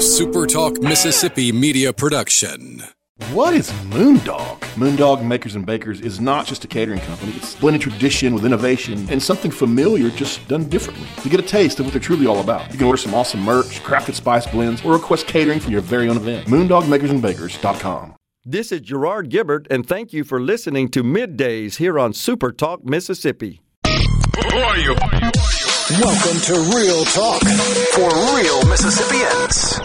SuperTalk Mississippi media production. What is Moondog? Moondog Makers and Bakers is not just a catering company. It's blended tradition with innovation and something familiar just done differently. To get a taste of what they're truly all about, you can order some awesome merch, crafted spice blends, or request catering for your very own event. MoondogMakersandBakers.com. This is Gerard Gibert, and thank you for listening to Middays here on Super Talk Mississippi. Who are you? Welcome to Real Talk for real Mississippians.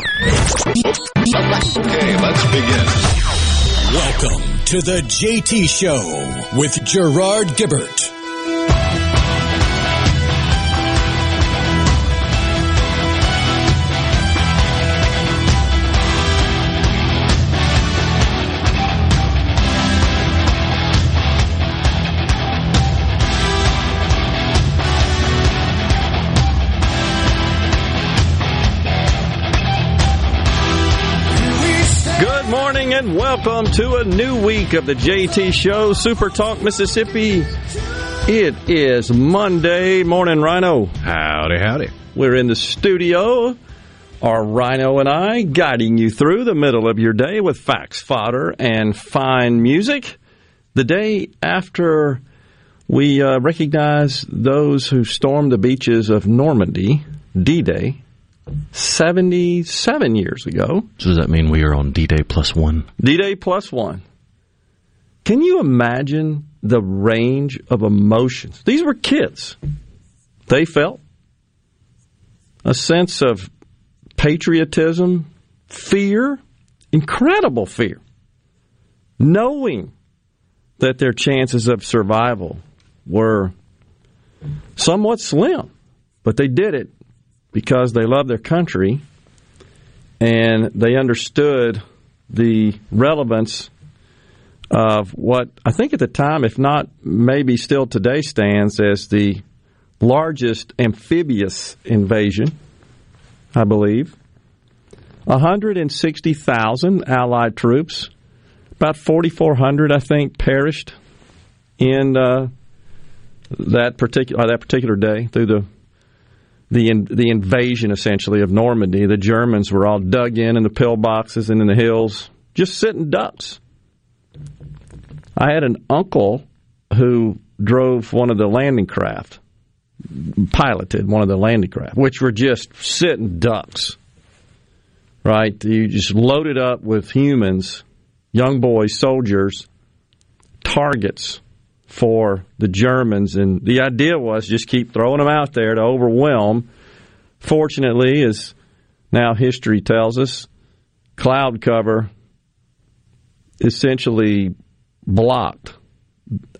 Okay, let's begin. Welcome to the JT Show with Gerard Gibert. Morning and welcome to a new week of the JT Show, Super Talk Mississippi. It is Monday morning, Rhino. Howdy, howdy. We're in the studio, our Rhino and I, guiding you through the middle of your day with facts, fodder, and fine music. The day after we uh, recognize those who stormed the beaches of Normandy, D Day, 77 years ago. So does that mean we are on D-Day plus one? D Day plus one. Can you imagine the range of emotions? These were kids. They felt a sense of patriotism, fear, incredible fear, knowing that their chances of survival were somewhat slim, but they did it because they loved their country and they understood the relevance of what I think at the time, if not maybe still today, stands as the largest amphibious invasion, I believe. 160,000 Allied troops, about 4,400, I think, perished in uh, that particular that particular day through the the in, the invasion essentially of Normandy. The Germans were all dug in in the pillboxes and in the hills, just sitting ducks. I had an uncle who drove one of the landing craft, piloted one of the landing craft, which were just sitting ducks. Right, you just loaded up with humans, young boys, soldiers, targets for the Germans, and the idea was just keep throwing them out there to overwhelm. Fortunately, as now history tells us, cloud cover essentially blocked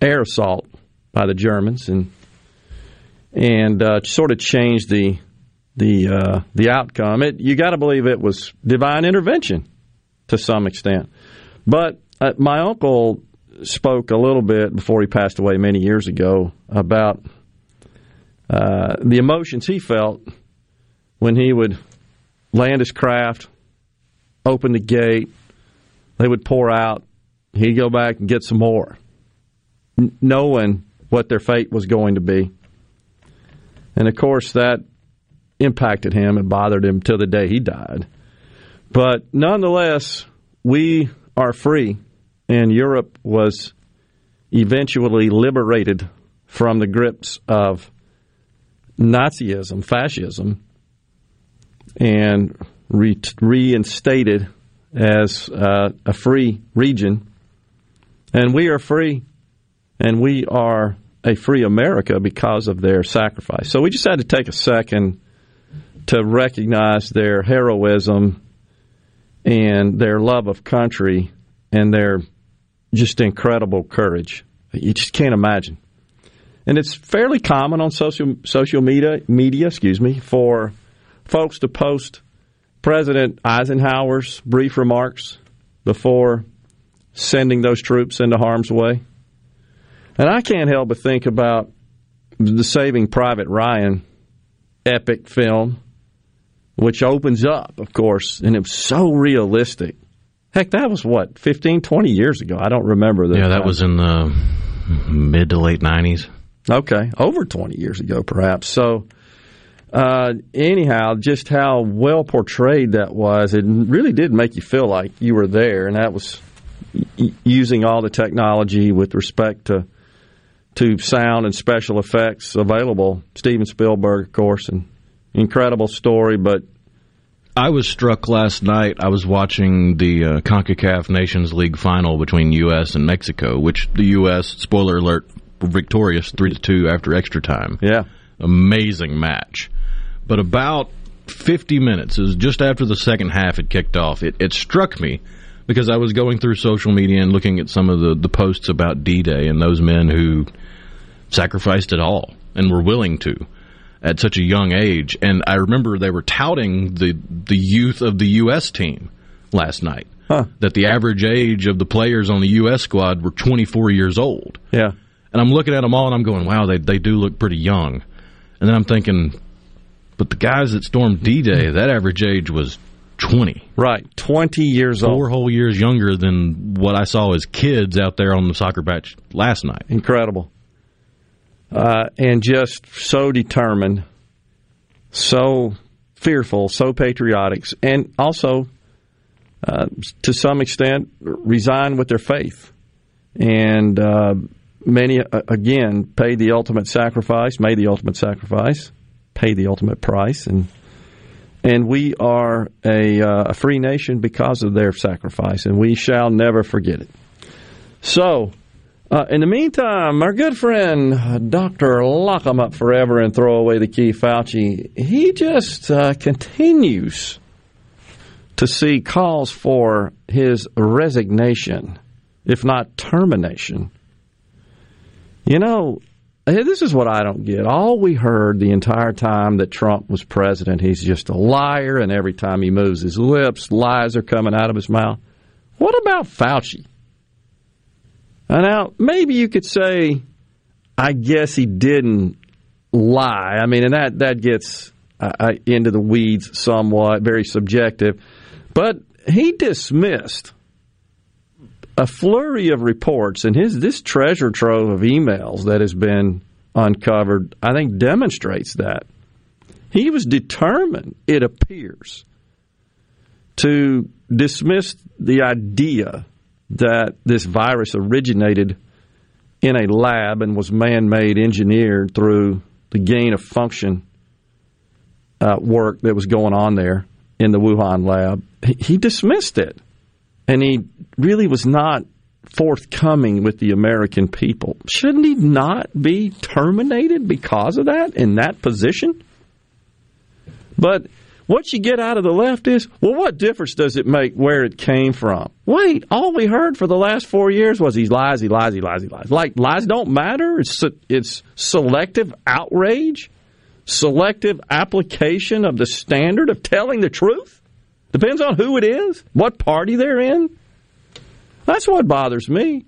air assault by the Germans, and and uh, sort of changed the the uh, the outcome. It you got to believe it was divine intervention to some extent, but uh, my uncle spoke a little bit before he passed away many years ago about uh, the emotions he felt when he would land his craft, open the gate, they would pour out, he'd go back and get some more, n- knowing what their fate was going to be. And of course, that impacted him and bothered him till the day he died. But nonetheless, we are free and Europe was eventually liberated from the grips of Nazism, fascism, and re- reinstated as uh, a free region. And we are free, and we are a free America because of their sacrifice. So we just had to take a second to recognize their heroism and their love of country and their just incredible courage. You just can't imagine. And it's fairly common on social social media media, excuse me, for folks to post President Eisenhower's brief remarks before sending those troops into harm's way. And I can't help but think about the Saving Private Ryan epic film, which opens up, of course, and it's so realistic. Heck, that was what, 15, 20 years ago. I don't remember that. Yeah, that was in the mid to late 90s. Okay, over 20 years ago, perhaps. So, uh, anyhow, just how well portrayed that was, it really did make you feel like you were there, and that was using all the technology with respect to to sound and special effects available. Steven Spielberg, of course, and incredible story, but I was struck last night. I was watching the uh, CONCACAF Nations League final between U.S. and Mexico, which the U.S. spoiler alert victorious three to two after extra time. yeah, Amazing match, but about 50 minutes, is just after the second half had kicked off. It, it struck me because I was going through social media and looking at some of the, the posts about D-Day and those men who sacrificed it all and were willing to at such a young age. And I remember they were touting the the youth of the U.S. team last night. Huh. That the average age of the players on the U.S. squad were 24 years old. yeah. And I'm looking at them all and I'm going, wow, they, they do look pretty young. And then I'm thinking, but the guys that stormed D Day, that average age was 20. Right, 20 years Four old. whole years younger than what I saw as kids out there on the soccer match last night. Incredible. Uh, and just so determined, so fearful, so patriotic, and also, uh, to some extent, resigned with their faith. And uh, many, uh, again, paid the ultimate sacrifice, made the ultimate sacrifice, paid the ultimate price. And and we are a, uh, a free nation because of their sacrifice, and we shall never forget it. So, uh, in the meantime, our good friend Dr. Lock 'em Up Forever and Throw Away the Key Fauci, he just uh, continues to see calls for his resignation, if not termination. You know, This is what I don't get. All we heard the entire time that Trump was president, he's just a liar, and every time he moves his lips, lies are coming out of his mouth. What about Fauci? Uh, Now, maybe you could say, I guess he didn't lie. I mean, and that that gets uh, uh, into the weeds somewhat, very subjective. But he dismissed a flurry of reports, and his this treasure trove of emails that has been uncovered, I think, demonstrates that he was determined. It appears to dismiss the idea that this virus originated in a lab and was man-made, engineered through the gain of function uh, work that was going on there in the Wuhan lab. He dismissed it and he really was not forthcoming with the American people. Shouldn't he not be terminated because of that in that position? But what you get out of the left is, well, what difference does it make where it came from? Wait, all we heard for the last four years was he lies, he lies, he lies, he lies. Like lies don't matter. It's it's selective outrage, selective application of the standard of telling the truth. Depends on who it is, what party they're in. That's what bothers me.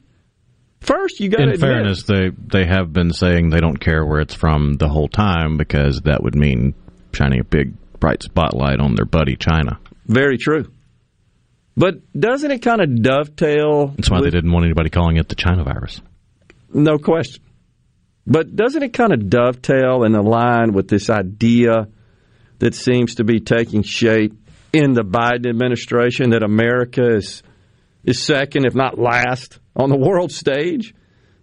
First, you got to In fairness, they they have been saying they don't care where it's from the whole time because that would mean shining a big bright spotlight on their buddy China. very true. But doesn't it kind of dovetail? That's why with- they didn't want anybody calling it the China virus. No question. But doesn't it kind of dovetail and align with this idea that seems to be taking shape in the Biden administration that America is is second, if not last, on the world stage?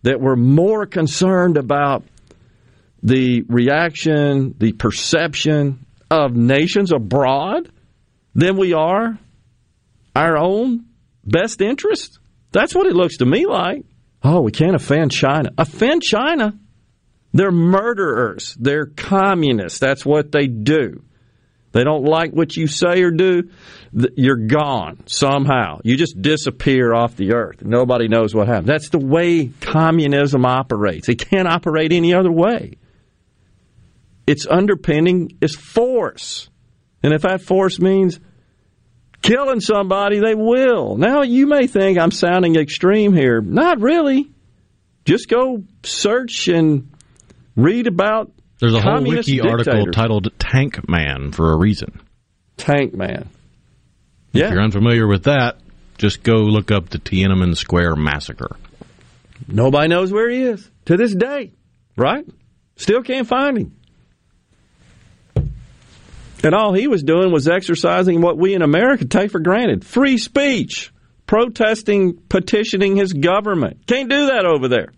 That we're more concerned about the reaction, the perception of nations abroad than we are our own best interest? That's what it looks to me like. Oh, we can't offend China. Offend China? They're murderers. They're communists. That's what they do. They don't like what you say or do. You're gone somehow. You just disappear off the earth. Nobody knows what happened. That's the way communism operates. It can't operate any other way. Its underpinning is force. And if that force means killing somebody, they will. Now, you may think I'm sounding extreme here. Not really. Just go search and read about There's a whole wiki article titled "Tank Man" for a reason. Tank Man. Yeah. If you're unfamiliar with that, just go look up the Tiananmen Square massacre. Nobody knows where he is to this day, right? Still can't find him. And all he was doing was exercising what we in America take for granted free speech, protesting, petitioning his government. Can't do that over there.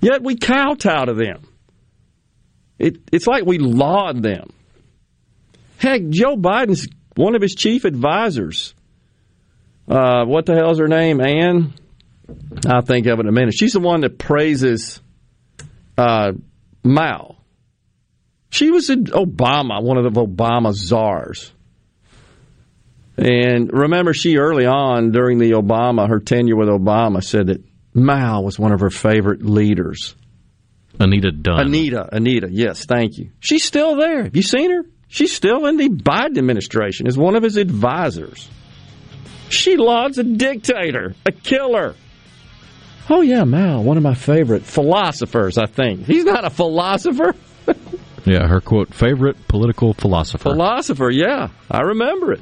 Yet we kowtow to them. It, it's like we laud them. Heck, Joe Biden's one of his chief advisors. Uh, what the hell's her name? Ann? I'll think of it in a minute. She's the one that praises uh, Mao. She was in Obama, one of the Obama czars. And remember, she early on during the Obama, her tenure with Obama, said that Mao was one of her favorite leaders. Anita Dunn. Anita, Anita, yes, thank you. She's still there. Have you seen her? She's still in the Biden administration as one of his advisors. She lauds a dictator, a killer. Oh, yeah, Mao, one of my favorite philosophers, I think. He's not a philosopher. yeah, her quote, favorite political philosopher. Philosopher, yeah. I remember it.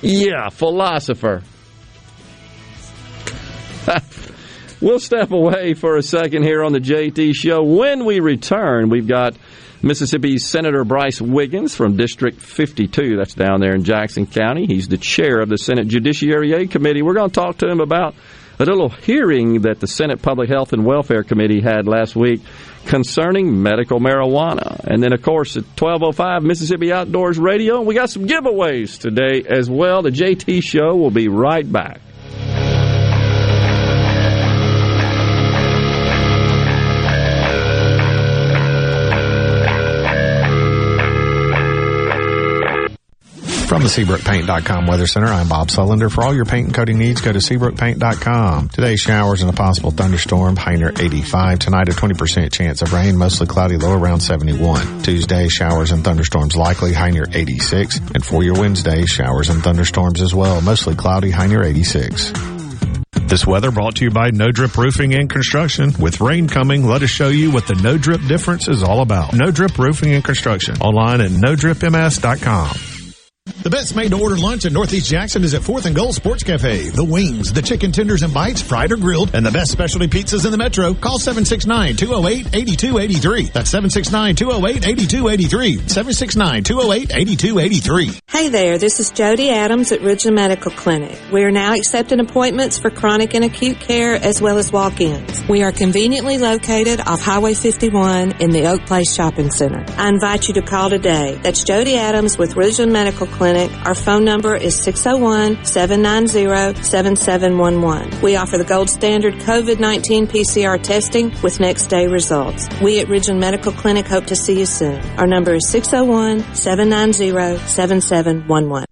Yeah, philosopher. we'll step away for a second here on the JT Show. When we return, we've got Mississippi Senator Brice Wiggins from District 52. That's down there in Jackson County. He's the chair of the Senate Judiciary A Committee. We're going to talk to him about a little hearing that the Senate Public Health and Welfare Committee had last week concerning medical marijuana. And then, of course, at 1205 Mississippi Outdoors Radio, we got some giveaways today as well. The JT Show will be right back. From the SeabrookPaint.com Weather Center, I'm Bob Sullender. For all your paint and coating needs, go to SeabrookPaint.com. Today, showers and a possible thunderstorm, high near 85. Tonight, a 20% chance of rain, mostly cloudy, low around 71. Tuesday, showers and thunderstorms likely, high near 86. And for your Wednesday, showers and thunderstorms as well, mostly cloudy, high near 86. This weather brought to you by No Drip Roofing and Construction. With rain coming, let us show you what the No Drip difference is all about. No Drip Roofing and Construction. Online at NoDripMS.com. The best made to order lunch in Northeast Jackson is at 4th and Goal Sports Cafe. The wings, the chicken tenders and bites, fried or grilled, and the best specialty pizzas in the metro. Call 769-208-8283. That's 769-208-8283. 769-208-8283. Hey there, this is Jody Adams at Ridgeland Medical Clinic. We are now accepting appointments for chronic and acute care as well as walk-ins. We are conveniently located off Highway 51 in the Oak Place Shopping Center. I invite you to call today. That's Jody Adams with Ridgeland Medical Clinic. Our phone number is 601-790-7711. We offer the gold standard COVID-19 PCR testing with next day results. We at Ridgeland Medical Clinic hope to see you soon. Our number is 601-790-7711.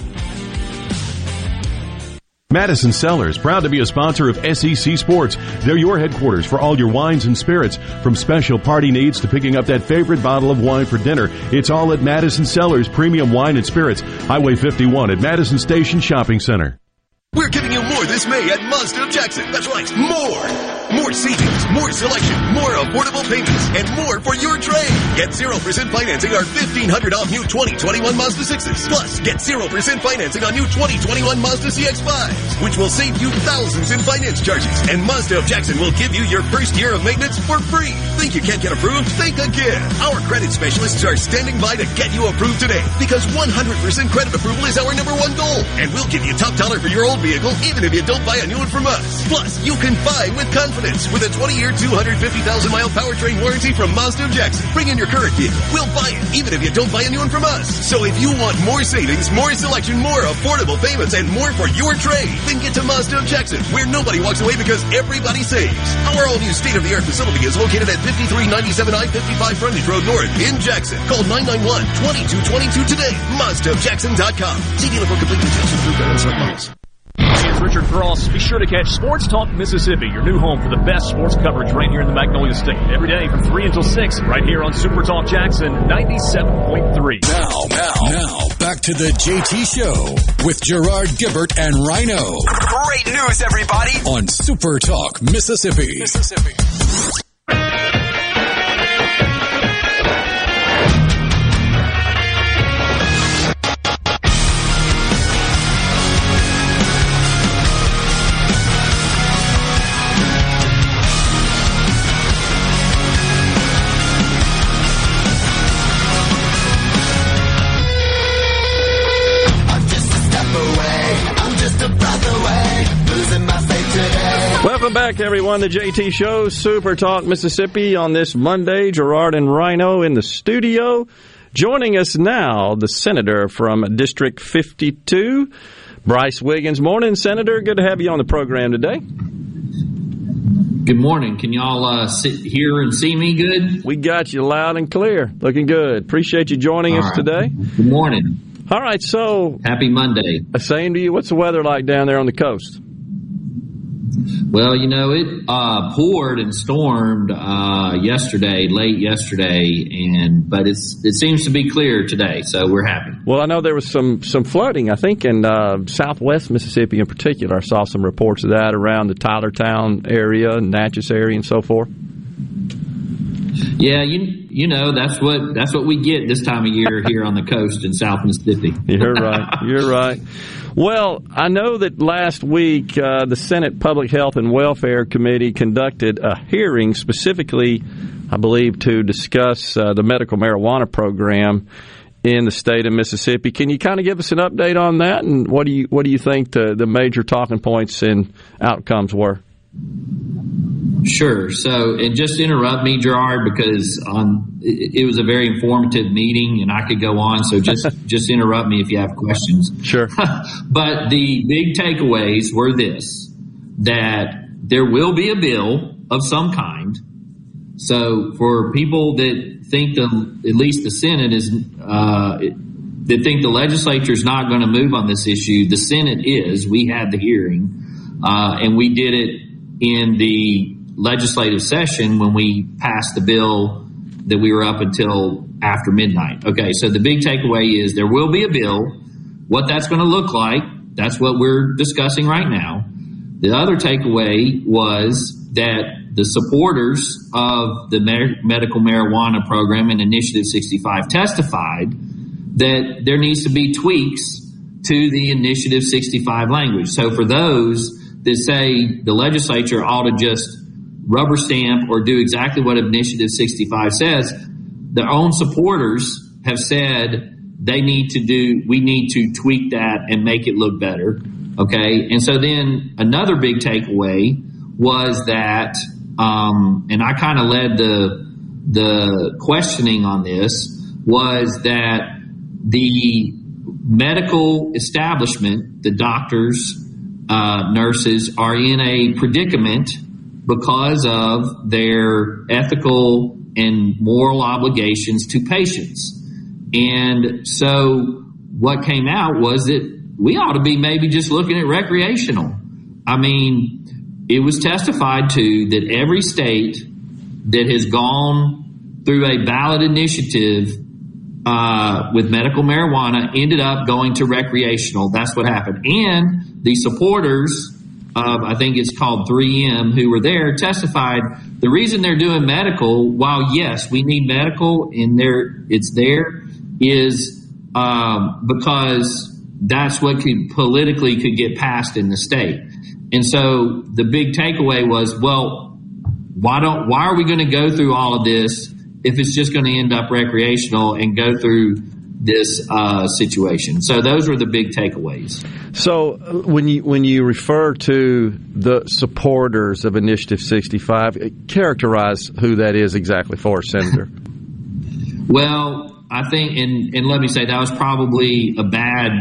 Madison Cellars, proud to be a sponsor of SEC Sports. They're your headquarters for all your wines and spirits. From special party needs to picking up that favorite bottle of wine for dinner, it's all at Madison Cellars Premium Wine and Spirits, Highway 51 at Madison Station Shopping Center. We're giving you more this May at of Jackson. That's right, more! More savings, more selection, more affordable payments, and more for your trade. Get 0% financing on 1500 off new 2021 Mazda 6s. Plus, get 0% financing on new 2021 Mazda CX-5s, which will save you thousands in finance charges. And Mazda of Jackson will give you your first year of maintenance for free. Think you can't get approved? Think again. Our credit specialists are standing by to get you approved today because 100% credit approval is our number one goal. And we'll give you top dollar for your old vehicle even if you don't buy a new one from us. Plus, you can buy with confidence with a 20-year, 250,000-mile powertrain warranty from Mazda of Jackson. Bring in your current vehicle. We'll buy it even if you don't buy a new one from us. So if you want more savings, more selection, more affordable payments, and more for your trade, then get to Mazda of Jackson, where nobody walks away because everybody saves. Our all-new state-of-the-art facility is located at 5397 I-55 Frontage Road North in Jackson. Call 991-2222 today. MazdaofJackson.com. See dealer for complete details. Approved by Richard lacrosse, be sure to catch Sports Talk Mississippi, your new home for the best sports coverage right here in the Magnolia State. Every day from 3 until 6, right here on Super Talk Jackson 97.3. Now, now, now, back to the JT Show with Gerard Gibert and Rhino. Great news, everybody! On Super Talk Mississippi. Mississippi. Welcome back, everyone. The JT Show, Super Talk Mississippi on this Monday. Gerard and Rhino in the studio. Joining us now, the senator from District 52, Brice Wiggins. Morning, Senator. Good to have you on the program today. Good morning. Can y'all uh, sit here and see me good? We got you loud and clear. Looking good. Appreciate you joining All us right. today. Good morning. All right, so. Happy Monday. Same to you. What's the weather like down there on the coast? Well, you know, it uh, poured and stormed uh, yesterday, late yesterday, and but it's it seems to be clear today, so we're happy. Well, I know there was some some flooding. I think in uh, Southwest Mississippi, in particular, I saw some reports of that around the Tylertown area, Natchez area, and so forth. Yeah, you you know that's what that's what we get this time of year here on the coast in South Mississippi. You're right. You're right. Well, I know that last week uh, the Senate Public Health and Welfare Committee conducted a hearing specifically, I believe, to discuss uh, the medical marijuana program in the state of Mississippi. Can you kind of give us an update on that, and what do you what do you think the, the major talking points and outcomes were? Sure. So, and just interrupt me, Gerard, because um, it, it was a very informative meeting, and I could go on. So just just interrupt me if you have questions. Sure. but the big takeaways were this: that there will be a bill of some kind. So, for people that think the at least the Senate is uh, that think the legislature is not going to move on this issue, the Senate is. We had the hearing, uh, and we did it in the legislative session when we passed the bill that we were up until after midnight. Okay, so the big takeaway is there will be a bill. What that's going to look like, that's what we're discussing right now. The other takeaway was that the supporters of the medical marijuana program and Initiative 65 testified that there needs to be tweaks to the Initiative 65 language. So for those that say the legislature ought to just rubber stamp or do exactly what Initiative 65 says, their own supporters have said they need to do, we need to tweak that and make it look better. Okay. And so then another big takeaway was that, um, and I kind of led the, the questioning on this was that the medical establishment, the doctors, uh, nurses are in a predicament because of their ethical and moral obligations to patients. And so what came out was that we ought to be maybe just looking at recreational. I mean, it was testified to that every state that has gone through a ballot initiative uh, with medical marijuana ended up going to recreational. That's what happened. And the supporters of, I think it's called 3M, who were there testified the reason they're doing medical, while yes, we need medical and there, it's there, is um, because that's what could politically could get passed in the state. And so the big takeaway was, well, why don't why are we going to go through all of this if it's just going to end up recreational and go through this uh, situation? So those were the big takeaways. So uh, when you when you refer to the supporters of Initiative 65, characterize who that is exactly for, Senator. Well, I think, and, and let me say that was probably a bad.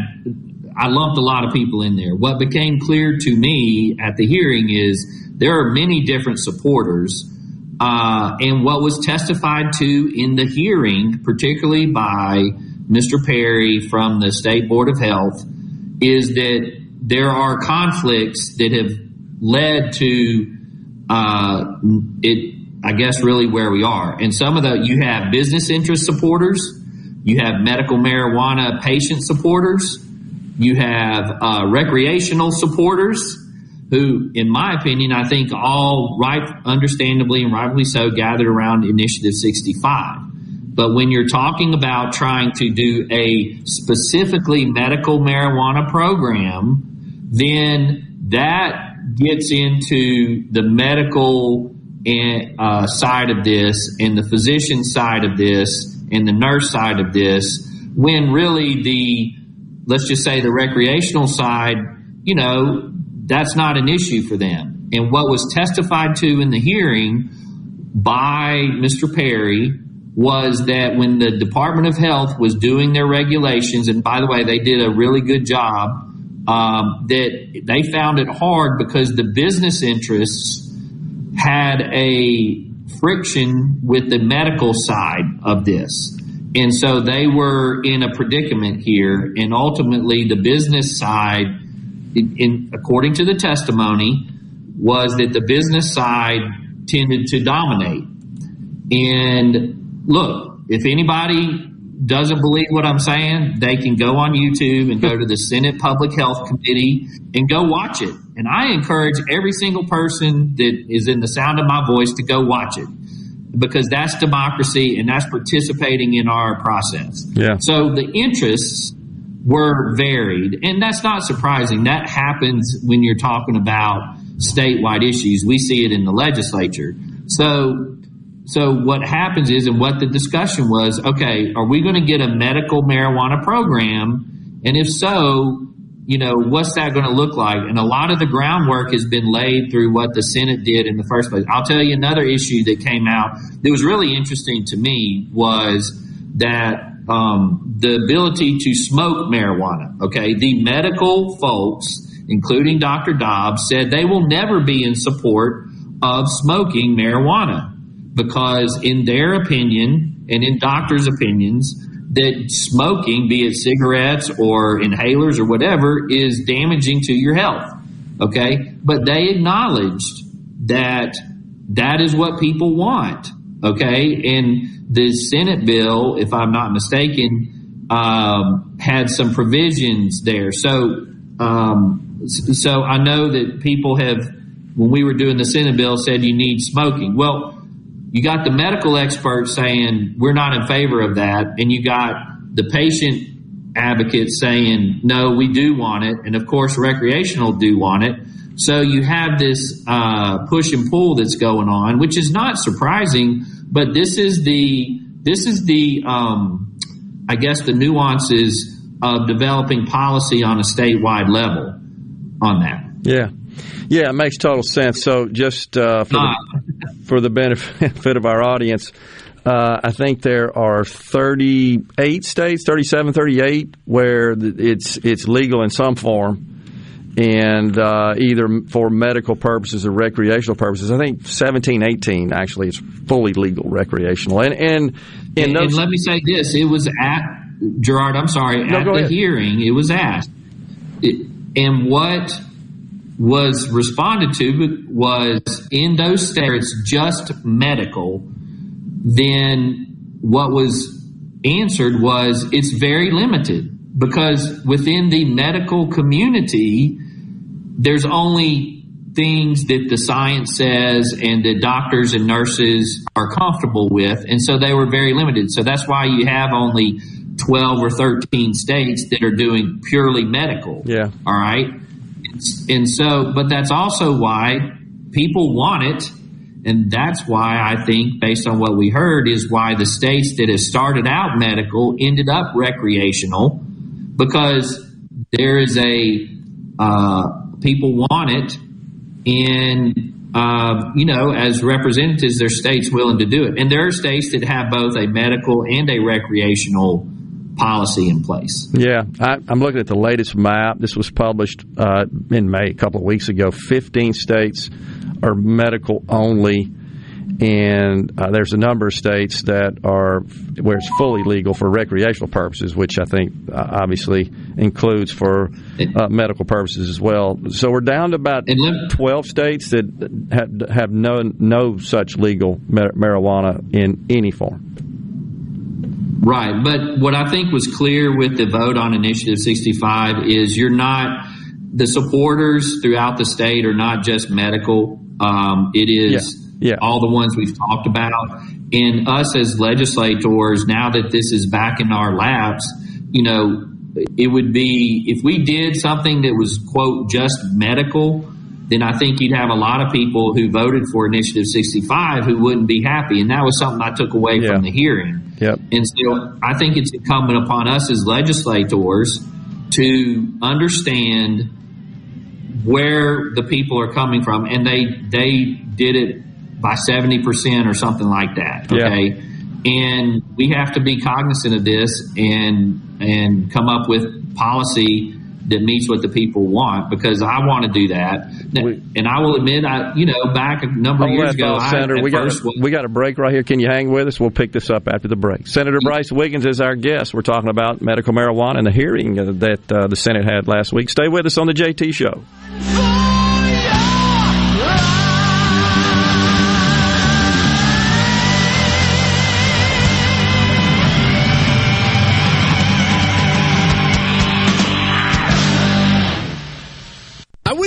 I lumped a lot of people in there. What became clear to me at the hearing is there are many different supporters. Uh, and what was testified to in the hearing, particularly by Mr. Perry from the State Board of Health, is that there are conflicts that have led to uh, it. I guess really where we are, and some of the you have business interest supporters, you have medical marijuana patient supporters, you have uh, recreational supporters who, in my opinion, I think all right, understandably and rightfully so, gathered around Initiative 65. But when you're talking about trying to do a specifically medical marijuana program, then that gets into the medical uh, side of this and the physician side of this and the nurse side of this, when really the, let's just say the recreational side, you know, that's not an issue for them. And what was testified to in the hearing by Mr. Perry was that when the Department of Health was doing their regulations, and by the way, they did a really good job, um, that they found it hard because the business interests had a friction with the medical side of this. And so they were in a predicament here, and ultimately the business side in, in, according to the testimony, was that the business side tended to dominate. And look, if anybody doesn't believe what I'm saying, they can go on YouTube and go to the Senate Public Health Committee and go watch it. And I encourage every single person that is in the sound of my voice to go watch it because that's democracy and that's participating in our process. Yeah. So the interests were varied. And that's not surprising. That happens when you're talking about statewide issues. We see it in the legislature. So, so what happens is, and what the discussion was, okay, are we going to get a medical marijuana program? And if so, you know, what's that going to look like? And a lot of the groundwork has been laid through what the Senate did in the first place. I'll tell you another issue that came out that was really interesting to me was that um, the ability to smoke marijuana. Okay, the medical folks, including Dr. Dobbs, said they will never be in support of smoking marijuana because, in their opinion and in doctors' opinions, that smoking, be it cigarettes or inhalers or whatever, is damaging to your health. Okay, but they acknowledged that that is what people want. Okay, and the Senate bill, if I'm not mistaken, um, had some provisions there. So, um, so I know that people have, when we were doing the Senate bill, said you need smoking. Well, you got the medical experts saying we're not in favor of that, and you got the patient advocates saying no, we do want it, and of course, recreational do want it. So you have this uh, push and pull that's going on, which is not surprising but this is the this is the um, I guess the nuances of developing policy on a statewide level on that. Yeah. Yeah, it makes total sense. So, just uh, for, the, for the benefit of our audience, uh, I think there are 38 states, 37, 38, where it's it's legal in some form and uh, either for medical purposes or recreational purposes. I think 17, 18 actually is fully legal recreational. And and, and, those, and let me say this: it was at Gerard. I'm sorry, no, at the ahead. hearing, it was asked, it, and what was responded to was in those states just medical. Then what was answered was it's very limited because within the medical community, there's only things that the science says and the doctors and nurses are comfortable with. And so they were very limited. So that's why you have only 12 or 13 states that are doing purely medical. Yeah. All right. And so, but that's also why people want it. And that's why I think, based on what we heard, is why the states that have started out medical ended up recreational because there is a uh, people want it, and uh, you know, as representatives, their states willing to do it, and there are states that have both a medical and a recreational policy in place. Yeah, I, am looking at the latest map. This was published uh, in May a couple of weeks ago. 15 states are medical only and uh, there's a number of states that are where it's fully legal for recreational purposes, which I think uh, obviously includes for uh, medical purposes as well. So we're down to about 12 states that have, have no no such legal mar- marijuana in any form. Right. But what I think was clear with the vote on Initiative 65 is you're not, the supporters throughout the state are not just medical. Um, it is yeah. all the ones we've talked about. And us as legislators, now that this is back in our laps, you know, it would be, if we did something that was, quote, just medical, then I think you'd have a lot of people who voted for Initiative 65 who wouldn't be happy. And that was something I took away from the hearing. Yep. And so I think it's incumbent upon us as legislators to understand where the people are coming from. And they, they did it by 70% or something like that. Yeah. Okay. And we have to be cognizant of this and, and come up with policy that meets what the people want because I want to do that. and I will admit, I you know back a number of years ago, I, Senator, at we got first a, we got a break right here. Can you hang with us? We'll pick this up after the break. Senator Brice Wiggins is our guest. We're talking about medical marijuana and the hearing that uh, the Senate had last week. Stay with us on the JT Show.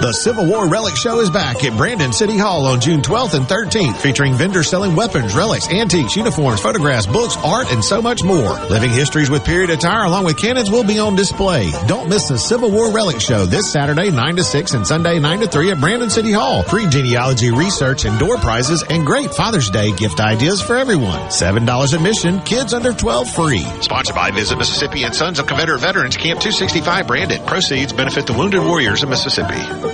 The Civil War Relic Show is back at Brandon City Hall on June 12th and 13th, featuring vendors selling weapons, relics, antiques, uniforms, photographs, books, art, and so much more. Living histories with period attire along with cannons will be on display. Don't miss the Civil War Relic Show this Saturday 9 to 6 and Sunday 9 to 3 at Brandon City Hall. Free genealogy research and door prizes and great Father's Day gift ideas for everyone. $7 admission, kids under 12 free. Sponsored by Visit Mississippi and Sons of Confederate Veterans Camp 265 Brandon. Proceeds benefit the wounded warriors of Mississippi.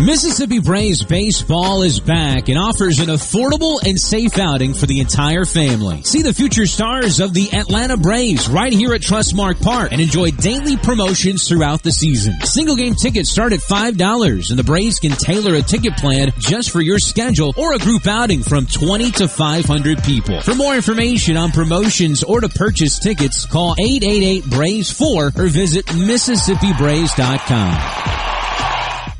Mississippi Braves baseball is back and offers an affordable and safe outing for the entire family. See the future stars of the Atlanta Braves right here at Trustmark Park and enjoy daily promotions throughout the season. Single game tickets start at $5 and the Braves can tailor a ticket plan just for your schedule or a group outing from 20 to 500 people. For more information on promotions or to purchase tickets, call 888-BRAVES4 or visit MississippiBraves.com.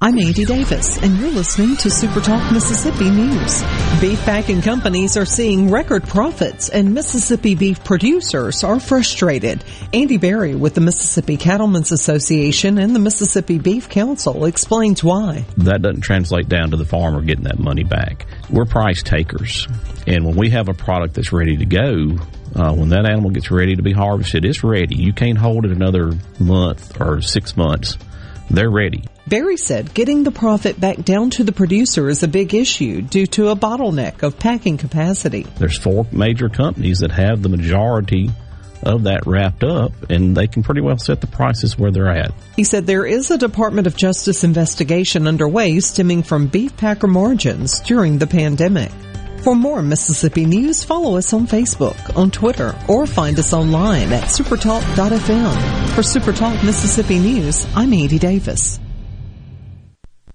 I'm Andy Davis, and you're listening to Super Talk Mississippi News. Beef packing companies are seeing record profits, and Mississippi beef producers are frustrated. Andy Berry with the Mississippi Cattlemen's Association and the Mississippi Beef Council explains why. That doesn't translate down to the farmer getting that money back. We're price takers, and when we have a product that's ready to go, uh, when that animal gets ready to be harvested, it's ready. You can't hold it another month or six months. They're ready. Berry said getting the profit back down to the producer is a big issue due to a bottleneck of packing capacity. There's four major companies that have the majority of that wrapped up, and they can pretty well set the prices where they're at. He said there is a Department of Justice investigation underway stemming from beef packer margins during the pandemic. For more Mississippi news, follow us on Facebook, on Twitter, or find us online at supertalk.fm. For Supertalk Mississippi News, I'm Andy Davis.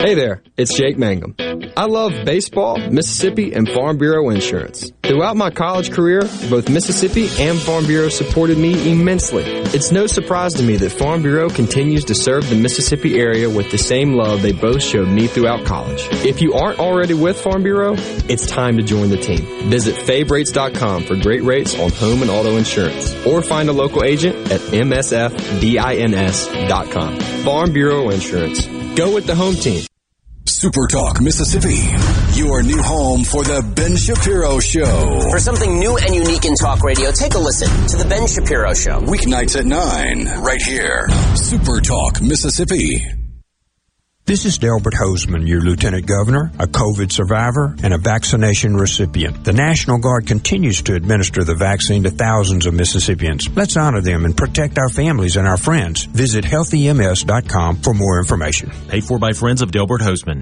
Hey there, it's Jake Mangum. I love baseball, Mississippi, and Farm Bureau insurance. Throughout my college career, both Mississippi and Farm Bureau supported me immensely. It's no surprise to me that Farm Bureau continues to serve the Mississippi area with the same love they both showed me throughout college. If you aren't already with Farm Bureau, it's time to join the team. Visit favrates.com for great rates on home and auto insurance, or find a local agent at msfbins.com. Farm Bureau Insurance. Go with the home team. Super Talk Mississippi, your new home for the Ben Shapiro Show. For something new and unique in talk radio, take a listen to the Ben Shapiro Show. Weeknights at 9, right here. Super Talk Mississippi. This is Delbert Hosemann, your Lieutenant Governor, a COVID survivor, and a vaccination recipient. The National Guard continues to administer the vaccine to thousands of Mississippians. Let's honor them and protect our families and our friends. Visit healthyms.com for more information. Paid for by friends of Delbert Hosemann.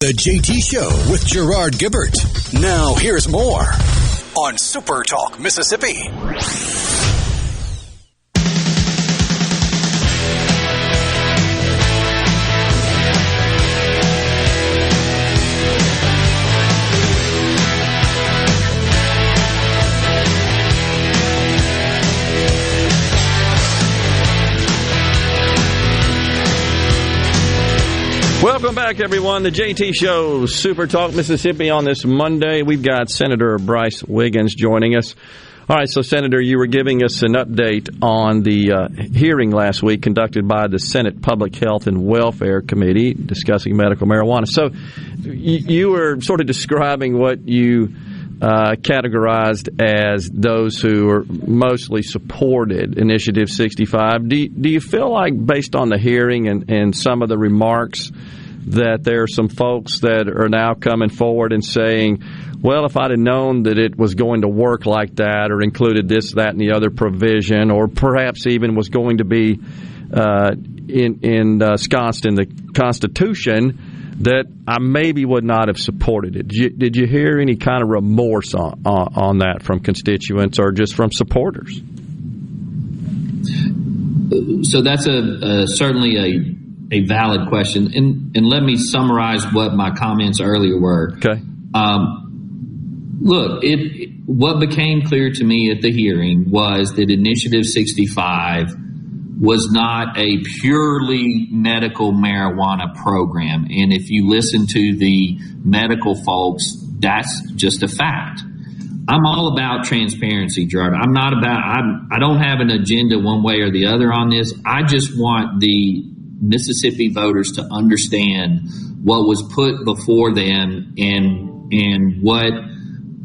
The JT Show with Gerard Gibert. Now here's more on Super Talk Mississippi. Welcome back, everyone. The JT Show, Super Talk Mississippi on this Monday. We've got Senator Brice Wiggins joining us. All right, so Senator, you were giving us an update on the uh, hearing last week conducted by the Senate Public Health and Welfare Committee discussing medical marijuana. So you, you were sort of describing what you uh, categorized as those who are mostly supported Initiative 65. Do you, do you feel like, based on the hearing and, and some of the remarks, that there are some folks that are now coming forward and saying, well, if I'd have known that it was going to work like that or included this, that, and the other provision, or perhaps even was going to be uh, in, in uh, the Constitution, that I maybe would not have supported it. Did you, did you hear any kind of remorse on, on, on that from constituents or just from supporters? So that's a, a certainly a a valid question, and and let me summarize what my comments earlier were. Okay. Um, look, it what became clear to me at the hearing was that Initiative 65 was not a purely medical marijuana program. And if you listen to the medical folks, that's just a fact. I'm all about transparency, Gerard. I'm not about, I'm, I don't have an agenda one way or the other on this. I just want the Mississippi voters to understand what was put before them and, and what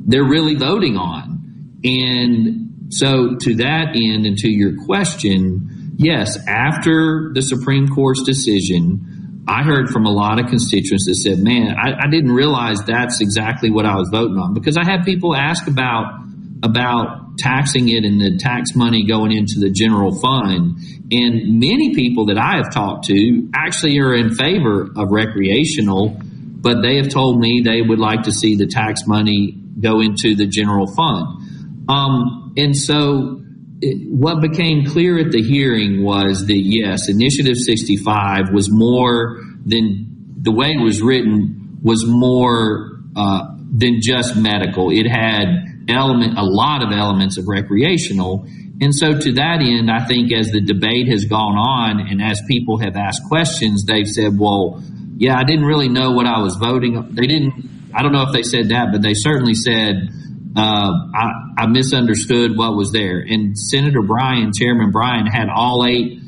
they're really voting on. And so to that end and to your question, yes, after the Supreme Court's decision, I heard from a lot of constituents that said, man, I, I, didn't realize that's exactly what I was voting on because I had people ask about about taxing it and the tax money going into the general fund. And many people that I have talked to actually are in favor of recreational, but they have told me they would like to see the tax money go into the general fund. Um, and so it, what became clear at the hearing was that yes, Initiative 65 was more than the way it was written was more uh, than just medical. It had element, a lot of elements of recreational. And so to that end, I think as the debate has gone on and as people have asked questions, they've said, well, yeah, I didn't really know what I was voting. They didn't, I don't know if they said that, but they certainly said, uh, I, I misunderstood what was there. And Senator Bryan, Chairman Bryan, had all eight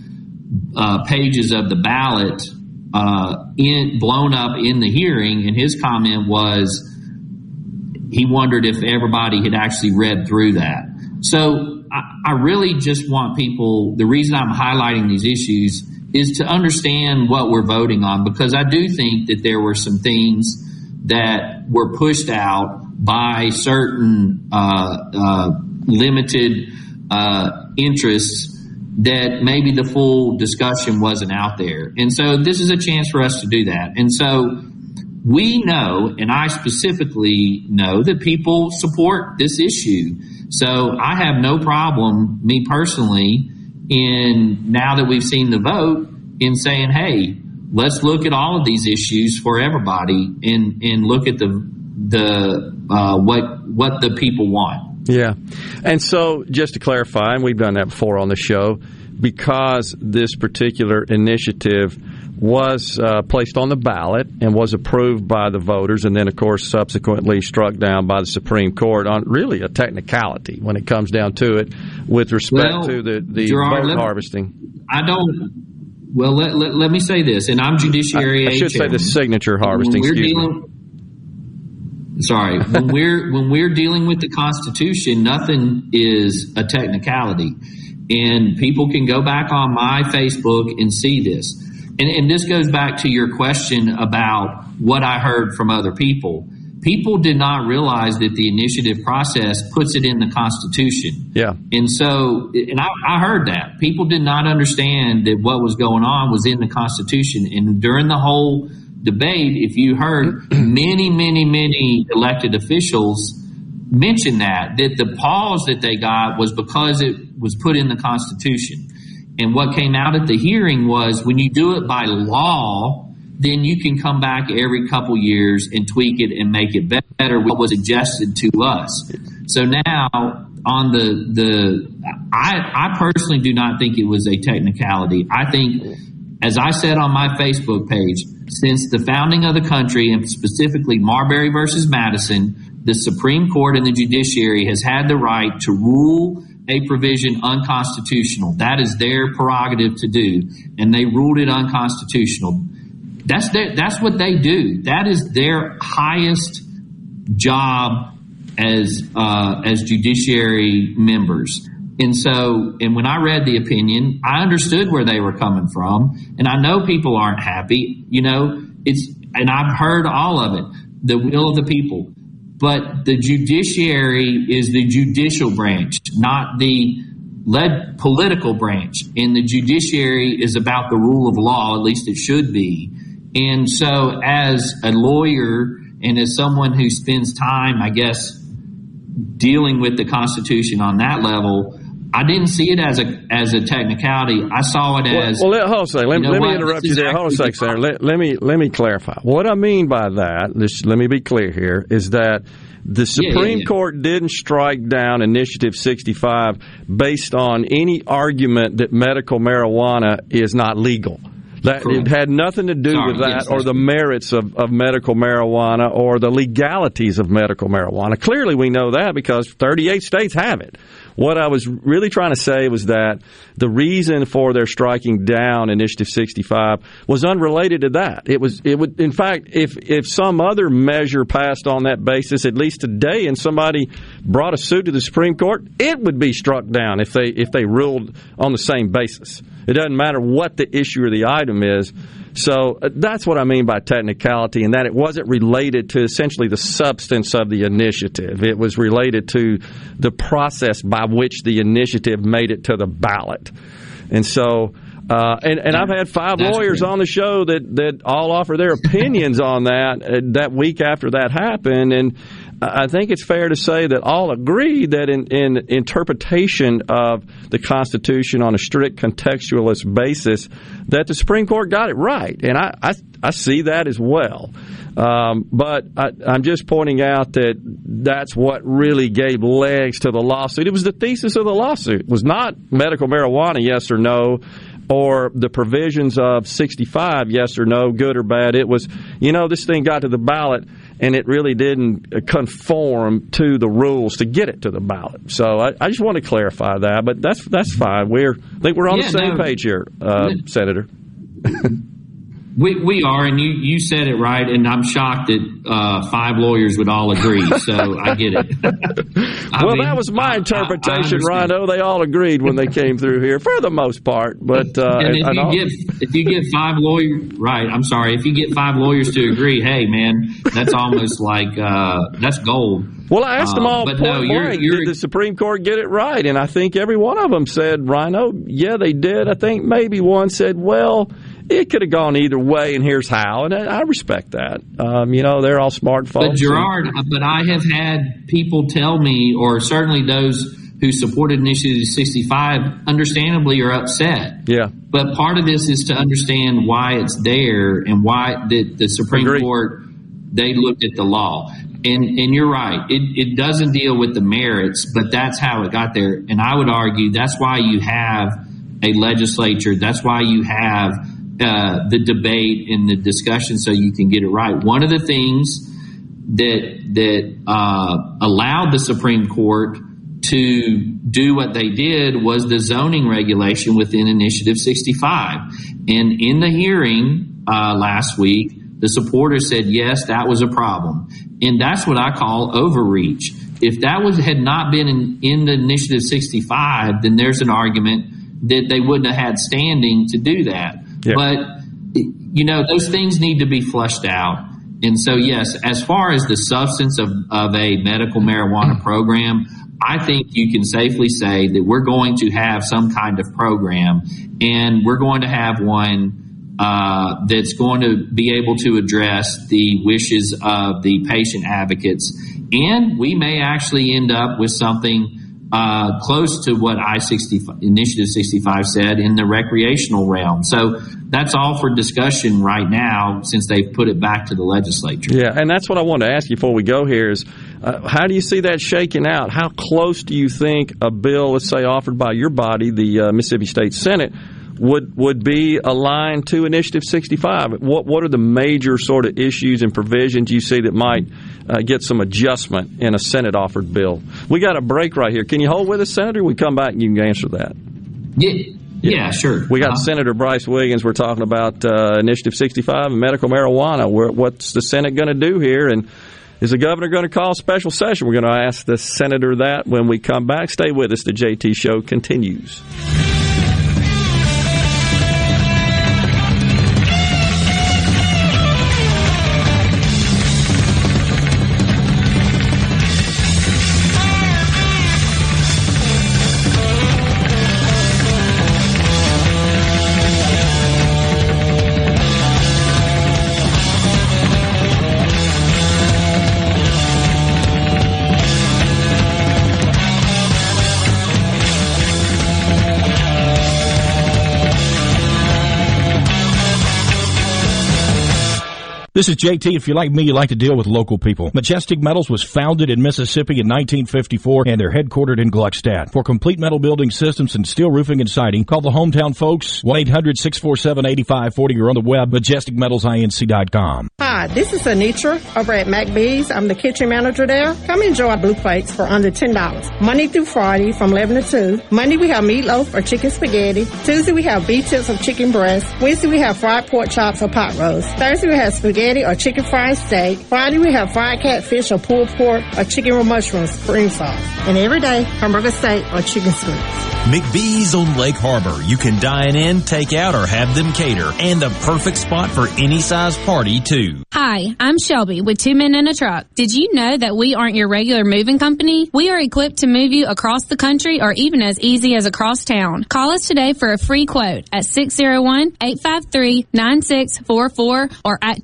uh, pages of the ballot uh, in blown up in the hearing, and his comment was he wondered if everybody had actually read through that. So I, I really just want people. The reason I'm highlighting these issues is to understand what we're voting on because I do think that there were some things that were pushed out by certain uh, uh, limited uh, interests that maybe the full discussion wasn't out there. And so this is a chance for us to do that. And so we know, and I specifically know that people support this issue. So I have no problem, me personally, in now that we've seen the vote, in saying, hey, let's look at all of these issues for everybody and, and look at the the uh, what what the people want. Yeah. And so, just to clarify, and we've done that before on the show, because this particular initiative was uh, placed on the ballot and was approved by the voters, and then, of course, subsequently struck down by the Supreme Court on really a technicality when it comes down to it, with respect Well, to the, the Gerard, vote harvesting. I don't. Well, let, let, let me say this, and I'm Judiciary. I, I should say the signature When harvesting. we're excuse me. dealing- Sorry, when we're when we're dealing with the Constitution, nothing is a technicality, and people can go back on my Facebook and see this. And, and this goes back to your question about what I heard from other people. People did not realize that the initiative process puts it in the Constitution. Yeah. And so, and I, I heard that people did not understand that what was going on was in the Constitution. And during the whole debate, if you heard many, many, many elected officials mention that, that the pause that they got was because it was put in the Constitution. And what came out at the hearing was when you do it by law, then you can come back every couple years and tweak it and make it better. What was suggested to us. So now on the the, I I personally do not think it was a technicality. I think, as I said on my Facebook page, since the founding of the country and specifically Marbury versus Madison, the Supreme Court and the judiciary has had the right to rule a provision unconstitutional. That is their prerogative to do, and they ruled it unconstitutional. That's their, that's what they do. That is their highest job as uh, as judiciary members. And so, and when I read the opinion, I understood where they were coming from, and I know people aren't happy. You know, it's and I've heard all of it, the will of the people. But the judiciary is the judicial branch, not the led political branch. And the judiciary is about the rule of law, at least it should be. And so, as a lawyer and as someone who spends time, I guess, dealing with the Constitution on that level, I didn't see it as a as a technicality. I saw it as well, let, hold on a second. Let, you know let me interrupt you there. Hold on a second. Let, let me let me clarify. What I mean by that, this, let me be clear here, is that the Yeah, yeah, Supreme yeah. Court didn't strike down Initiative 65 based on any argument that medical marijuana is not legal. That it had nothing to do Sorry, with that yes, or the merits of, of medical marijuana or the legalities of medical marijuana. Clearly, we know that because 38 states have it. What I was really trying to say was that the reason for their striking down Initiative 65 was unrelated to that. It was, it would, in fact, if if some other measure passed on that basis, at least today, and somebody brought a suit to the Supreme Court, it would be struck down if they if they ruled on the same basis. It doesn't matter what the issue or the item is. So uh, that's what I mean by technicality, and that it wasn't related to essentially the substance of the initiative. It was related to the process by which the initiative made it to the ballot. And so, uh, and, and I've had five That's lawyers great. on the show that, that all offer their opinions on that uh, that week after that happened. And I think it's fair to say that all agree that in, in interpretation of the Constitution on a strict contextualist basis, that the Supreme Court got it right. And I, I, I see that as well. Um, but I, I'm just pointing out that that's what really gave legs to the lawsuit. It was the thesis of the lawsuit. It was not medical marijuana, yes or no, or the provisions of 65, yes or no, good or bad. It was, you know, this thing got to the ballot and it really didn't conform to the rules to get it to the ballot. So I, I just want to clarify that, but that's that's fine. We're I think we're on Yeah, the same no. page here, uh, Senator. We, we are, and you, you said it right, and I'm shocked that uh, five lawyers would all agree. So I get it. I well, mean, that was my I- I- I interpretation. Rhino. They all agreed when they came through here, for the most part. But uh, and if and you all- get if you get five lawyers, right? I'm sorry. If you get five lawyers to agree, hey man, that's almost like uh, that's gold. Well, I asked them Uh, all but point no, you're, blank, you're did the Supreme Court get it right? And I think every one of them said, Rhino, yeah, they did. I think maybe one said, well, it could have gone either way, and here's how. And I respect that. Um, you know, they're all smart folks. But Gerard, but I have had people tell me, or certainly those who supported Initiative 65, understandably are upset. Yeah. But part of this is to understand why it's there and why the, the Supreme Court they looked at the law. And and you're right. It it doesn't deal with the merits, but that's how it got there. And I would argue that's why you have a legislature. That's why you have uh, the debate and the discussion, so you can get it right. One of the things that that uh, allowed the Supreme Court to do what they did was the zoning regulation within Initiative 65. And in the hearing uh, last week, the supporters said yes, that was a problem, and that's what I call overreach. If that was had not been in, in the Initiative 65, then there's an argument that they wouldn't have had standing to do that. But you know, those things need to be flushed out. And so, yes, as far as the substance of, of a medical marijuana program, I think you can safely say that we're going to have some kind of program and we're going to have one uh, that's going to be able to address the wishes of the patient advocates. And we may actually end up with something uh, close to what I 65 Initiative 65 said in the recreational realm. So that's all for discussion right now since they've put it back to the legislature. Yeah, and that's what I wanted to ask you before we go here is uh, how do you see that shaking out? How close do you think a bill, let's say offered by your body, the uh, Mississippi State Senate, would would be aligned to Initiative 65? What what are the major sort of issues and provisions you see that might uh, get some adjustment in a Senate offered bill? We got a break right here. Can you hold with us, Senator? We come back and you can answer that. Yeah, yeah, sure. We got Uh-huh. Senator Brice Wiggins. We're talking about uh, Initiative 65 and medical marijuana. Where, what's the Senate going to do here? And is the governor going to call a special session? We're going to ask the senator that when we come back. Stay with us. The JT Show continues. This is JT. If you're like me, you like to deal with local people. Majestic Metals was founded in Mississippi in 1954 and they're headquartered in Gluckstadt. For complete metal building systems and steel roofing and siding, call the hometown folks 1-800-647-8540 or on the web majesticmetalsinc.com. Hi, Hi, this is Anitra over at McBee's. I'm the kitchen manager there. Come enjoy blue plates for under $10. Monday through Friday from 11 to 2. Monday we have meatloaf or chicken spaghetti. Tuesday we have beef tips or chicken breast. Wednesday we have fried pork chops or pot roast. Thursday we have spaghetti or chicken fried steak. Friday we have fried catfish or pulled pork or chicken with mushrooms, cream sauce. And every day, hamburger steak or chicken strips. McBee's on Lake Harbor. You can dine in, take out, or have them cater. And the perfect spot for any size party, too. Hi, I'm Shelby with Two Men in a Truck. Did you know that we aren't your regular moving company? We are equipped to move you across the country or even as easy as across town. Call us today for a free quote at 601-853-9644 or at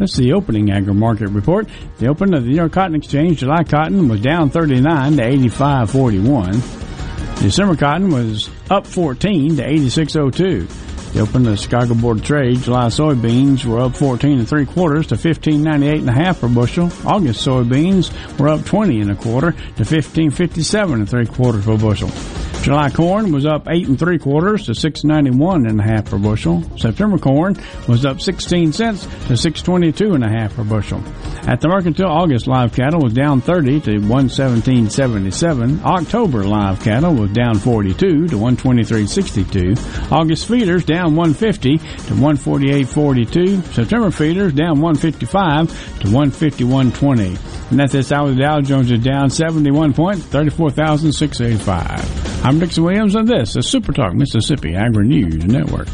That's the opening agri market report. The open of the New York Cotton Exchange, July cotton was down 39 to 85.41. December cotton was up 14 to 86.02. The open of the Chicago Board of Trade, July soybeans were up 14 and three quarters to 15.98 and a half per bushel. August soybeans were up 20 and a quarter to 15.57 and three quarters per bushel. July corn was up eight and three quarters to six ninety one and a half per bushel. September corn was up sixteen cents to six twenty two and a half per bushel. At the mercantile, August live cattle was down thirty to one seventeen seventy seven. October live cattle was down forty two to one twenty three sixty two. August feeders down one fifty to one forty eight forty two. September feeders down one fifty five to one fifty one twenty. And at this hour, the Dow Jones is down seventy one points, thirty four thousand six eighty five. I'm Dixon Williams, and this is Super Talk Mississippi Agri News Network.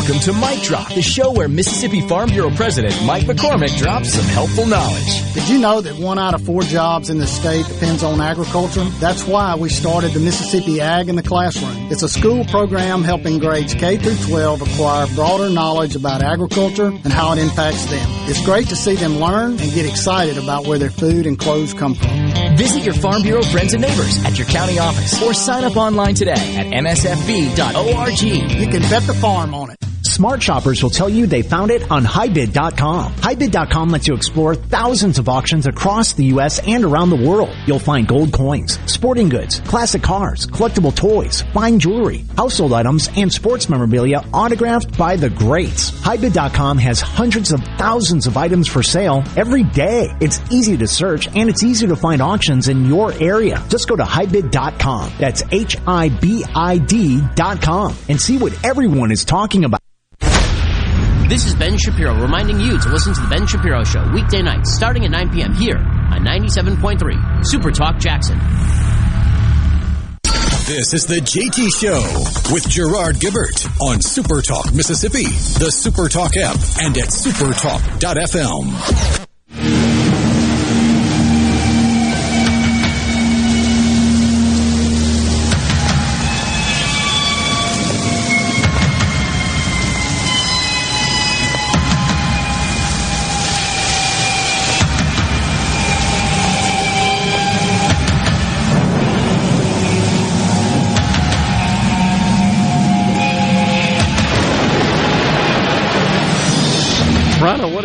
Welcome to Mike Drop, the show where Mississippi Farm Bureau President Mike McCormick drops some helpful knowledge. Did you know that one out of four jobs in the state depends on agriculture? That's why we started the Mississippi Ag in the Classroom. It's a school program helping grades K through 12 acquire broader knowledge about agriculture and how it impacts them. It's great to see them learn and get excited about where their food and clothes come from. Visit your Farm Bureau friends and neighbors at your county office or sign up online today at msfb.org. You can bet the farm on it. Smart shoppers will tell you they found it on HiBid.com. HiBid.com lets you explore thousands of auctions across the U.S. and around the world. You'll find gold coins, sporting goods, classic cars, collectible toys, fine jewelry, household items, and sports memorabilia autographed by the greats. HiBid.com has hundreds of thousands of items for sale every day. It's easy to search and it's easy to find auctions in your area. Just go to HiBid.com. That's H-I-B-I-D.com and see what everyone is talking about. This is Ben Shapiro reminding you to listen to The Ben Shapiro Show weekday nights starting at 9 p.m. here on 97.3 Super Talk Jackson. This is the JT Show with Gerard Gibert on Super Talk Mississippi, the Super Talk app, and at supertalk.fm.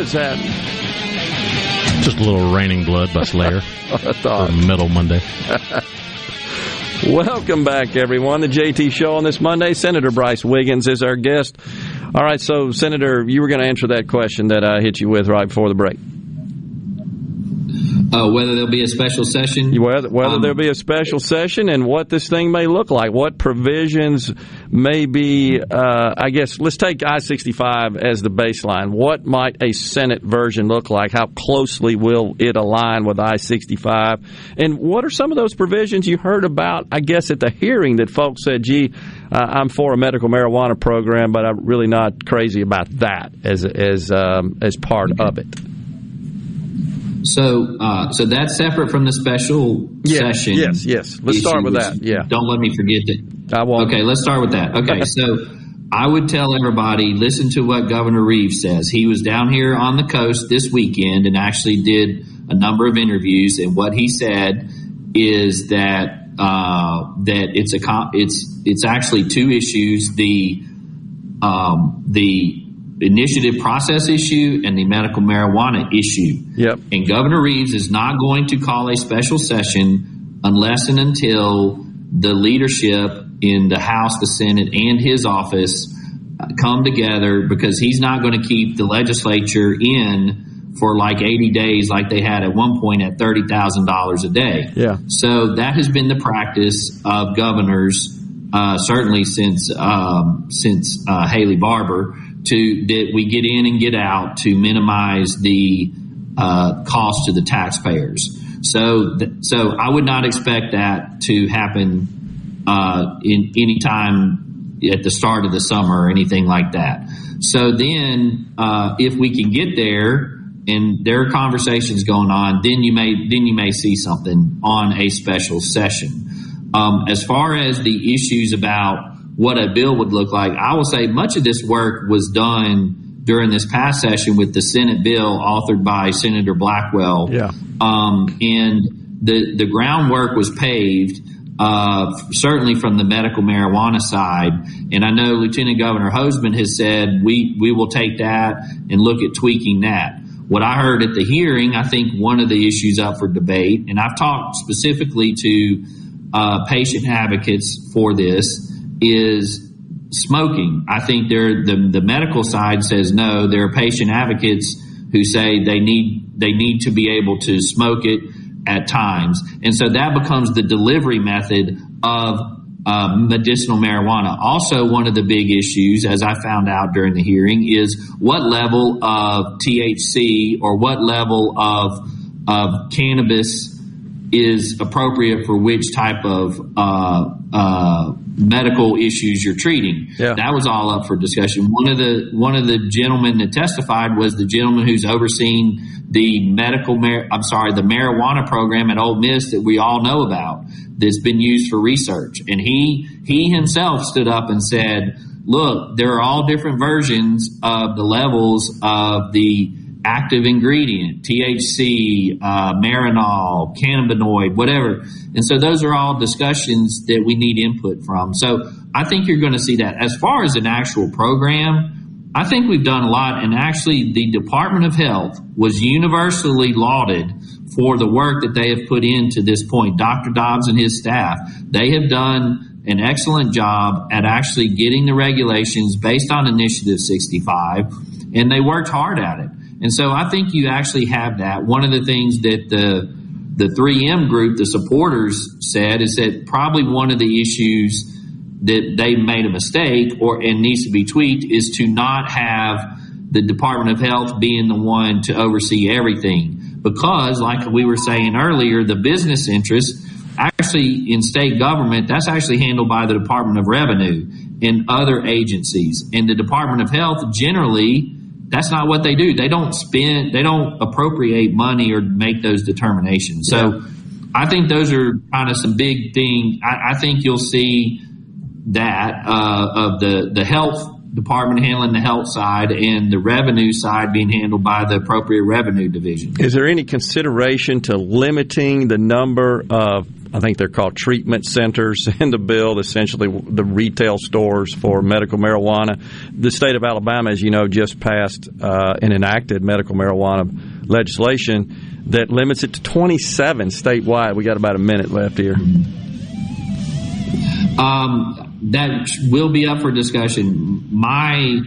is that? Just a little Raining Blood by Slayer. I thought. Metal Monday. Welcome back, everyone. The JT Show on this Monday. Senator Brice Wiggins is our guest. All right, so, Senator, you were going to answer that question that I hit you with right before the break. Uh, whether there'll be a special session? Whether, whether um, there'll be a special session and what this thing may look like, what provisions may be, uh, I guess, let's take I 65 as the baseline. What might a Senate version look like? How closely will it align with I 65? And what are some of those provisions you heard about, I guess, at the hearing that folks said, gee, uh, I'm for a medical marijuana program, but I'm really not crazy about that as, as, um, as part of it? So, uh, so that's separate from the special session. Yes, yes. Let's start with that. Yeah. Don't let me forget that. I won't. Okay, let's start with that. Okay, so I would tell everybody listen to what Governor Reeves says. He was down here on the coast this weekend and actually did a number of interviews. And what he said is that uh, that it's a it's it's actually two issues: the um, the initiative process issue and the medical marijuana issue. Yep. And Governor Reeves is not going to call a special session unless and until the leadership in the House, the Senate, and his office come together because he's not going to keep the legislature in for like 80 days like they had at one point at $30,000 a day. Yeah. So that has been the practice of governors uh, certainly since um, since uh, Haley Barbour to that we get in and get out to minimize the uh, cost to the taxpayers. So, th- so I would not expect that to happen uh, in any time at the start of the summer or anything like that. So then, uh, if we can get there and there are conversations going on, then you may then you may see something on a special session. Um, as far as the issues about what a bill would look like. I will say much of this work was done during this past session with the Senate bill authored by Senator Blackwell. Yeah. Um, and the, the groundwork was paved, uh, certainly from the medical marijuana side. And I know Lieutenant Governor Hosemann has said we, we will take that and look at tweaking that. What I heard at the hearing, I think one of the issues up for debate, and I've talked specifically to uh, patient advocates for this, is smoking. I think there the the medical side says no. There are patient advocates who say they need they need to be able to smoke it at times, and so that becomes the delivery method of uh, medicinal marijuana. Also, one of the big issues, as I found out during the hearing, is what level of THC or what level of of cannabis is appropriate for which type of uh, uh, medical issues you're treating. Yeah. That was all up for discussion. One of the one of the gentlemen that testified was the gentleman who's overseeing the medical mar- I'm sorry, the marijuana program at Ole Miss that we all know about that's been used for research. And he he himself stood up and said, "Look, there are all different versions of the levels of the active ingredient, THC, uh, marinol, cannabinoid, whatever. And so those are all discussions that we need input from. So I think you're going to see that. As far as an actual program, I think we've done a lot. And actually, the Department of Health was universally lauded for the work that they have put into this point. Dr. Dobbs and his staff, they have done an excellent job at actually getting the regulations based on Initiative 65, and they worked hard at it. And so I think you actually have that. One of the things that the the 3M group, the supporters said is that probably one of the issues that they made a mistake or and needs to be tweaked is to not have the Department of Health being the one to oversee everything. Because, like we were saying earlier, the business interests actually in state government, that's actually handled by the Department of Revenue and other agencies. And the Department of Health generally that's not what they do. They don't spend, they don't appropriate money or make those determinations. So yeah. I think those are kind of some big things. I, I think you'll see that uh, of the the health department handling the health side and the revenue side being handled by the appropriate revenue division. Is there any consideration to limiting the number of I think they're called treatment centers in the bill, essentially the retail stores for medical marijuana. The state of Alabama, as you know, just passed uh, and enacted medical marijuana legislation that limits it to 27 statewide. We got about a minute left here. Um, that will be up for discussion. My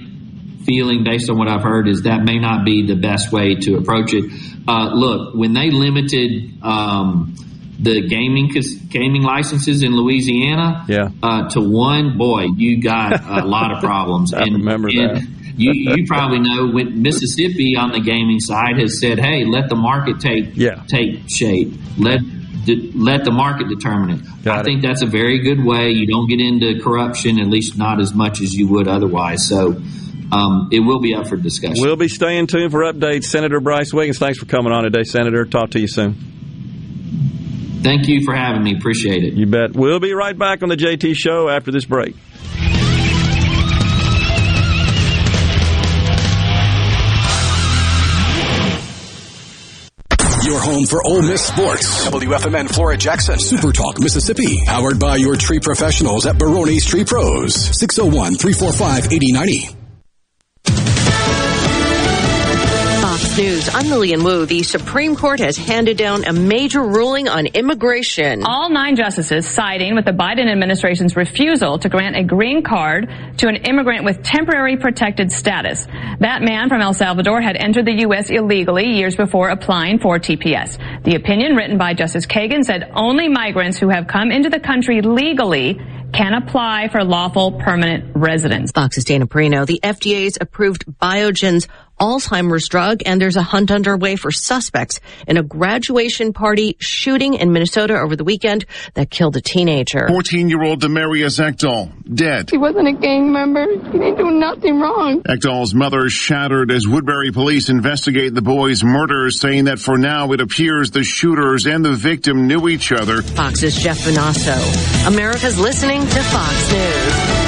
feeling based on what I've heard is that may not be the best way to approach it. Uh, look, when they limited um, the gaming gaming licenses in Louisiana yeah. uh, to one, boy, you got a lot of problems. I and, remember and that. you, you probably know when Mississippi on the gaming side has said, "Hey, let the market take yeah. take shape. Let let the market determine it." Got I it. think that's a very good way. You don't get into corruption, at least not as much as you would otherwise. So. Um, it will be up for discussion. We'll be staying tuned for updates. Senator Brice Wiggins, thanks for coming on today, Senator. Talk to you soon. Thank you for having me. Appreciate it. You bet. We'll be right back on the JT Show after this break. Your home for Ole Miss sports. WFMN Flora Jackson. Super Talk Mississippi. Powered by your tree professionals at Barone's Tree Pros. 601 345 8090. News. I'm Lillian Wu. The Supreme Court has handed down a major ruling on immigration. All nine justices siding with the Biden administration's refusal to grant a green card to an immigrant with temporary protected status. That man from El Salvador had entered the U.S. illegally years before applying for TPS. The opinion written by Justice Kagan said only migrants who have come into the country legally can apply for lawful permanent residence. Fox's Dana Perino. The FDA's approved Biogen's Alzheimer's drug, and there's a hunt underway for suspects in a graduation party shooting in Minnesota over the weekend that killed a teenager. 14-year-old Demarius Ekdahl, dead. He wasn't a gang member. He didn't do nothing wrong. Ekdahl's mother is shattered as Woodbury police investigate the boy's murder, saying that for now it appears the shooters and the victim knew each other. Fox's Jeff Monosso. America's listening to Fox News.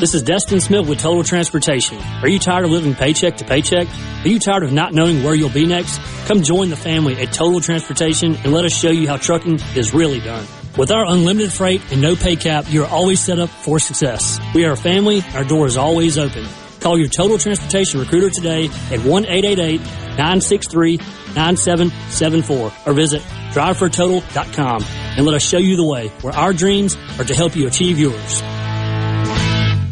This is Destin Smith with Total Transportation. Are you tired of living paycheck to paycheck? Are you tired of not knowing where you'll be next? Come join the family at Total Transportation and let us show you how trucking is really done. With our unlimited freight and no pay cap, you're always set up for success. We are a family. Our door is always open. Call your Total Transportation recruiter today at 1-888-963-9774 or visit drivefortotal.com and let us show you the way where our dreams are to help you achieve yours.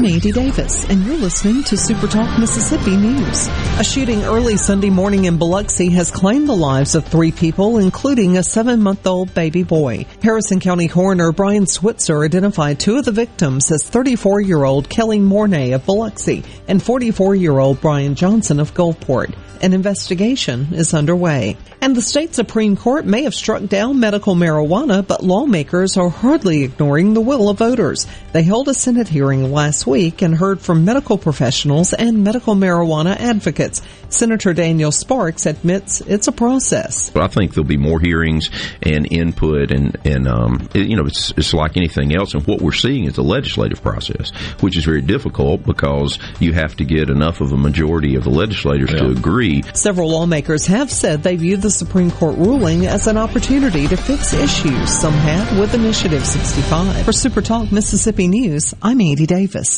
I'm Davis, and you're listening to Super Talk Mississippi News. A shooting early Sunday morning in Biloxi has claimed the lives of three people, including a seven-month-old baby boy. Harrison County Coroner Brian Switzer identified two of the victims as 34-year-old Kelly Mornay of Biloxi and 44-year-old Brian Johnson of Gulfport. An investigation is underway. And the state Supreme Court may have struck down medical marijuana, but lawmakers are hardly ignoring the will of voters. They held a Senate hearing last week and heard from medical professionals and medical marijuana advocates. Senator Daniel Sparks admits it's a process. I think there'll be more hearings and input, and and um, it, you know, it's it's like anything else. And what we're seeing is the legislative process, which is very difficult because you have to get enough of a majority of the legislators to agree. Several lawmakers have said they view the Supreme Court ruling as an opportunity to fix issues some had with Initiative 65. For Super Talk Mississippi News, I'm Andy Davis.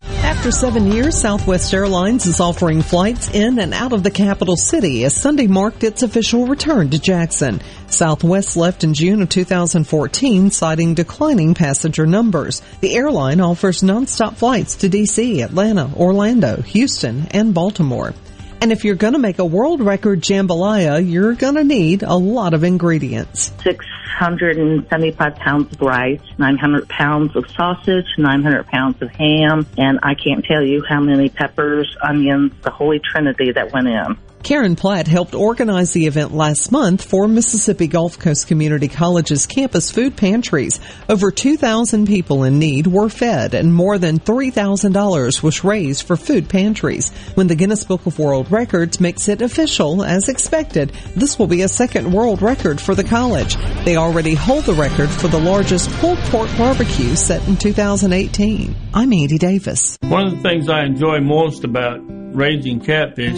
After seven years, Southwest Airlines is offering flights in and out of the capital city as Sunday marked its official return to Jackson. Southwest left in June of 2014, citing declining passenger numbers. The airline offers nonstop flights to DC, Atlanta, Orlando, Houston, and Baltimore. And if you're going to make a world record jambalaya, you're going to need a lot of ingredients. 675 pounds of rice, 900 pounds of sausage, 900 pounds of ham, and I can't tell you how many peppers, onions, the holy trinity that went in. Karen Platt helped organize the event last month for Mississippi Gulf Coast Community College's campus food pantries. Over 2,000 people in need were fed and more than $3,000 was raised for food pantries. When the Guinness Book of World Records makes it official, as expected, this will be a second world record for the college. They already hold the record for the largest pulled pork barbecue set in 2018. I'm Andy Davis. One of the things I enjoy most about raising catfish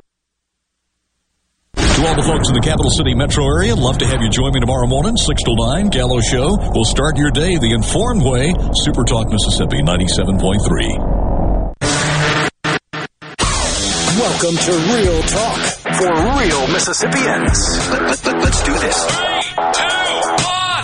To all the folks in the capital city metro area, love to have you join me tomorrow morning, 6 to 9, Gallo Show. We'll start your day the informed way. Super Talk Mississippi 97.3. Welcome to Real Talk for real Mississippians. Let, us let, let, do this.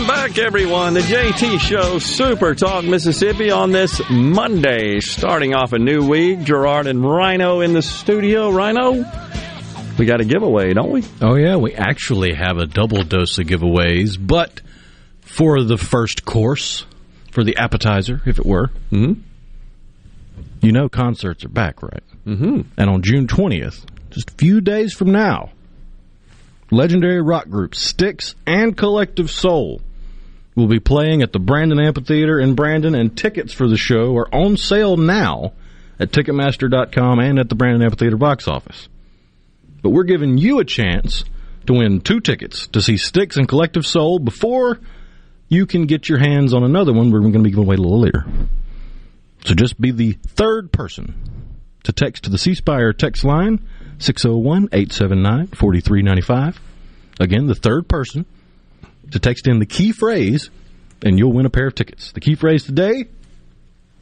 Welcome back, everyone. The JT Show, Super Talk Mississippi, on this Monday, starting off a new week. Gerard and Rhino in the studio. Rhino, we got a giveaway, don't we? Oh, yeah. We actually have a double dose of giveaways, but for the first course, for the appetizer, if it were, mm-hmm. you know concerts are back, right? Mm-hmm. And on June 20th, just a few days from now, legendary rock group Styx and Collective Soul will be playing at the Brandon Amphitheater in Brandon, and tickets for the show are on sale now at Ticketmaster.com and at the Brandon Amphitheater box office. But we're giving you a chance to win two tickets to see Styx and Collective Soul before you can get your hands on another one we're going to be giving away a little later. So just be the third person to text to the C Spire text line 601-879-4395. Again, the third person to text in the key phrase and you'll win a pair of tickets. The key phrase today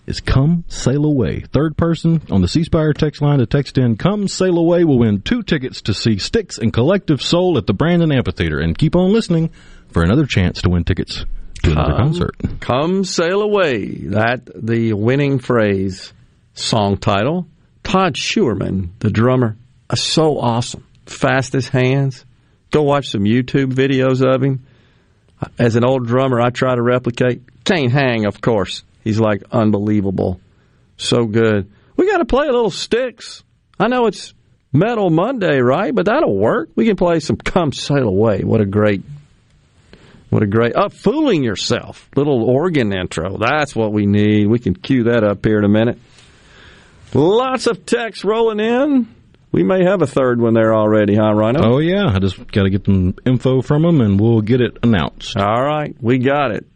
is come sail away. Third person on the C Spire text line to text in come sail away will win two tickets to see Styx and Collective Soul at the Brandon Amphitheater and keep on listening for another chance to win tickets to another Come- concert. Come sail away. That the winning phrase, song title. Todd Sucherman, the drummer, so awesome. Fastest hands. Go watch some YouTube videos of him. As an old drummer, I try to replicate. Can't hang, of course. He's like unbelievable. So good. We got to play a little Styx. I know it's Metal Monday, right? But that'll work. We can play some Come Sail Away. What a great what a great up fooling yourself. Little organ intro. That's what we need. We can cue that up here in a minute. Lots of text rolling in. We may have a third one there already, huh, Rhino? Oh yeah, I just got to get some info from them and we'll get it announced. All right, we got it.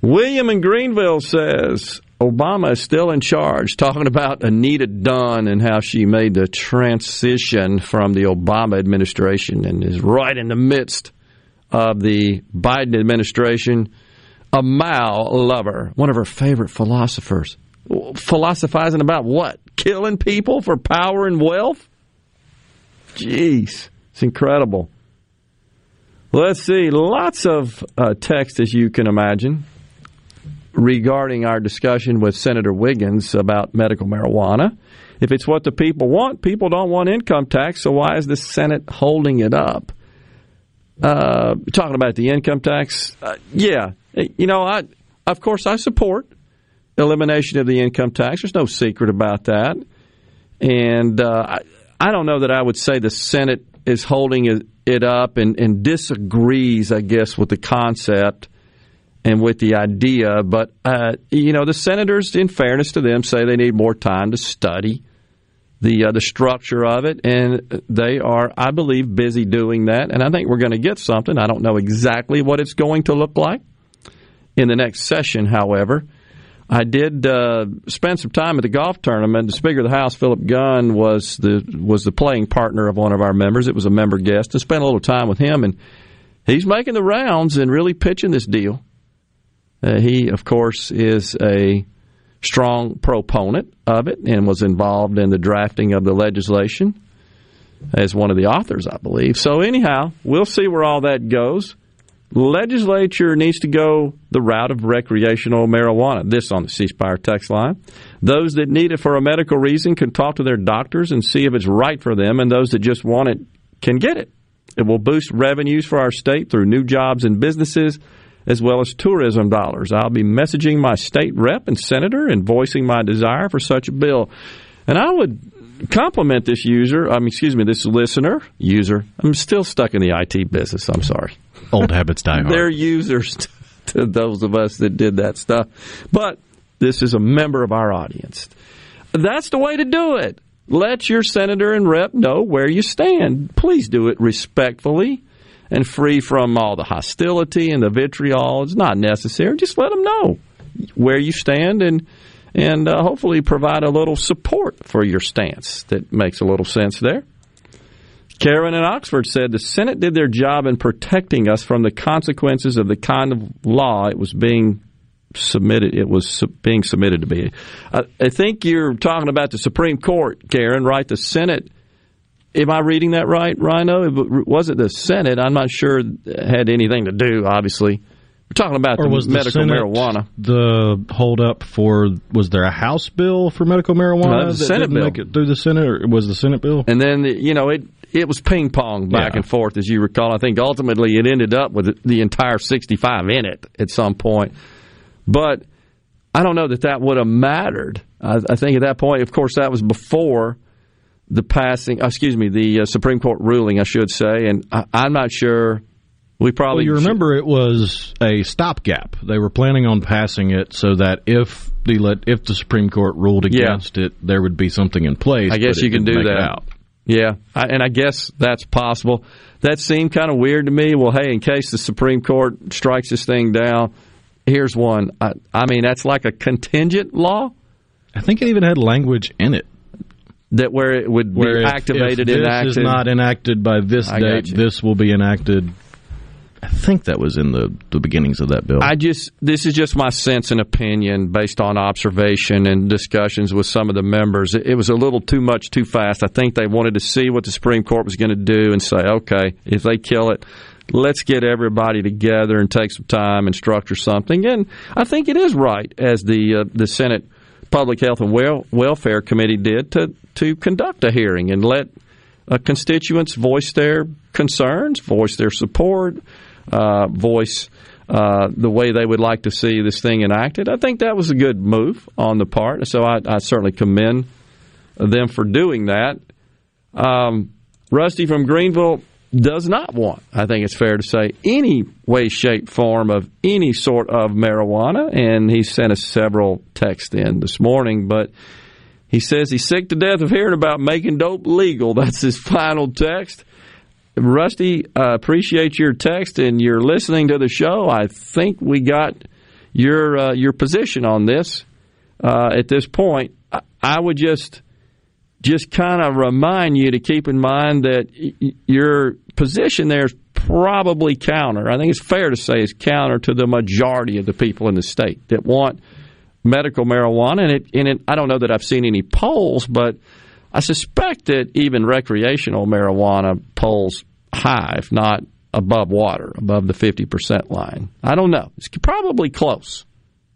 William in Greenville says Obama is still in charge, talking about Anita Dunn and how she made the transition from the Obama administration and is right in the midst of the Biden administration, a Mao lover, one of her favorite philosophers. Philosophizing about what? Killing people for power and wealth? Jeez, it's incredible. Let's see, lots of uh, text, as you can imagine, regarding our discussion with Senator Wiggins about medical marijuana. If it's what the people want, people don't want income tax, so why is the Senate holding it up? Uh, talking about the income tax, uh, yeah, you know, I of course I support elimination of the income tax. There's no secret about that, and uh, I, I don't know that I would say the Senate is holding it, up and, and disagrees, I guess, with the concept and with the idea. But, uh, you know, the senators, in fairness to them, say they need more time to study the uh, the structure of it, and they are, I believe, busy doing that. And I think we're going to get something. I don't know exactly what it's going to look like in the next session, however. I did uh, spend some time at the golf tournament. The Speaker of the House, Philip Gunn, was the was the playing partner of one of our members. It was a member guest. To spend a little time with him, and he's making the rounds and really pitching this deal. Uh, he, of course, is a strong proponent of it and was involved in the drafting of the legislation as one of the authors, I believe. So, anyhow, we'll see where all that goes. Legislature needs to go the route of recreational marijuana. This on the C Spire text line. Those that need it for a medical reason can talk to their doctors and see if it's right for them, and those that just want it can get it. It will boost revenues for our state through new jobs and businesses as well as tourism dollars. I'll be messaging my state rep and senator and voicing my desire for such a bill. And I would compliment this user, I mean, excuse me, this listener, user. I'm still stuck in the IT business. I'm sorry. Old habits die hard. They're users to those of us that did that stuff. But this is a member of our audience. That's the way to do it. Let your senator and rep know where you stand. Please do it respectfully and free from all the hostility and the vitriol. It's not necessary. Just let them know where you stand and and uh, hopefully provide a little support for your stance that makes a little sense there. Karen in Oxford said the Senate did their job in protecting us from the consequences of the kind of law it was being submitted. It was being submitted to be. I, I think you're talking about the Supreme Court, Karen, right? The Senate. Am I reading that right, Rhino? Was it the Senate? I'm not sure had anything to do. Obviously, we're talking about or the was medical the Senate marijuana. The holdup for was there a House bill for medical marijuana? No, the that Senate didn't bill. make it through the Senate, or was the Senate bill? And then you know it it was ping pong back Yeah. and forth, as you recall. I think ultimately it ended up with the entire 65 in it at some point. But I don't know that that would have mattered. I, I think at that point, of course, that was before the passing. uh, Excuse me, the uh, Supreme Court ruling, I should say, and I, I'm not sure. We probably Well, you remember it was a stopgap. They were planning on passing it so that if the let if the Supreme Court ruled Yeah. against it, there would be something in place. I guess you can do that. out. Yeah, I, and I guess that's possible. That seemed kind of weird to me. Well, hey, in case the Supreme Court strikes this thing down, here's one. I, I mean, that's like a contingent law. I think it even had language in it that where it would where be if- activated, if this enacted. is not enacted by this I date, this will be enacted. I think that was in the, the beginnings of that bill. I just this is just my sense and opinion based on observation and discussions with some of the members. It, it was a little too much too fast. I think they wanted to see what the Supreme Court was going to do and say, okay, if they kill it, let's get everybody together and take some time and structure something. And I think it is right as the uh, the Senate Public Health and well, Welfare Committee did to to conduct a hearing and let uh, constituents voice their concerns, voice their support, voice uh, the way they would like to see this thing enacted. I think that was a good move on the part. So I, I certainly commend them for doing that. Um, Rusty from Greenville does not want, I think it's fair to say, any way, shape, form of any sort of marijuana. And he sent us several texts in this morning, but he says he's sick to death of hearing about making dope legal. That's his final text. Rusty, uh, appreciate your text and you're listening to the show. I think we got your uh, your position on this uh, at this point. I, I would just just kind of remind you to keep in mind that y- your position there is probably counter. I think it's fair to say it's counter to the majority of the people in the state that want medical marijuana. And it, and it, I don't know that I've seen any polls, but I suspect that even recreational marijuana polls high, if not above water, above the 50% line. I don't know. It's probably close.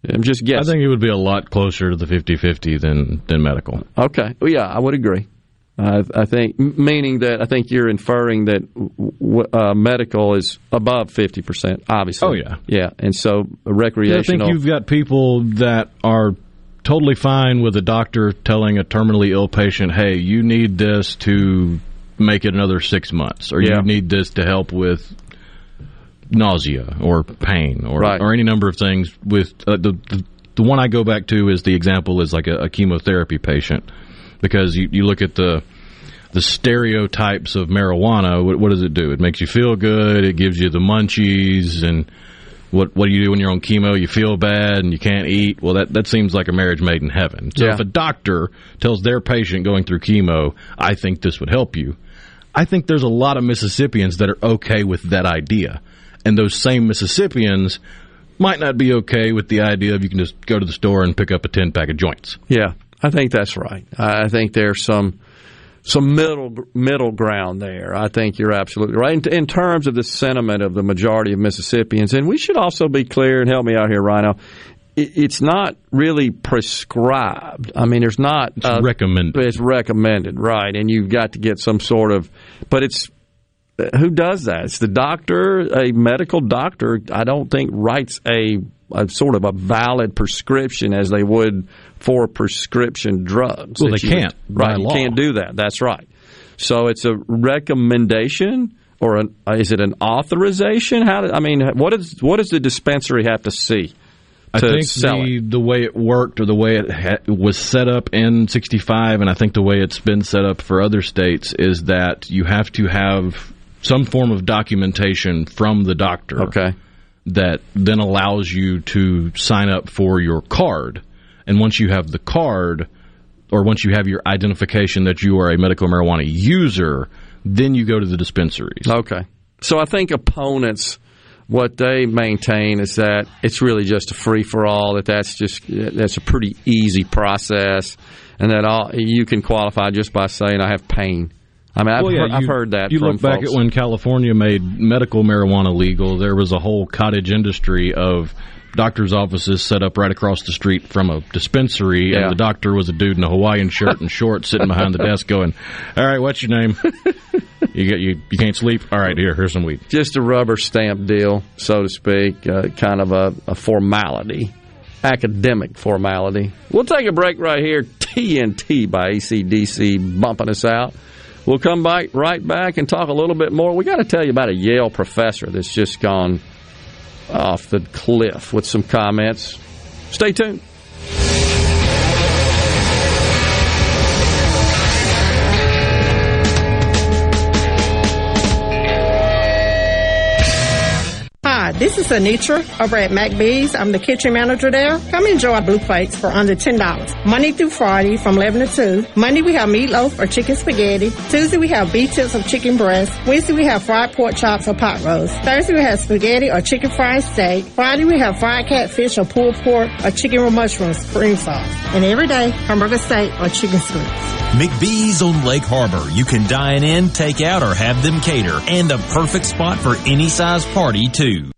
I'm just guessing. I think it would be a lot closer to the 50-50 than than medical. Okay. Well, yeah, I would agree. Uh, I think, meaning that I think you're inferring that w- uh, medical is above 50%, obviously. Oh, yeah. Yeah. And so Yeah, I think you've got people that are totally fine with a doctor telling a terminally ill patient, "Hey, you need this to make it another six months, or Yeah. you need this to help with nausea or pain, or Right. or any number of things." With uh, the, the the one I go back to is the example is like a, a chemotherapy patient, because you, you look at the the stereotypes of marijuana. What, what does it do? It makes you feel good. It gives you the munchies and what what do you do when you're on chemo? You feel bad and you can't eat. Well, that that seems like a marriage made in heaven. So Yeah. if a doctor tells their patient going through chemo, "I think this would help you," I think there's a lot of Mississippians that are okay with that idea, and those same Mississippians might not be okay with the idea of you can just go to the store and pick up a ten pack of joints. Yeah, I think that's right. I think there's some some middle middle ground there. I think you're absolutely right in, in terms of the sentiment of the majority of Mississippians. And we should also be clear and help me out here, Rhino. It, it's not really prescribed. I mean, there's not It's recommended. It's recommended, right? And you've got to get some sort of, but it's who does that? It's the doctor, a medical doctor. I don't think writes a, a sort of a valid prescription as they would for prescription drugs. Well, they you can't, by right? You law. can't do that. That's right. So it's a recommendation, or an, uh, is it an authorization? How? Do, I mean, what does what does the dispensary have to see I think sell the, it? the way it worked or the way it ha- was set up in 65, and I think the way it's been set up for other states is that you have to have some form of documentation from the doctor. Okay. That then allows you to sign up for your card. And once you have the card, or once you have your identification that you are a medical marijuana user, then you go to the dispensaries. Okay. So I think opponents, what they maintain is that it's really just a free for all. That that's just that's a pretty easy process, and that all you can qualify just by saying I have pain. I mean, I've, Well, yeah, heard, I've you- heard that. You look back folks. at when California made medical marijuana legal, there was a whole cottage industry of doctors' offices set up right across the street from a dispensary, Yeah. and the doctor was a dude in a Hawaiian shirt and shorts sitting behind the desk going, All right, what's your name? you, get, you, you can't sleep? All right, here, here's some weed. just a rubber stamp deal, so to speak, uh, kind of a, a formality, academic formality. We'll take a break right here. TNT by ACDC bumping us out. We'll come back right back and talk a little bit more. We got to tell you about a Yale professor that's just gone off the cliff with some comments. Stay tuned. This is Anitra over at McBee's. I'm the kitchen manager there. Come enjoy our blue plates for under $10. Monday through Friday from 11 to 2. Monday we have meatloaf or chicken spaghetti. Tuesday we have beef tips or chicken breast. Wednesday we have fried pork chops or pot roast. Thursday we have spaghetti or chicken fried steak. Friday we have fried catfish or pulled pork or chicken with mushrooms cream sauce. And every day hamburger steak or chicken strips. McBee's on Lake Harbor. You can dine in, take out, or have them cater. And the perfect spot for any size party, too.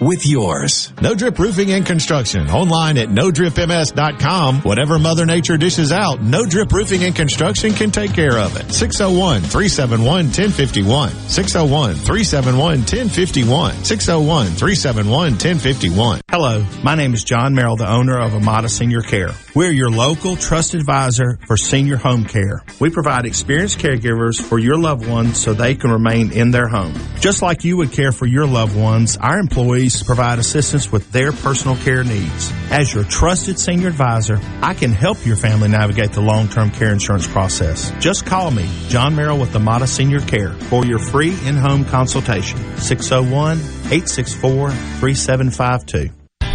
With yours. No Drip Roofing and Construction. Online at nodripms.com. Whatever Mother Nature dishes out, No Drip Roofing and Construction can take care of it. 601 371 1051. 601 371 1051. 601 371 1051. Hello, my name is John Merrill, the owner of Amada Senior Care. We're your local trusted advisor for senior home care. We provide experienced caregivers for your loved ones so they can remain in their home. Just like you would care for your loved ones, our employees provide assistance with their personal care needs. As your trusted senior advisor, I can help your family navigate the long-term care insurance process. Just call me, John Merrill with Amada Senior Care, for your free in-home consultation. 601 864 3752.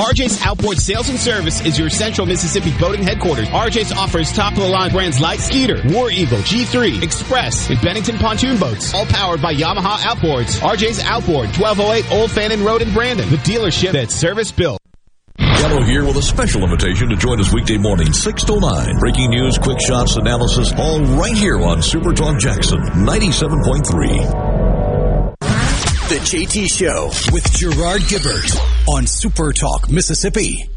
RJ's Outboard Sales and Service is your central Mississippi boating headquarters. RJ's offers top of the line brands like Skeeter, War Eagle, G3, Express, and Bennington pontoon boats, all powered by Yamaha Outboards. RJ's Outboard, 1208 Old Fannin Road in Brandon, the dealership that's service built. Gallo here with a special invitation to join us weekday morning, 6 to 9. Breaking news, quick shots, analysis, all right here on Super Talk Jackson 97.3. The JT Show with Gerard Gibert on Super Talk, Mississippi.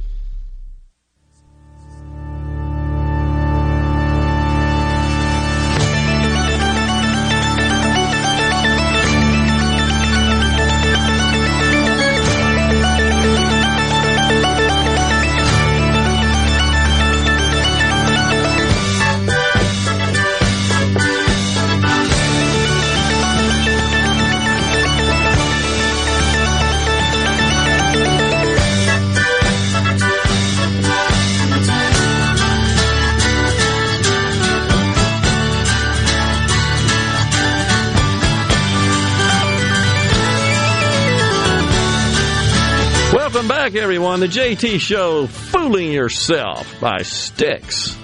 Back, everyone. The JT Show, Fooling Yourself by Styx.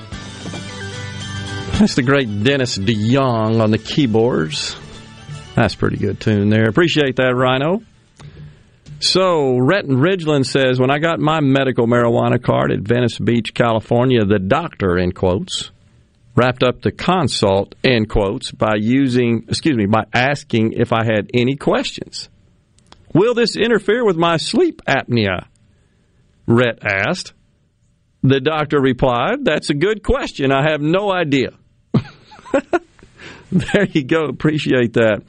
That's the great Dennis DeYoung on the keyboards. That's pretty good tune there. Appreciate that, Rhino. So, Rhett in Ridgeland says, When I got my medical marijuana card at Venice Beach, California, the doctor, in quotes, wrapped up the consult, in quotes, by using, excuse me, by asking if I had any questions. Will this interfere with my sleep apnea? Rhett asked. The doctor replied, That's a good question. I have no idea. there you go. Appreciate that.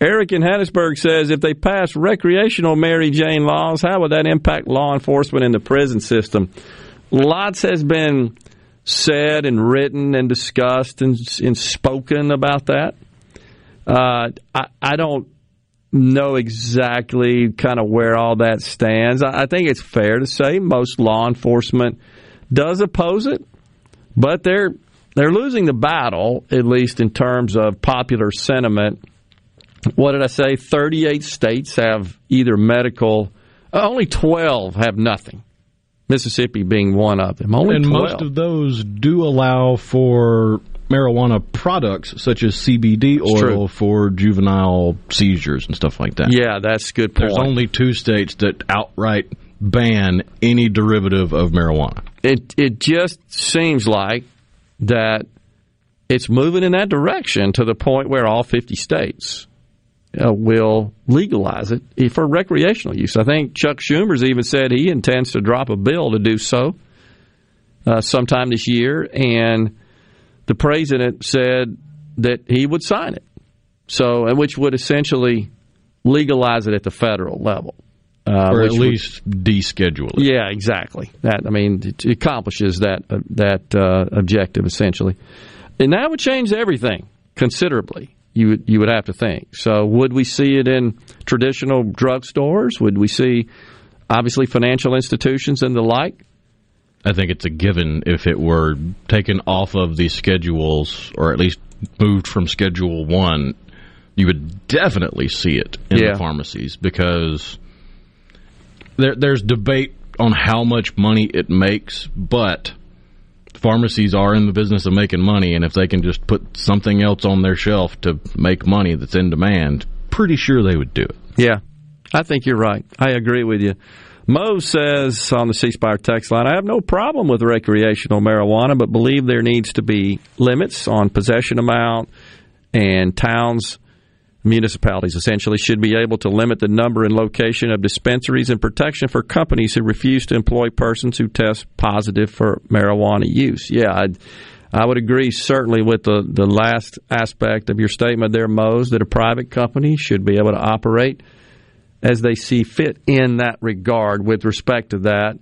Eric in Hattiesburg says if they pass recreational Mary Jane laws, how would that impact law enforcement in the prison system? Lots has been said and written and discussed and, and spoken about that. Uh, I, I don't know exactly kind of where all that stands. I think it's fair to say most law enforcement does oppose it, but they're they're losing the battle at least in terms of popular sentiment. What did I say? 38 states have either medical uh, only 12 have nothing. Mississippi being one of them. Only and 12. most of those do allow for marijuana products such as CBD oil true. for juvenile seizures and stuff like that. Yeah, that's good point. There's only two states that outright ban any derivative of marijuana. It it just seems like that it's moving in that direction to the point where all 50 states uh, will legalize it for recreational use. I think Chuck Schumer's even said he intends to drop a bill to do so uh, sometime this year, and the president said that he would sign it. So, which would essentially legalize it at the federal level. uh, or at which would- least deschedule it. yeah, exactly. That I mean, it accomplishes that uh, that uh, objective essentially, and that would change everything considerably. You would you would have to think. So, would we see it in traditional drugstores? Would we see, obviously, financial institutions and the like? I think it's a given if it were taken off of the schedules, or at least moved from Schedule One, you would definitely see it in Yeah. the pharmacies because there, there's debate on how much money it makes, but pharmacies are in the business of making money, and if they can just put something else on their shelf to make money that's in demand, pretty sure they would do it. Yeah, I think you're right. I agree with you. Mo says on the C Spire text line, I have no problem with recreational marijuana, but believe there needs to be limits on possession amount, and towns, municipalities essentially should be able to limit the number and location of dispensaries and protection for companies who refuse to employ persons who test positive for marijuana use. Yeah, I'd, I would agree certainly with the, the last aspect of your statement there, Mose, that a private company should be able to operate as they see fit in that regard with respect to that.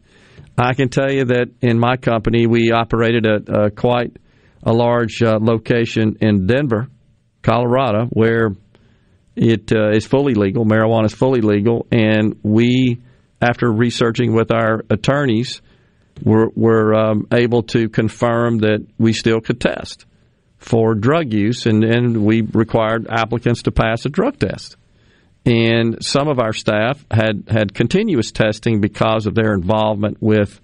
I can tell you that in my company, we operated at uh, quite a large uh, location in Denver, Colorado, where it uh, is fully legal. Marijuana is fully legal, and we, after researching with our attorneys, were, were um, able to confirm that we still could test for drug use, and, and we required applicants to pass a drug test. And some of our staff had, had continuous testing because of their involvement with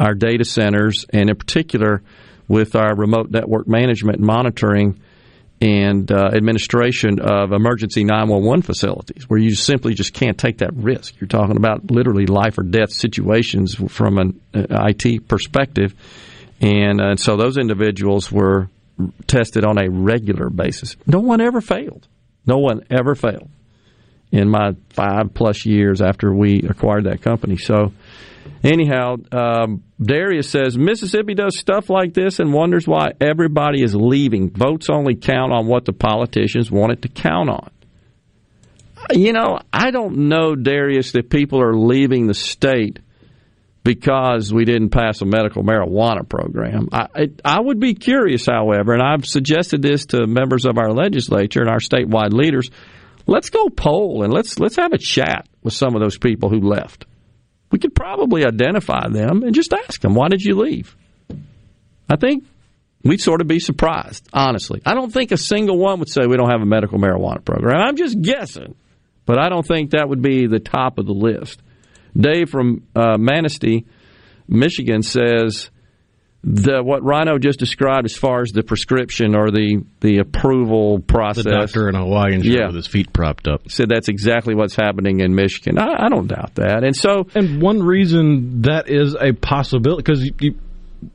our data centers, and in particular with our remote network management monitoring and uh, administration of emergency 911 facilities, where you simply just can't take that risk. You're talking about literally life or death situations from an uh, IT perspective. And uh, so those individuals were tested on a regular basis. No one ever failed. No one ever failed in my five plus years after we acquired that company. So, anyhow, um, Darius says Mississippi does stuff like this and wonders why everybody is leaving. Votes only count on what the politicians want it to count on. You know, I don't know, Darius, that people are leaving the state because we didn't pass a medical marijuana program. I, I, I would be curious, however, and I've suggested this to members of our legislature and our statewide leaders. Let's go poll and let's let's have a chat with some of those people who left. We could probably identify them and just ask them, "Why did you leave?" I think we'd sort of be surprised, honestly. I don't think a single one would say we don't have a medical marijuana program. I'm just guessing, but I don't think that would be the top of the list. Dave from uh, Manistee, Michigan says the what Rhino just described as far as the prescription or the the approval process. The doctor in a Hawaiian shirt Yeah. with his feet propped up. said that's exactly what's happening in Michigan. I, I don't doubt that. And so, and one reason that is a possibility because you, you,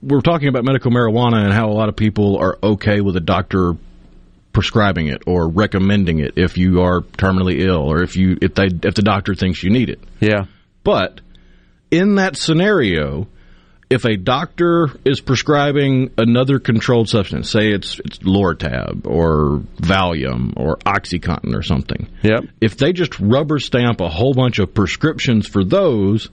we're talking about medical marijuana and how a lot of people are okay with a doctor prescribing it or recommending it if you are terminally ill or if you if they if the doctor thinks you need it. Yeah. But in that scenario, if a doctor is prescribing another controlled substance, say it's it's Lortab or Valium or OxyContin or something, yep. if they just rubber stamp a whole bunch of prescriptions for those,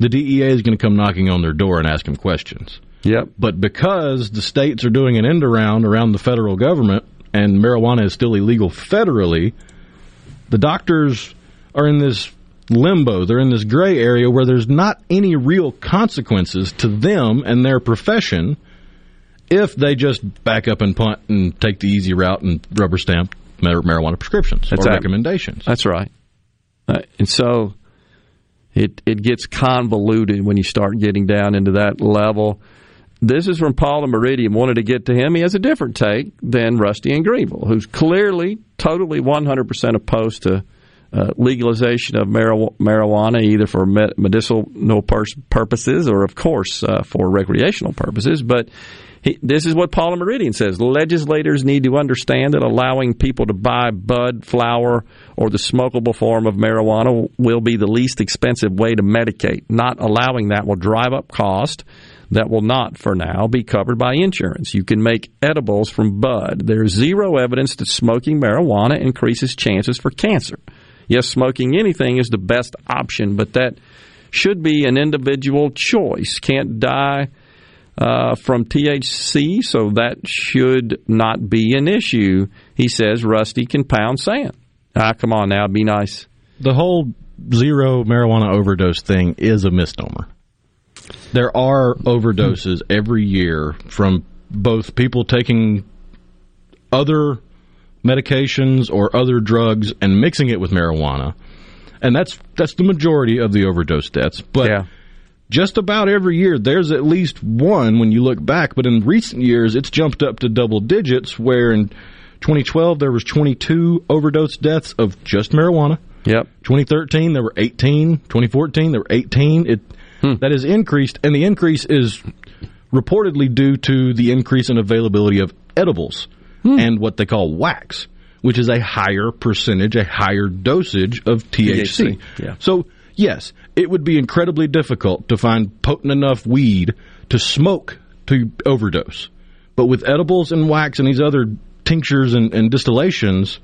the DEA is going to come knocking on their door and ask them questions. Yep. But because the states are doing an end around around the federal government and marijuana is still illegal federally, the doctors are in this limbo. They're in this gray area where there's not any real consequences to them and their profession if they just back up and punt and take the easy route and rubber stamp marijuana prescriptions That's or right. recommendations. That's right. Uh, and so it it gets convoluted when you start getting down into that level. This is from Paul and Meridian. Wanted to get to him. He has a different take than Rusty and Greenville, who's clearly, totally, 100% opposed to uh, legalization of marijuana, either for med- medicinal purposes or, of course, uh, for recreational purposes. But he, this is what Paul Meridian says. Legislators need to understand that allowing people to buy bud, flower, or the smokable form of marijuana will be the least expensive way to medicate. Not allowing that will drive up cost that will not, for now, be covered by insurance. You can make edibles from bud. There's zero evidence that smoking marijuana increases chances for cancer. Yes, smoking anything is the best option, but that should be an individual choice. Can't die uh, from THC, so that should not be an issue. He says Rusty can pound sand. Ah, come on now, be nice. The whole zero marijuana overdose thing is a misnomer. There are overdoses every year from both people taking other medications or other drugs and mixing it with marijuana. And that's that's the majority of the overdose deaths. But yeah. just about every year there's at least one when you look back, but in recent years it's jumped up to double digits where in 2012 there was 22 overdose deaths of just marijuana. Yep. 2013 there were 18, 2014 there were 18. It Hmm. that has increased and the increase is reportedly due to the increase in availability of edibles Hmm. and what they call wax, which is a higher percentage, a higher dosage of THC. THC, yeah. So, yes, it would be incredibly difficult to find potent enough weed to smoke to overdose. But with edibles and wax and these other tinctures and, and distillations,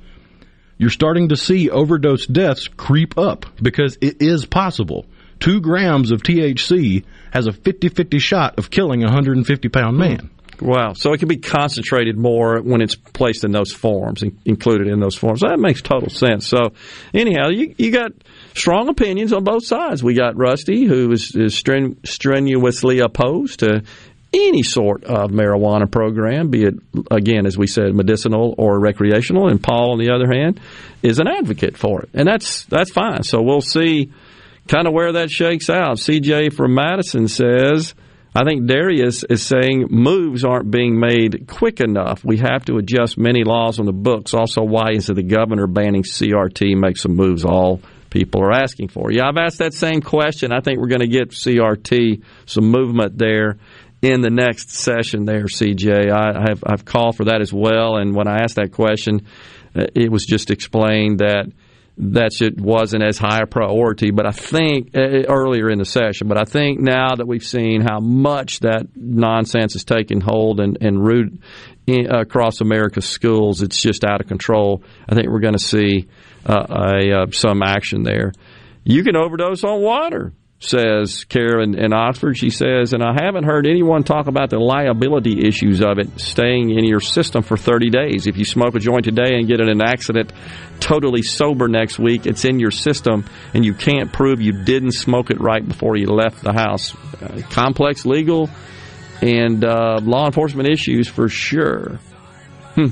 you're starting to see overdose deaths creep up because it is possible. Two grams of THC has a 50 50 shot of killing a 150 pound man. Wow. So it can be concentrated more when it's placed in those forms, in- included in those forms. That makes total sense. So, anyhow, you, you got strong opinions on both sides. We got Rusty, who is, is stren- strenuously opposed to any sort of marijuana program, be it, again, as we said, medicinal or recreational. And Paul, on the other hand, is an advocate for it. And that's, that's fine. So we'll see kind of where that shakes out. CJ from Madison says, I think Darius is saying moves aren't being made quick enough. We have to adjust many laws on the books. Also, why is it the governor banning CRT makes some moves all people are asking for? Yeah, I've asked that same question. I think we're going to get CRT some movement there in the next session there, CJ. I have I've called for that as well. And when I asked that question, uh, it was just explained that that it wasn't as high a priority. But I think uh, earlier in the session, but I think now that we've seen how much that nonsense is taking hold and, and root in, across America's schools, it's just out of control. I think we're going to see uh, a, uh, some action there. You can overdose on water says Karen in Oxford. She says, and I haven't heard anyone talk about the liability issues of it staying in your system for 30 days. If you smoke a joint today and get in an accident totally sober next week, it's in your system and you can't prove you didn't smoke it right before you left the house. Uh, complex legal and uh, law enforcement issues for sure. Hmm.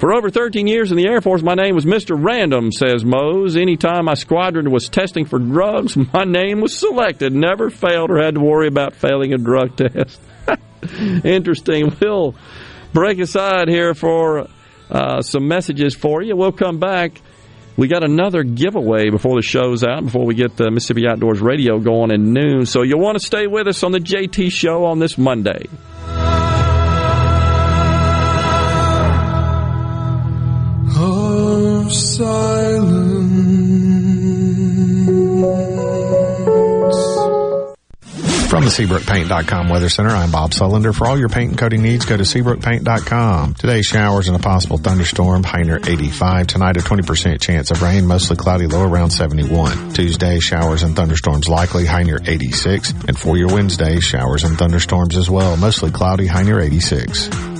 For over 13 years in the Air Force, my name was Mr. Random, says Mose. Anytime my squadron was testing for drugs, my name was selected. Never failed or had to worry about failing a drug test. Interesting. We'll break aside here for uh, some messages for you. We'll come back. We got another giveaway before the show's out, before we get the Mississippi Outdoors Radio going at noon. So you'll want to stay with us on the JT Show on this Monday. From the SeabrookPaint.com Weather Center, I'm Bob Sullender. For all your paint and coating needs, go to SeabrookPaint.com. Today, showers and a possible thunderstorm, high near 85. Tonight, a 20% chance of rain, mostly cloudy, low around 71. Tuesday, showers and thunderstorms likely, high near 86. And for your Wednesday, showers and thunderstorms as well, mostly cloudy, high near 86.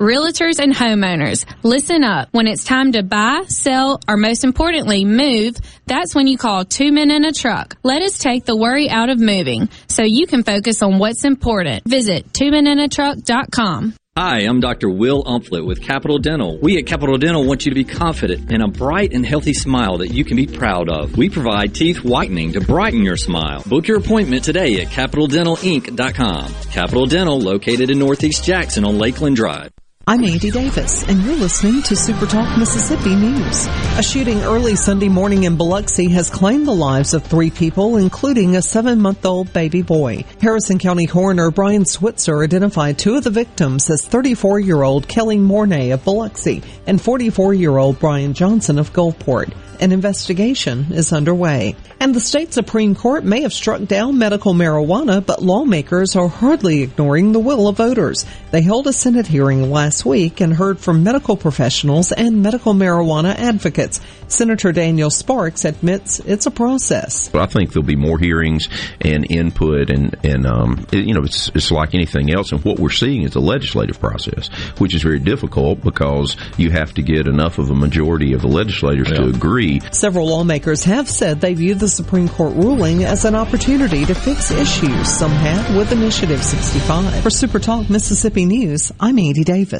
Realtors and homeowners, listen up. When it's time to buy, sell, or most importantly, move, that's when you call two men in a truck. Let us take the worry out of moving so you can focus on what's important. Visit twomeninatruck.com. Hi, I'm Dr. Will Umflett with Capital Dental. We at Capital Dental want you to be confident in a bright and healthy smile that you can be proud of. We provide teeth whitening to brighten your smile. Book your appointment today at CapitalDentalInc.com. Capital Dental, located in Northeast Jackson on Lakeland Drive. I'm Andy Davis, and you're listening to Super Talk Mississippi News. A shooting early Sunday morning in Biloxi has claimed the lives of three people, including a seven-month-old baby boy. Harrison County Coroner Brian Switzer identified two of the victims as 34-year-old Kelly Mornay of Biloxi and 44-year-old Brian Johnson of Gulfport. An investigation is underway. And the state Supreme Court may have struck down medical marijuana, but lawmakers are hardly ignoring the will of voters. They held a Senate hearing last week and heard from medical professionals and medical marijuana advocates. Senator Daniel Sparks admits it's a process. I think there'll be more hearings and input, and and um, it, you know, it's it's like anything else. And what we're seeing is a legislative process, which is very difficult because you have to get enough of a majority of the legislators yeah. to agree. Several lawmakers have said they view the Supreme Court ruling as an opportunity to fix issues some had with Initiative 65. For Super Talk Mississippi News, I'm Andy Davis.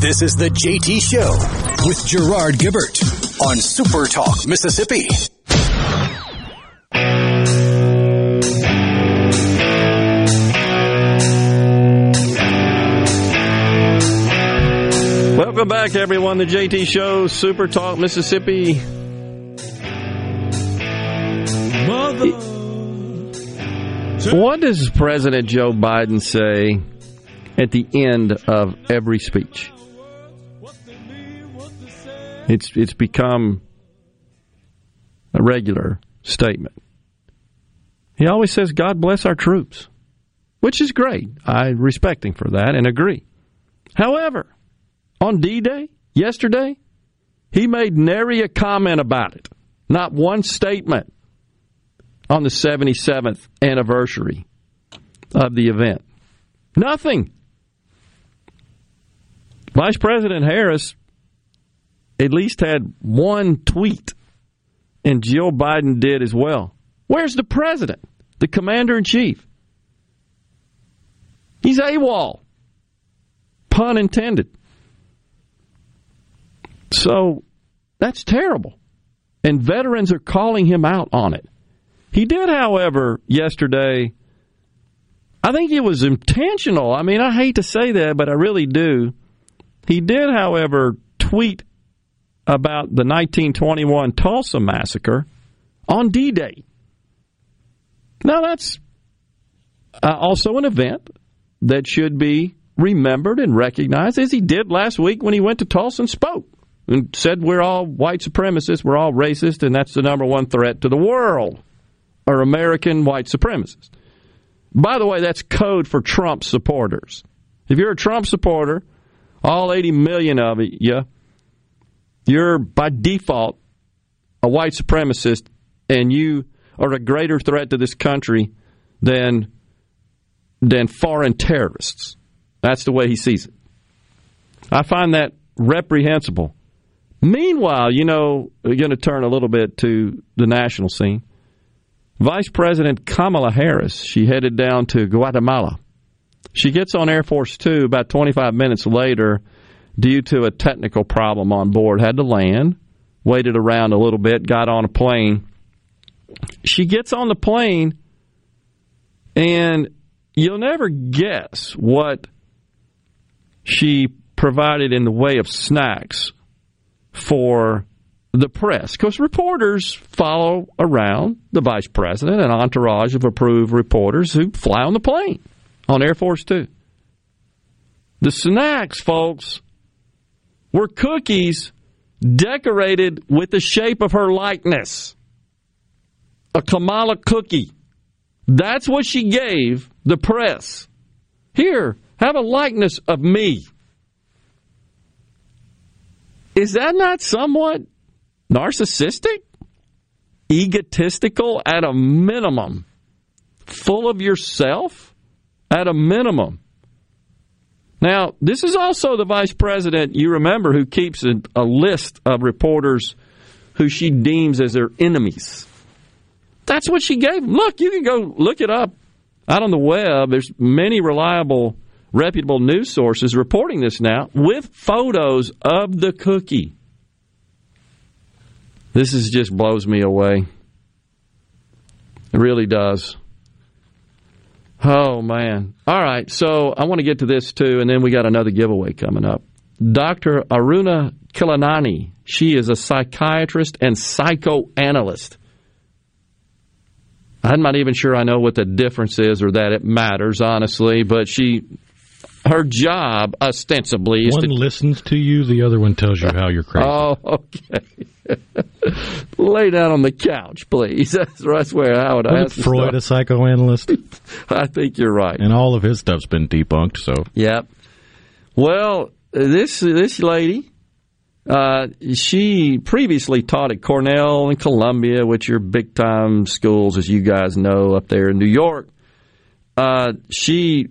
This is the JT Show with Gerard Gibert on Super Talk, Mississippi. Welcome back, everyone. The JT Show, Super Talk, Mississippi. Mother. What does President Joe Biden say at the end of every speech. It's it's become a regular statement. He always says, God bless our troops, which is great. I respect him for that and agree. However, on D Day, yesterday, he made nary a comment about it. Not one statement on the 77th anniversary of the event. Nothing. Vice President Harris at least had one tweet, and Jill Biden did as well. Where's the president, the commander in chief? He's AWOL. Pun intended. So that's terrible. And veterans are calling him out on it. He did, however, yesterday, I think it was intentional. I mean, I hate to say that, but I really do. He did, however, tweet about the 1921 Tulsa massacre on D Day. Now, that's uh, also an event that should be remembered and recognized, as he did last week when he went to Tulsa and spoke and said we're all white supremacists, we're all racist, and that's the number one threat to the world, are American white supremacists. By the way, that's code for Trump supporters. If you're a Trump supporter, all 80 million of you, you're by default a white supremacist, and you are a greater threat to this country than than foreign terrorists. That's the way he sees it. I find that reprehensible. Meanwhile, you know, we're going to turn a little bit to the national scene. Vice President Kamala Harris, she headed down to Guatemala. She gets on Air Force Two about 25 minutes later due to a technical problem on board, had to land, waited around a little bit, got on a plane. She gets on the plane, and you'll never guess what she provided in the way of snacks for the press. Because reporters follow around the vice president, an entourage of approved reporters who fly on the plane on Air Force Two. The snacks, folks, were cookies decorated with the shape of her likeness. A Kamala cookie. That's what she gave the press. Here, have a likeness of me. Is that not somewhat narcissistic? Egotistical at a minimum? Full of yourself at a minimum? Now, this is also the vice president, you remember, who keeps a, a list of reporters who she deems as her enemies. That's what she gave. Look, you can go look it up out on the web. There's many reliable, reputable news sources reporting this now with photos of the cookie. This is just blows me away. It really does. Oh man. All right, so I want to get to this too and then we got another giveaway coming up. Dr. Aruna Khilanani, she is a psychiatrist and psychoanalyst. I'm not even sure I know what the difference is or that it matters, honestly, but she her job ostensibly is one to listens to you, the other one tells you how you're crazy. Oh, okay. Lay down on the couch, please. That's, that's where I would Wasn't ask. Freud a psychoanalyst? I think you're right. And all of his stuff's been debunked, so. Yep. Well, this this lady, uh, she previously taught at Cornell and Columbia, which are big time schools, as you guys know, up there in New York. Uh, she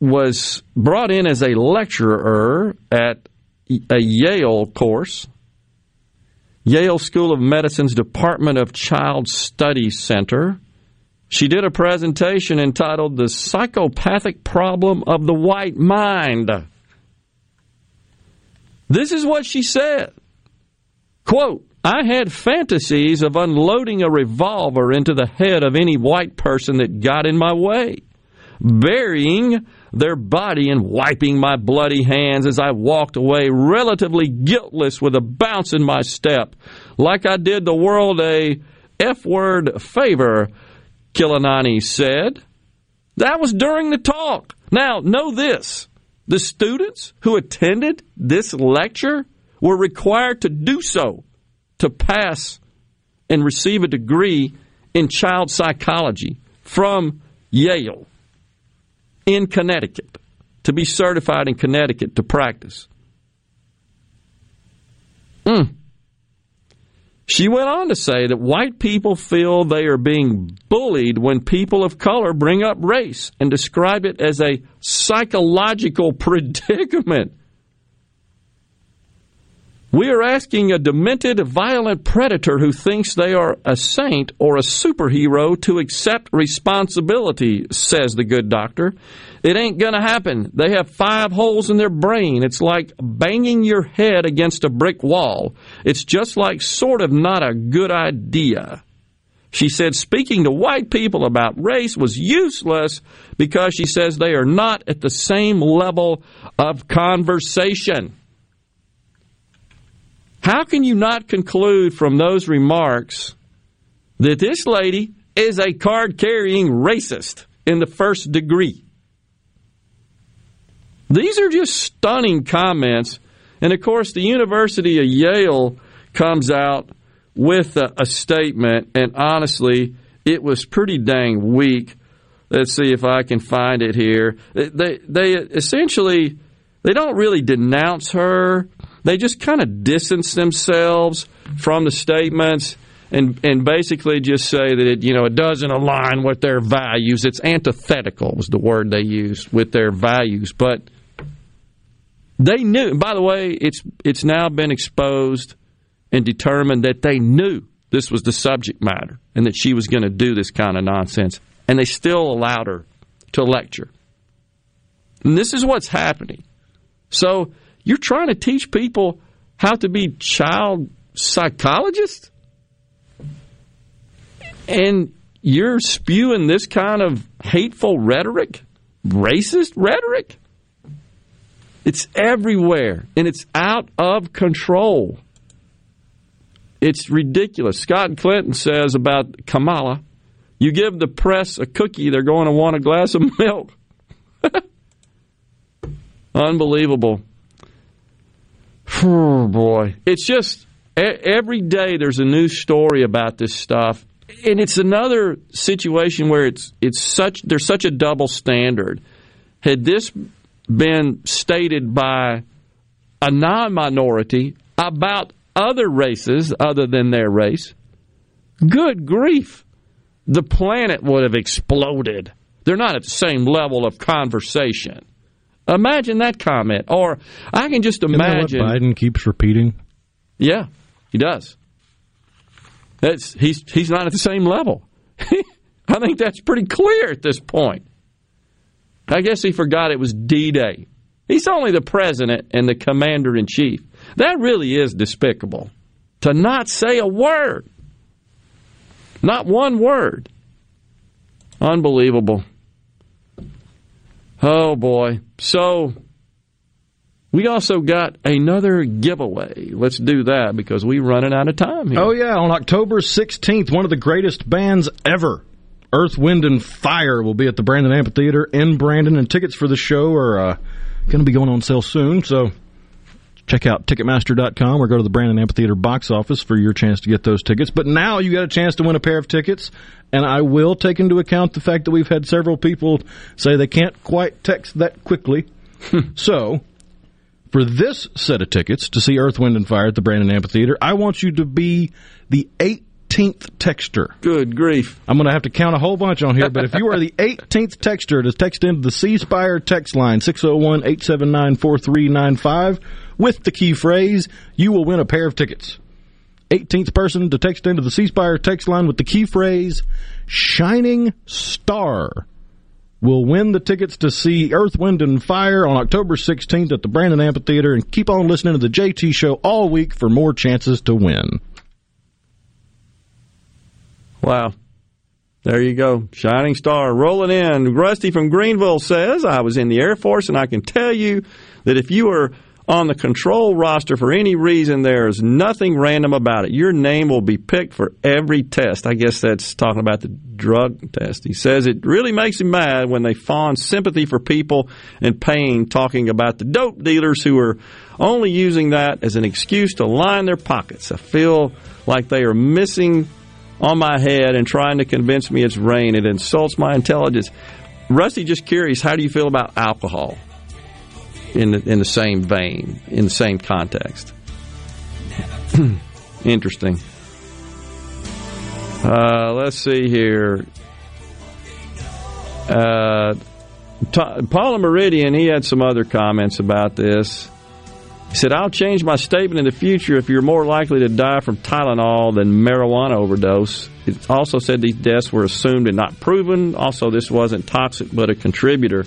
was brought in as a lecturer at a Yale course, Yale School of Medicine's Department of Child Studies Center. She did a presentation entitled The Psychopathic Problem of the White Mind. This is what she said. Quote, I had fantasies of unloading a revolver into the head of any white person that got in my way, burying their body and wiping my bloody hands as I walked away relatively guiltless with a bounce in my step, like I did the world a F word favor, Khilanani said. That was during the talk. Now, know this the students who attended this lecture were required to do so to pass and receive a degree in child psychology from Yale in Connecticut to be certified in Connecticut to practice. Mm. She went on to say that white people feel they are being bullied when people of color bring up race and describe it as a psychological predicament. We are asking a demented, violent predator who thinks they are a saint or a superhero to accept responsibility, says the good doctor. It ain't going to happen. They have five holes in their brain. It's like banging your head against a brick wall. It's just like sort of not a good idea. She said speaking to white people about race was useless because she says they are not at the same level of conversation. How can you not conclude from those remarks that this lady is a card carrying racist in the first degree? These are just stunning comments. And of course, the University of Yale comes out with a, a, statement, and honestly, it was pretty dang weak. Let's see if I can find it here. They, they essentially they don't really denounce her. They just kind of distance themselves from the statements and and basically just say that it you know it doesn't align with their values. It's antithetical was the word they used with their values, but they knew. By the way, it's it's now been exposed and determined that they knew this was the subject matter and that she was going to do this kind of nonsense, and they still allowed her to lecture. And this is what's happening. So you're trying to teach people how to be child psychologists, and you're spewing this kind of hateful rhetoric, racist rhetoric. It's everywhere and it's out of control. It's ridiculous. Scott Clinton says about Kamala, you give the press a cookie, they're going to want a glass of milk. Unbelievable. Oh boy. It's just every day there's a new story about this stuff. And it's another situation where it's it's such there's such a double standard. Had this been stated by a non minority about other races other than their race, good grief, the planet would have exploded. They're not at the same level of conversation. Imagine that comment. Or I can just imagine. Biden keeps repeating? Yeah, he does. That's, he's, he's not at the same level. I think that's pretty clear at this point. I guess he forgot it was D Day. He's only the president and the commander in chief. That really is despicable. To not say a word. Not one word. Unbelievable. Oh boy. So we also got another giveaway. Let's do that because we're running out of time here. Oh yeah, on October 16th, one of the greatest bands ever Earth, Wind, and Fire will be at the Brandon Amphitheater in Brandon, and tickets for the show are uh, going to be going on sale soon. So check out Ticketmaster.com or go to the Brandon Amphitheater box office for your chance to get those tickets. But now you got a chance to win a pair of tickets, and I will take into account the fact that we've had several people say they can't quite text that quickly. so for this set of tickets to see Earth, Wind, and Fire at the Brandon Amphitheater, I want you to be the eight 18th texture. Good grief. I'm going to have to count a whole bunch on here, but if you are the 18th texture to text into the C Spire text line 601 879 4395 with the key phrase, you will win a pair of tickets. 18th person to text into the C Spire text line with the key phrase Shining Star will win the tickets to see Earth, Wind, and Fire on October 16th at the Brandon Amphitheater. And keep on listening to the JT Show all week for more chances to win. Wow. There you go. Shining star rolling in. Rusty from Greenville says, I was in the Air Force and I can tell you that if you are on the control roster for any reason, there is nothing random about it. Your name will be picked for every test. I guess that's talking about the drug test. He says it really makes him mad when they fawn sympathy for people in pain, talking about the dope dealers who are only using that as an excuse to line their pockets. I feel like they are missing on my head and trying to convince me it's rain. It insults my intelligence. Rusty, just curious, how do you feel about alcohol? in the, in the same vein, in the same context. Interesting. Uh, let's see here. Uh, Paula Meridian, he had some other comments about this. He said, I'll change my statement in the future if you're more likely to die from Tylenol than marijuana overdose. It also said these deaths were assumed and not proven. Also, this wasn't toxic but a contributor.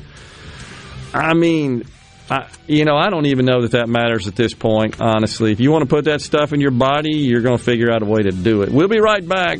I mean, I, you know, I don't even know that that matters at this point, honestly. If you want to put that stuff in your body, you're going to figure out a way to do it. We'll be right back.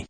me.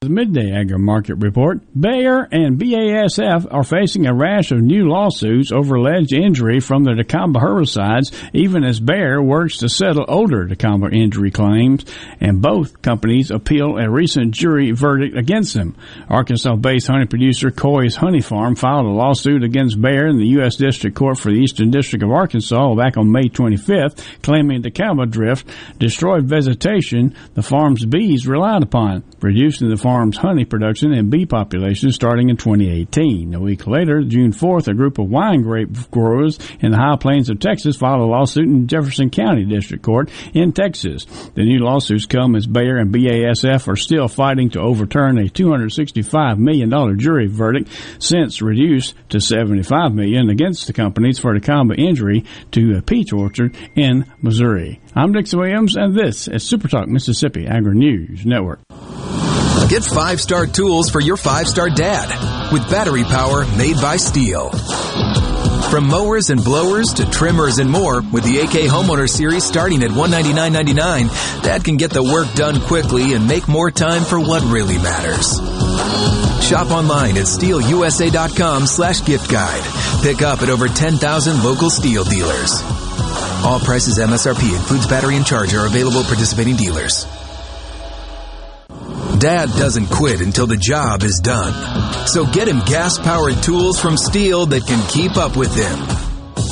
The Midday Agri Market Report. Bayer and BASF are facing a rash of new lawsuits over alleged injury from the dicamba herbicides, even as Bayer works to settle older dicamba injury claims, and both companies appeal a recent jury verdict against them. Arkansas-based honey producer Coy's Honey Farm filed a lawsuit against Bayer in the U.S. District Court for the Eastern District of Arkansas back on May 25th, claiming dicamba drift destroyed vegetation the farm's bees relied upon, reducing the farm's honey production and bee population starting in 2018. A week later, June 4th, a group of wine grape growers in the high plains of Texas filed a lawsuit in Jefferson County District Court in Texas. The new lawsuits come as Bayer and BASF are still fighting to overturn a $265 million jury verdict since reduced to 75 million against the companies for the dicamba injury to a peach orchard in Missouri. I'm Dixon Williams, and this is Super Talk Mississippi Agri News Network. Get five star tools for your five star dad with battery power made by STIHL. From mowers and blowers to trimmers and more, with the AK Homeowner Series starting at $199.99, Dad can get the work done quickly and make more time for what really matters. Shop online at stihlusa.com slash gift guide. Pick up at over 10,000 local STIHL dealers. All prices MSRP includes battery and charger available participating dealers. Dad doesn't quit until the job is done. So get him gas powered tools from STIHL that can keep up with him.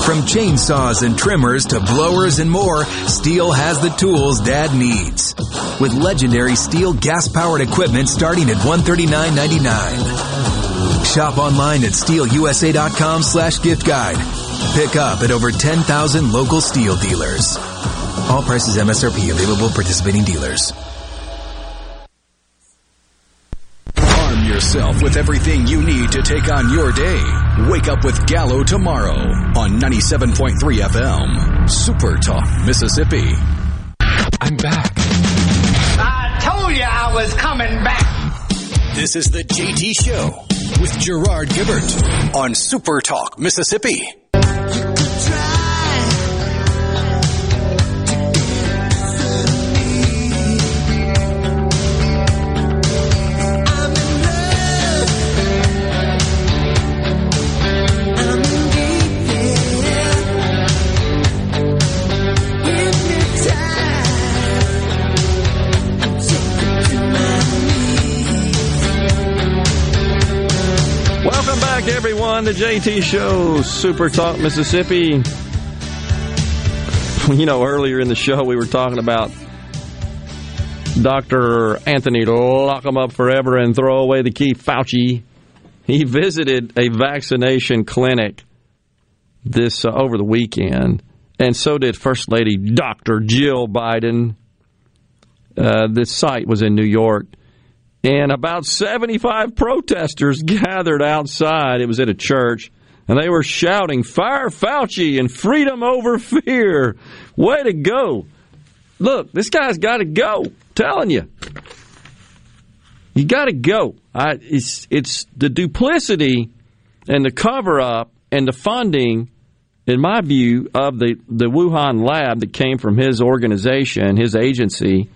From chainsaws and trimmers to blowers and more, STIHL has the tools Dad needs. with legendary STIHL gas-powered equipment starting at $139.99. Shop online at stihlusa.com slash gift guide. Pick up at over 10,000 local STIHL dealers. All prices MSRP available participating dealers. Yourself with everything you need to take on your day. Wake up with Gallo tomorrow on 97.3 FM. Super Talk, Mississippi. I'm back. I told you I was coming back. This is the JT Show with Gerard Gibert on Super Talk, Mississippi. Everyone, The JT Show, Super Talk Mississippi. You know, earlier in the show, we were talking about Dr. Anthony lock him up forever and throw away the key, Fauci. He visited a vaccination clinic this uh, over the weekend, and so did First Lady Dr. Jill Biden. Uh, this site was in New York and about 75 protesters gathered outside. It was at a church, and they were shouting, Fire Fauci and freedom over fear. Way to go. Look, this guy's got to go. telling you. You got to go. I, it's, it's the duplicity and the cover up and the funding, in my view, of the, the Wuhan lab that came from his organization, his agency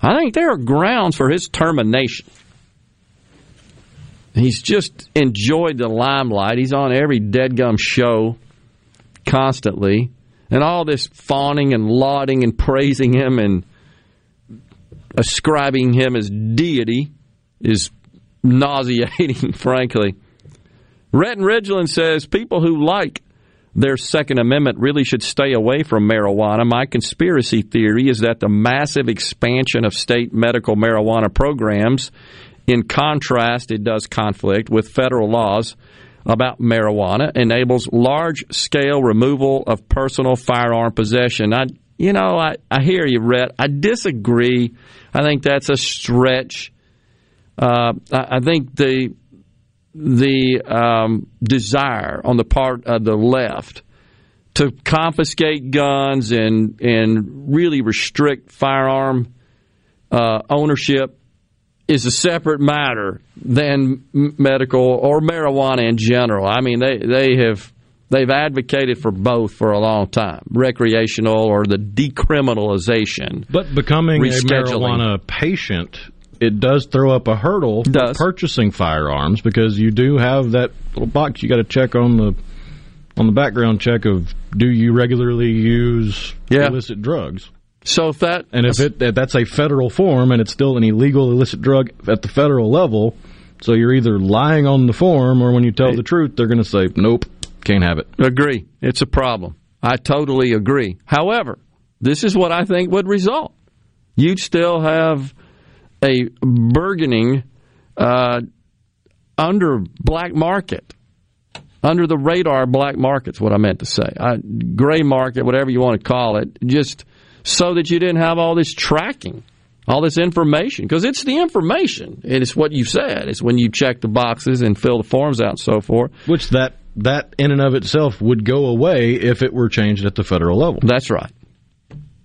I think there are grounds for his termination. He's just enjoyed the limelight. He's on every deadgum show constantly. And all this fawning and lauding and praising him and ascribing him as deity is nauseating, frankly. Rhett and Ridgeland says people who like their Second Amendment really should stay away from marijuana. My conspiracy theory is that the massive expansion of state medical marijuana programs, in contrast, it does conflict with federal laws about marijuana, enables large scale removal of personal firearm possession. I, you know, I, I hear you, Rhett. I disagree. I think that's a stretch. Uh, I, I think the the um, desire on the part of the left to confiscate guns and and really restrict firearm uh, ownership is a separate matter than medical or marijuana in general. I mean, they they have they've advocated for both for a long time, recreational or the decriminalization. But becoming a marijuana patient it does throw up a hurdle for purchasing firearms because you do have that little box you got to check on the on the background check of do you regularly use Yeah. illicit drugs. So if that and if it that's a federal form and it's still an illegal illicit drug at the federal level, so you're either lying on the form or when you tell the truth, they're going to say nope, can't have it. Agree. It's a problem. I totally agree. However, this is what I think would result. You'd still have a burgeoning uh, under black market, under the radar black market's what I meant to say. I, gray market, whatever you want to call it, just so that you didn't have all this tracking, all this information, because it's the information. And it's what you said. It's when you check the boxes and fill the forms out and so forth. Which that that in and of itself would go away if it were changed at the federal level. That's right.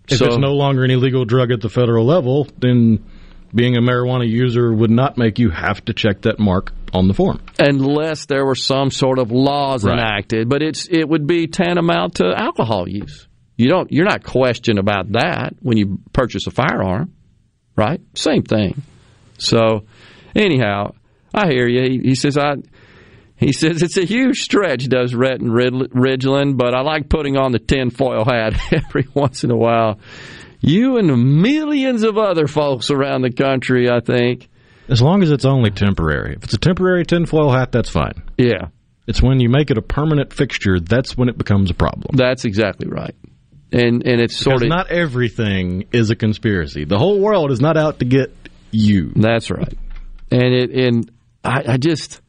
If So- it's no longer an illegal drug at the federal level, then being a marijuana user would not make you have to check that mark on the form. unless there were some sort of laws Right. enacted. But it's it would be tantamount to alcohol use. You don't you're not questioned about that when you purchase a firearm, right? Same thing. So anyhow, I hear you. He, he says I. He says it's a huge stretch, does Rhett and Rid- Ridgeland, but I like putting on the tinfoil hat every once in a while. You and millions of other folks around the country, I think. As long as it's only temporary. If it's a temporary tinfoil hat, that's fine. Yeah. It's when you make it a permanent fixture that's when it becomes a problem. That's exactly right. and and it's sort Because of not everything is a conspiracy. The whole world is not out to get you. That's right. And it and I, I just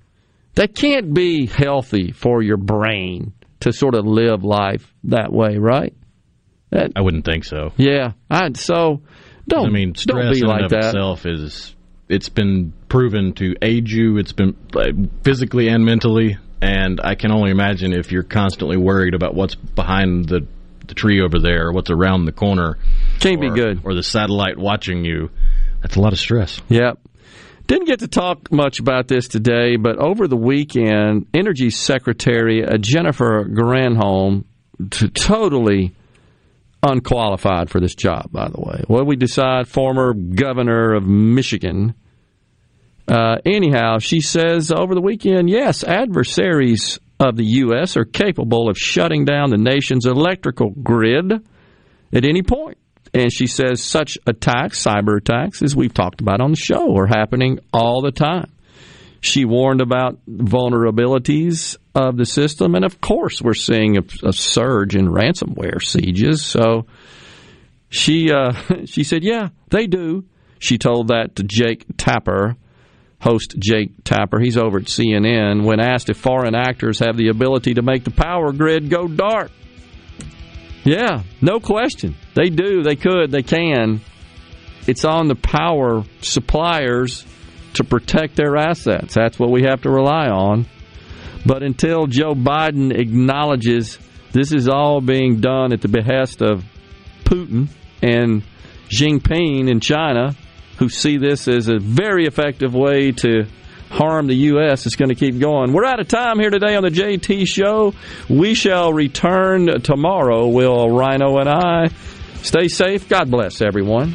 that can't be healthy for your brain to sort of live life that way, right? That, I wouldn't think so. yeah. I so don't I mean, don't stress be in like and of that. itself is it's been proven to aid you. It's been uh, physically and mentally, and I can only imagine if you're constantly worried about what's behind the the tree over there, or what's around the corner. Can't be good. Or the satellite watching you. That's a lot of stress. Yep. Didn't get to talk much about this today, but over the weekend, Energy Secretary uh, Jennifer Granholm, t- totally unqualified for this job, by the way. What we decide, former governor of Michigan. Uh, anyhow, she says over the weekend, yes, adversaries of the U.S. are capable of shutting down the nation's electrical grid at any point. And she says such attacks, cyber attacks, as we've talked about on the show, are happening all the time. She warned about vulnerabilities of the system, and of course, we're seeing a, a surge in ransomware sieges. So she uh, she said, "Yeah, they do." She told that to Jake Tapper, host Jake Tapper. He's over at CNN. When asked if foreign actors have the ability to make the power grid go dark, yeah, no question. They do. They could. They can. It's on the power suppliers to protect their assets. That's what we have to rely on. But until Joe Biden acknowledges this is all being done at the behest of Putin and Jinping in China, who see this as a very effective way to harm the U.S., it's going to keep going. We're out of time here today on the JT Show. We shall return tomorrow, Will Rhino and I. Stay safe. God bless everyone.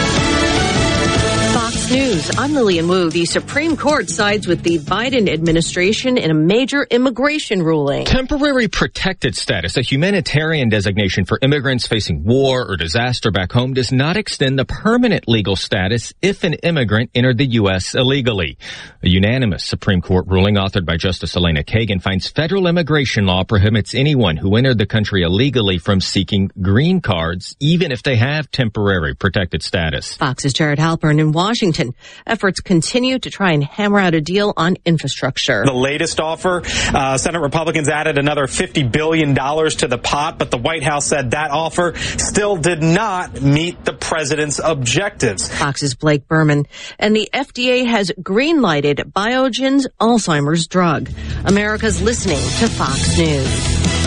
News. I'm Lillian Wu. The Supreme Court sides with the Biden administration in a major immigration ruling. Temporary protected status, a humanitarian designation for immigrants facing war or disaster back home, does not extend the permanent legal status if an immigrant entered the U.S. illegally. A unanimous Supreme Court ruling authored by Justice Elena Kagan finds federal immigration law prohibits anyone who entered the country illegally from seeking green cards, even if they have temporary protected status. Fox's Jared Halpern in Washington. Efforts continue to try and hammer out a deal on infrastructure. The latest offer, uh, Senate Republicans added another $50 billion to the pot, but the White House said that offer still did not meet the president's objectives. Fox's Blake Berman. And the FDA has green lighted Biogen's Alzheimer's drug. America's listening to Fox News.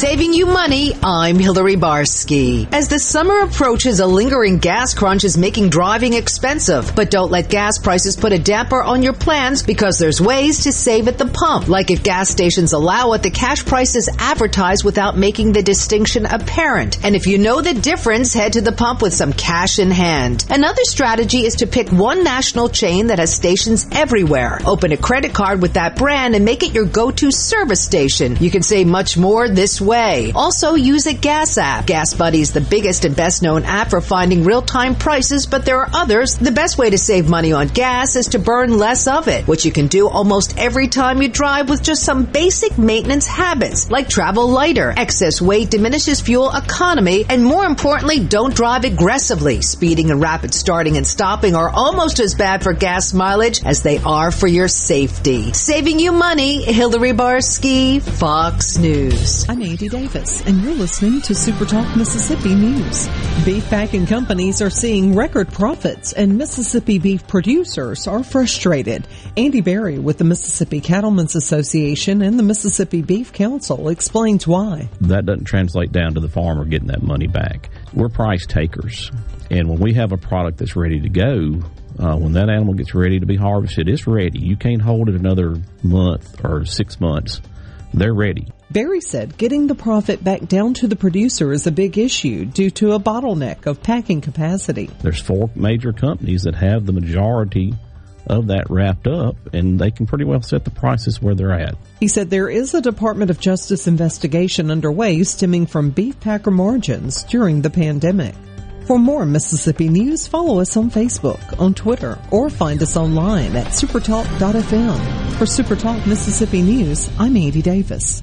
Saving you money, I'm Hillary Barsky. As the summer approaches, a lingering gas crunch is making driving expensive. But don't let gas prices put a damper on your plans because there's ways to save at the pump. Like if gas stations allow it, the cash price is advertised without making the distinction apparent. And if you know the difference, head to the pump with some cash in hand. Another strategy is to pick one national chain that has stations everywhere. Open a credit card with that brand and make it your go-to service station. You can save much more this way. Also, use a gas app. Gas Buddy is the biggest and best known app for finding real time prices, but there are others. The best way to save money on gas is to burn less of it, which you can do almost every time you drive with just some basic maintenance habits, like travel lighter. Excess weight diminishes fuel economy, and more importantly, don't drive aggressively. Speeding and rapid starting and stopping are almost as bad for gas mileage as they are for your safety. Saving you money, Hillary Barsky, Fox News. I'm Andy Davis, and you're listening to Super Talk Mississippi News. Beef packing companies are seeing record profits, and Mississippi beef producers are frustrated. Andy Berry with the Mississippi Cattlemen's Association and the Mississippi Beef Council explains why. that doesn't translate down to the farmer getting that money back. We're price takers. And when we have a product that's ready to go, uh, when that animal gets ready to be harvested, it's ready. You can't hold it another month or six months. They're ready. Berry said getting the profit back down to the producer is a big issue due to a bottleneck of packing capacity. There's four major companies that have the majority of that wrapped up, and they can pretty well set the prices where they're at. He said there is a Department of Justice investigation underway stemming from beef packer margins during the pandemic. For more Mississippi news, follow us on Facebook, on Twitter, or find us online at supertalk.fm. For Supertalk Mississippi News, I'm Andy Davis.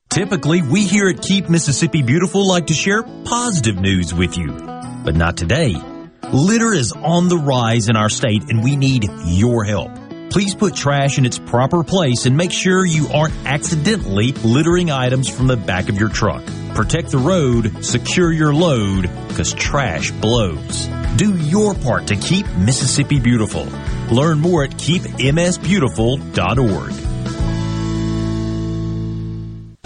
Typically, we here at Keep Mississippi Beautiful like to share positive news with you, but not today. Litter is on the rise in our state and we need your help. Please put trash in its proper place and make sure you aren't accidentally littering items from the back of your truck. Protect the road, secure your load, because trash blows. Do your part to keep Mississippi beautiful. Learn more at keepmsbeautiful.org.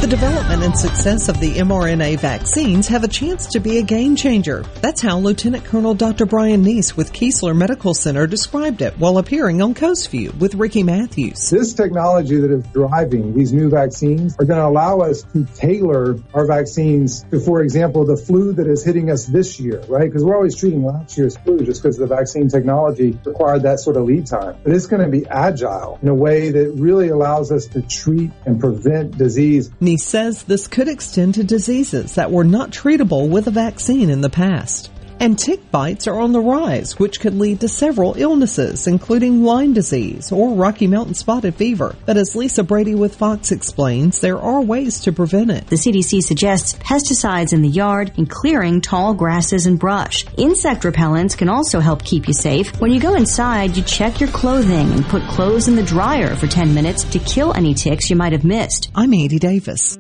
The development and success of the mRNA vaccines have a chance to be a game changer. That's how Lieutenant Colonel Dr. Brian Neese with Keesler Medical Center described it while appearing on Coast View with Ricky Matthews. This technology that is driving these new vaccines are going to allow us to tailor our vaccines to, for example, the flu that is hitting us this year, right? Because we're always treating last year's flu just because the vaccine technology required that sort of lead time. But it's going to be agile in a way that really allows us to treat and prevent disease. Neese says this could extend to diseases that were not treatable with a vaccine in the past. And tick bites are on the rise, which could lead to several illnesses, including Lyme disease or Rocky Mountain spotted fever. But as Lisa Brady with Fox explains, there are ways to prevent it. The CDC suggests pesticides in the yard and clearing tall grasses and brush. Insect repellents can also help keep you safe. When you go inside, you check your clothing and put clothes in the dryer for 10 minutes to kill any ticks you might have missed. I'm Andy Davis.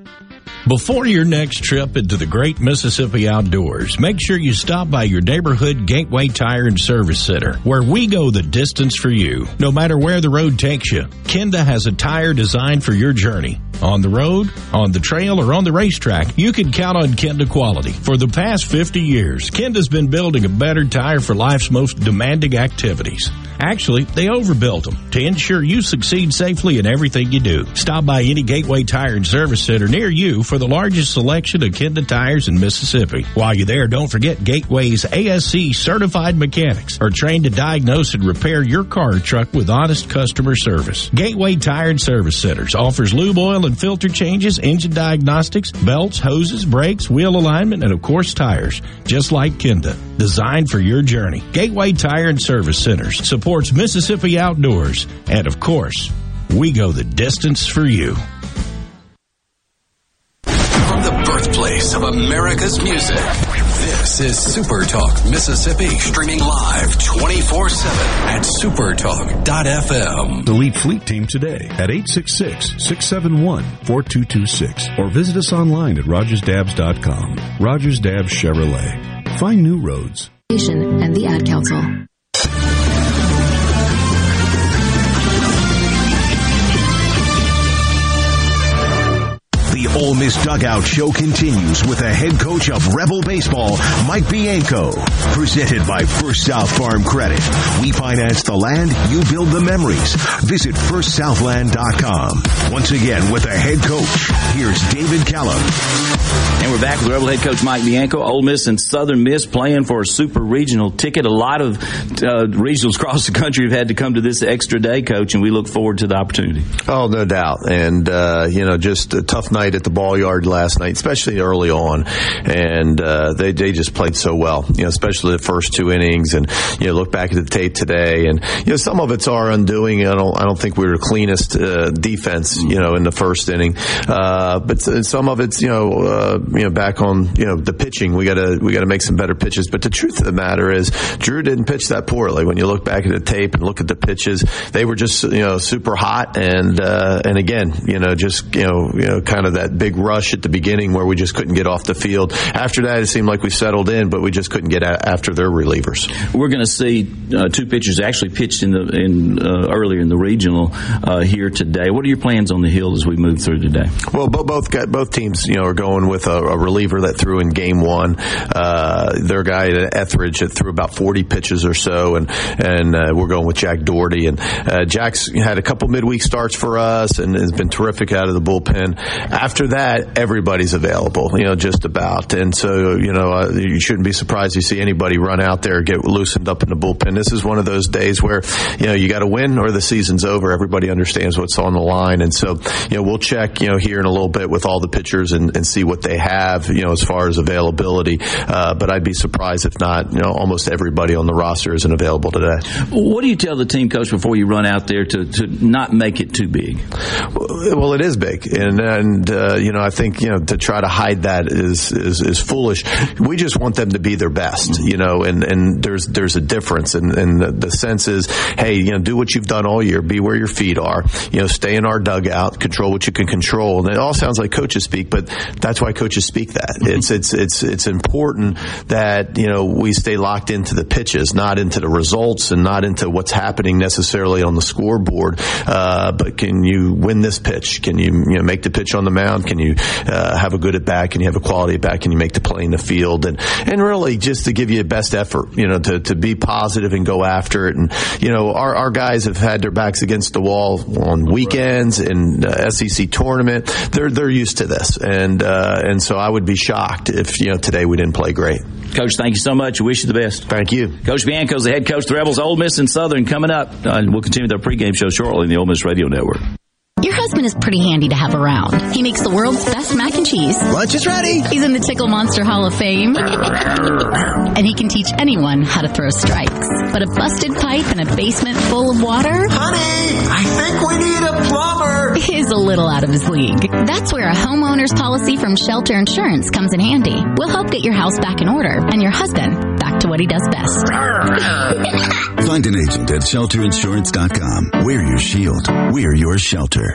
Before your next trip into the great Mississippi outdoors, make sure you stop by your neighborhood Gateway Tire and Service Center, where we go the distance for you. No matter where the road takes you, Kenda has a tire designed for your journey. On the road, on the trail, or on the racetrack, you can count on Kenda quality. For the past 50 years, Kenda's been building a better tire for life's most demanding activities. Actually, they overbuilt them to ensure you succeed safely in everything you do. Stop by any Gateway Tire and Service Center near you for the largest selection of Kenda tires in Mississippi. While you're there, don't forget Gateway's ASE certified mechanics are trained to diagnose and repair your car or truck with honest customer service. Gateway Tire and Service Centers offers lube oil and filter changes, engine diagnostics, belts, hoses, brakes, wheel alignment, and of course tires, just like Kenda. Designed for your journey. Gateway Tire and Service Centers supports Mississippi outdoors. And of course, we go the distance for you. Birthplace of America's music, this is Super Talk Mississippi, streaming live 24 7 at supertalk.fm. The Lead Fleet Team today at 866-671-4226 or visit us online at rogersdabbs.com. Rogers Dabbs Chevrolet. Find new roads. And the Ad Council. The Ole Miss Dugout Show continues with the head coach of Rebel Baseball, Mike Bianco. Presented by First South Farm Credit. We finance the land, you build the memories. Visit firstsouthland.com. Once again with the head coach, here's David Kellum. And we're back with Rebel head coach Mike Bianco. Ole Miss and Southern Miss playing for a super regional ticket. A lot of uh, regionals across the country have had to come to this extra day, coach, and we look forward to the opportunity. Oh, no doubt. And, uh, you know, just a tough night at the ball yard last night, especially early on. And, uh, they, they just played so well, you know, especially the first two innings. And, you know, look back at the tape today and, you know, some of it's our undoing. I don't, I don't think we were the cleanest, uh, defense, you know, in the first inning. Uh, but some of it's, you know, uh, you know, back on, you know, the pitching. We gotta, we gotta make some better pitches. But the truth of the matter is Drew didn't pitch that poorly. When you look back at the tape and look at the pitches, they were just, you know, super hot. And, uh, and again, you know, just, you know, you know, kind of that big rush at the beginning where we just couldn't get off the field. After that, it seemed like we settled in, but we just couldn't get after their relievers. We're going to see uh, two pitchers actually pitched in the in uh, earlier in the regional uh, here today. What are your plans on the hill as we move through today? Well, both both, got, both teams, you know, are going with a, a reliever that threw in game one. Uh, their guy at Etheridge that threw about 40 pitches or so, and and uh, we're going with Jack Dougherty. And uh, Jack's had a couple midweek starts for us and has been terrific out of the bullpen. After that, everybody's available, you know, just about. And so, you know, uh, you shouldn't be surprised you see anybody run out there get loosened up in the bullpen. This is one of those days where, you know, you got to win or the season's over. Everybody understands what's on the line, and so, you know, we'll check, you know, here in a little bit with all the pitchers and, and see what they have, you know, as far as availability. Uh, but I'd be surprised if not, you know, almost everybody on the roster isn't available today. What do you tell the team coach before you run out there to, to not make it too big? Well, it is big, and and uh, you know I think you know to try to hide that is, is is foolish. We just want them to be their best, you know, and and there's there's a difference, and and the, the sense is, hey, you know, do what you've done all year, be where your feet are, you know, stay in our dugout, control what you can control, and it all sounds like coaches speak, but that's why coaches speak that. It's it's it's it's important that you know we stay locked into the pitches, not into the results, and not into what's happening necessarily on the scoreboard. Uh, but can you win this pitch? Can you you know make the pitch on the mound? Can you uh, have a good at bat? Can you have a quality at bat? Can you make the play in the field? And and really just to give you the best effort, you know, to, to be positive and go after it. And you know, our our guys have had their backs against the wall on weekends and uh, SEC tournament. They're they're used to this, and uh, and so I would be shocked if you know today we didn't play great. Coach, thank you so much. Wish you the best. Thank you. Coach Bianco's the head coach of the Rebels, Ole Miss and Southern coming up. Uh, we'll continue with our pregame show shortly in the Ole Miss Radio Network. Your husband is pretty handy to have around. He makes the world's best mac and cheese. Lunch is ready. He's in the Tickle Monster Hall of Fame. and he can teach anyone how to throw strikes. But a busted pipe and a basement full of water? Honey, I think we need a plumber. Is a little out of his league. That's where a homeowner's policy from Shelter Insurance comes in handy. We'll help get your house back in order and your husband back to what he does best. Find an agent at shelterinsurance.com. We're your shield. We're your shelter.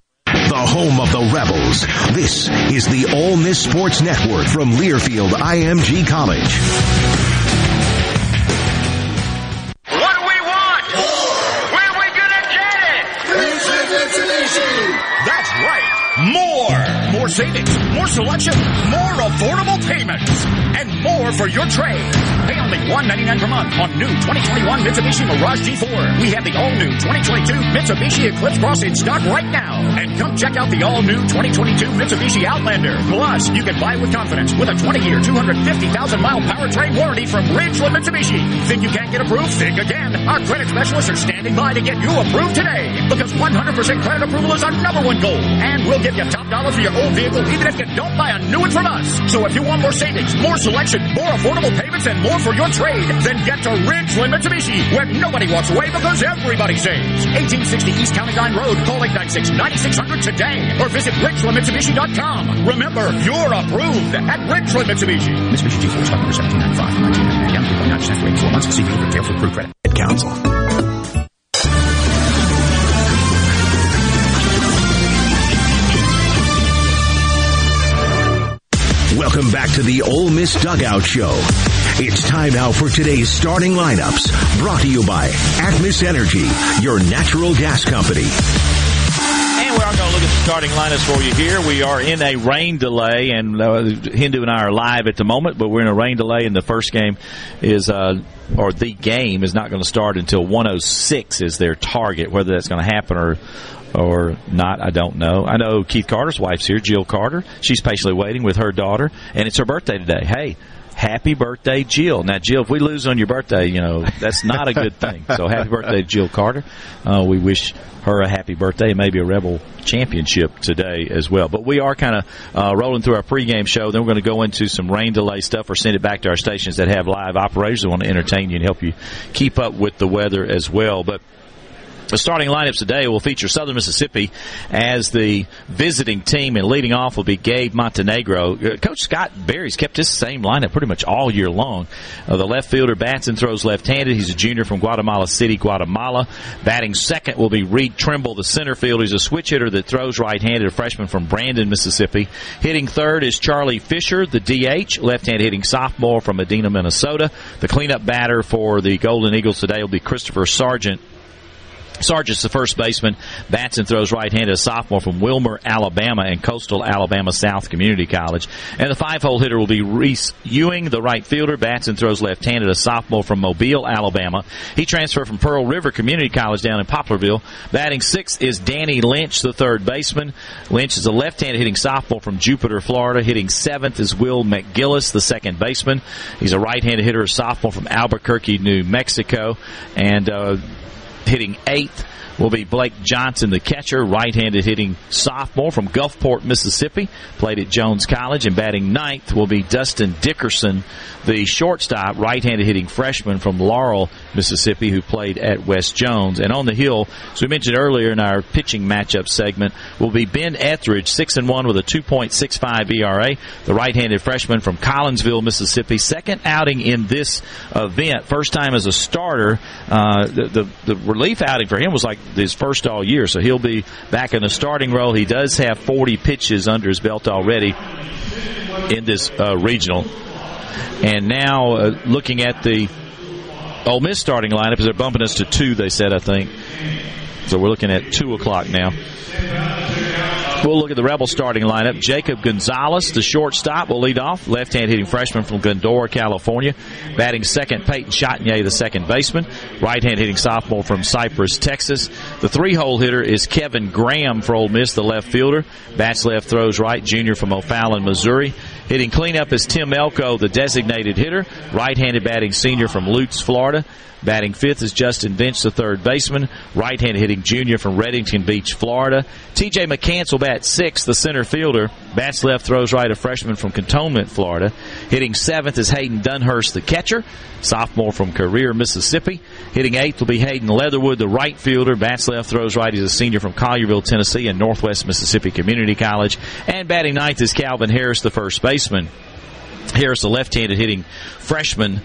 The home of the Rebels. This is the Ole Miss Sports Network from Learfield IMG College. Savings, more selection, more affordable payments, and more for your trade. Pay only 199 per month on new 2021 Mitsubishi Mirage G4. We have the all-new 2022 Mitsubishi Eclipse Cross in stock right now. And come check out the all-new 2022 Mitsubishi Outlander. Plus, you can buy with confidence with a 20-year, 250,000-mile powertrain warranty from Ridgeland Mitsubishi. Think you can't get approved? Think again. Our credit specialists are standing by to get you approved today. Because 100% credit approval is our number one goal. And we'll give you top dollar for your old vehicle even if you don't buy a new one from us. So if you want more savings, more selection, more affordable payments, and more for your trade, then get to Ridgeland Mitsubishi, where nobody walks away because everybody saves. 1860 East County Line Road. Call 896-9600 today or visit RidgelandMitsubishi.com. Remember, you're approved at Ridgeland Mitsubishi. Mitsubishi G4 stock number 1795. 1999 down 3.9% for 84 months. See vehicle details for approved credit. Council. Welcome back to the Ole Miss Dugout Show. It's time now for today's starting lineups, brought to you by Atmos Energy, your natural gas company. And we are going to look at the starting lineups for you here. We are in a rain delay, and uh, Hindu and I are live at the moment, but we're in a rain delay, and the first game is, uh, or the game is not going to start until 106 is their target. Whether that's going to happen or or not, I don't know. I know Keith Carter's wife's here, Jill Carter. She's patiently waiting with her daughter, and it's her birthday today. Hey, happy birthday, Jill. Now, Jill, if we lose on your birthday, you know, that's not a good thing. So happy birthday, Jill Carter. Uh, we wish her a happy birthday and maybe a Rebel championship today as well. But we are kind of uh, rolling through our pregame show. Then we're going to go into some rain delay stuff or send it back to our stations that have live operators that want to entertain you and help you keep up with the weather as well. But the starting lineups today will feature Southern Mississippi as the visiting team, and leading off will be Gabe Montenegro. Uh, Coach Scott Berry's kept this same lineup pretty much all year long. Uh, the left fielder Batson throws left-handed. He's a junior from Guatemala City, Guatemala. Batting second will be Reed Trimble, the center fielder. He's a switch hitter that throws right-handed, a freshman from Brandon, Mississippi. Hitting third is Charlie Fisher, the DH, left-handed hitting sophomore from Medina, Minnesota. The cleanup batter for the Golden Eagles today will be Christopher Sargent, Sargent's the first baseman. Batson throws right-handed, a sophomore from Wilmer, Alabama, and Coastal Alabama South Community College. And the five-hole hitter will be Reese Ewing, the right fielder. Batson throws left-handed, a sophomore from Mobile, Alabama. He transferred from Pearl River Community College down in Poplarville. Batting sixth is Danny Lynch, the third baseman. Lynch is a left-handed hitting sophomore from Jupiter, Florida. Hitting seventh is Will McGillis, the second baseman. He's a right-handed hitter, a sophomore from Albuquerque, New Mexico, and. Uh, hitting eighth will be Blake Johnson, the catcher, right-handed hitting sophomore from Gulfport, Mississippi, played at Jones College, and batting ninth will be Dustin Dickerson, the shortstop, right-handed hitting freshman from Laurel, Mississippi, who played at West Jones. And on the hill, as we mentioned earlier in our pitching matchup segment, will be Ben Etheridge, six and one with a 2.65 ERA, the right-handed freshman from Collinsville, Mississippi, second outing in this event, first time as a starter. Uh, the, the the relief outing for him was like his first all year, so he'll be back in the starting role. He does have 40 pitches under his belt already in this uh, regional. And now uh, looking at the Ole Miss starting lineup, they're bumping us to two, they said, I think. So we're looking at 2 o'clock now. We'll look at the Rebel starting lineup. Jacob Gonzalez, the shortstop, will lead off. Left-hand hitting freshman from Glendora, California. Batting second, Peyton Chatagnier, the second baseman. Right-hand hitting sophomore from Cypress, Texas. The three-hole hitter is Kevin Graham for Ole Miss, the left fielder. Bats left, throws right, junior from O'Fallon, Missouri. Hitting cleanup is Tim Elko, the designated hitter. Right-handed batting senior from Lutz, Florida. Batting fifth is Justin Bench, the third baseman. Right hand hitting junior from Redington Beach, Florida. TJ McCants will bat sixth, the center fielder. Bats left, throws right, a freshman from Cantonment, Florida. Hitting seventh is Hayden Dunhurst, the catcher. Sophomore from Carriere, Mississippi. Hitting eighth will be Hayden Leatherwood, the right fielder. Bats left, throws right. He's a senior from Collierville, Tennessee, and Northwest Mississippi Community College. And batting ninth is Calvin Harris, the first baseman. Harris, a left-handed hitting freshman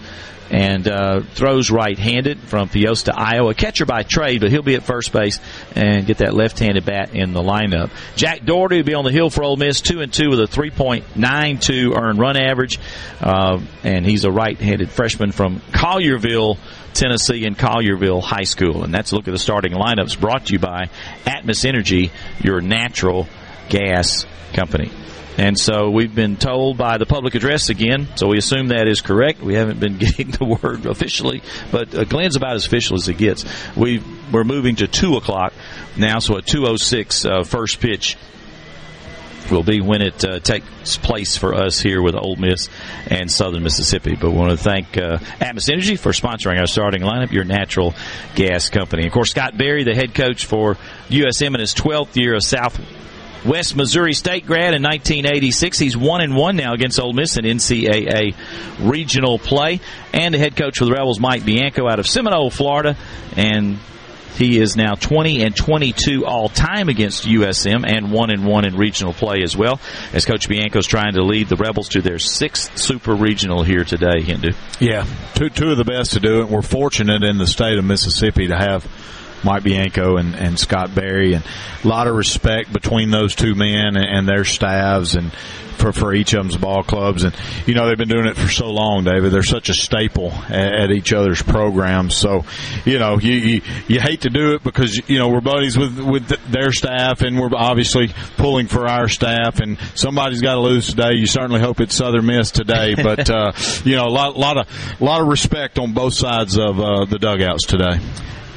and uh, throws right-handed from Peosta, Iowa. Catcher by trade, but he'll be at first base and get that left-handed bat in the lineup. Jack Dougherty will be on the hill for Ole Miss, two and two with a 3.92 earned run average, uh, and he's a right-handed freshman from Collierville. Tennessee and Collierville High School. And that's a look at the starting lineups brought to you by Atmos Energy, your natural gas company. And so we've been told by the public address again, so we assume that is correct. We haven't been getting the word officially, but uh, Glenn's about as official as it gets. We we're moving to two o'clock now, so oh six uh, first pitch will be when it uh, takes place for us here with Ole Miss and Southern Mississippi. But we want to thank uh, Atmos Energy for sponsoring our starting lineup, your natural gas company. Of course, Scott Berry, the head coach for USM in his 12th year of South West Missouri State grad in 1986. He's one and one now against Ole Miss in NCAA regional play, and the head coach for the Rebels, Mike Bianco, out of Seminole, Florida, and he is now 20 and 22 all time against USM and 1 and 1 in regional play as well. As Coach Bianco is trying to lead the Rebels to their sixth super regional here today, Hindu. Yeah, two, two of the best to do it. We're fortunate in the state of Mississippi to have Mike Bianco and, and Scott Berry, and a lot of respect between those two men and, and their staffs, and for, for each of them's ball clubs. And, you know, they've been doing it for so long, David. They're such a staple at, at each other's programs. So, you know, you, you, you hate to do it because, you know, we're buddies with, with their staff and we're obviously pulling for our staff and somebody's got to lose today. You certainly hope it's Southern Miss today, but, uh, you know, a lot, lot of, lot of respect on both sides of, uh, the dugouts today.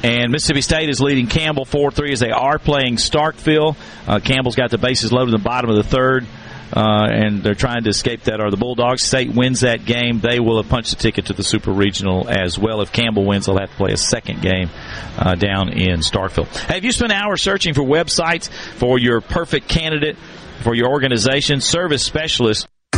And Mississippi State is leading Campbell 4 3 as they are playing Starkville. Uh, Campbell's got the bases loaded in the bottom of the third. uh, and they're trying to escape that. Are the Bulldogs? State wins that game, they will have punched the ticket to the Super Regional as well. If Campbell wins, they'll have to play a second game uh, down in Starkville. Hey, have you spent hours searching for websites for your perfect candidate for your organization? Service specialist.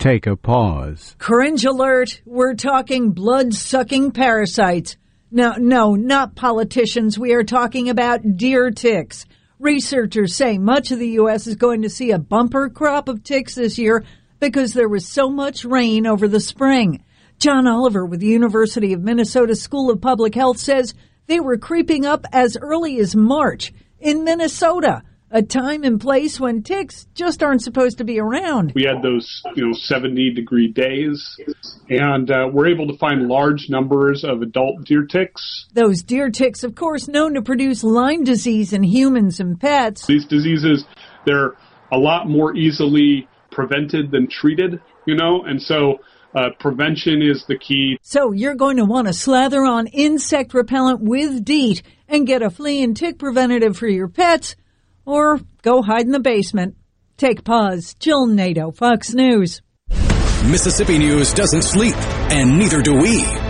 Take a pause. Cringe alert. We're talking blood sucking parasites. No, no, not politicians. We are talking about deer ticks. Researchers say much of the U.S. is going to see a bumper crop of ticks this year because there was so much rain over the spring. John Oliver with the University of Minnesota School of Public Health says they were creeping up as early as March in Minnesota a time and place when ticks just aren't supposed to be around. We had those, you know, 70 degree days, and uh, we're able to find large numbers of adult deer ticks. Those deer ticks, of course, known to produce Lyme disease in humans and pets. These diseases, they're a lot more easily prevented than treated, you know, and so uh, prevention is the key. So you're going to want to slather on insect repellent with DEET and get a flea and tick preventative for your pets or go hide in the basement. Take pause. Jill Nato, Fox News. Mississippi News doesn't sleep, and neither do we.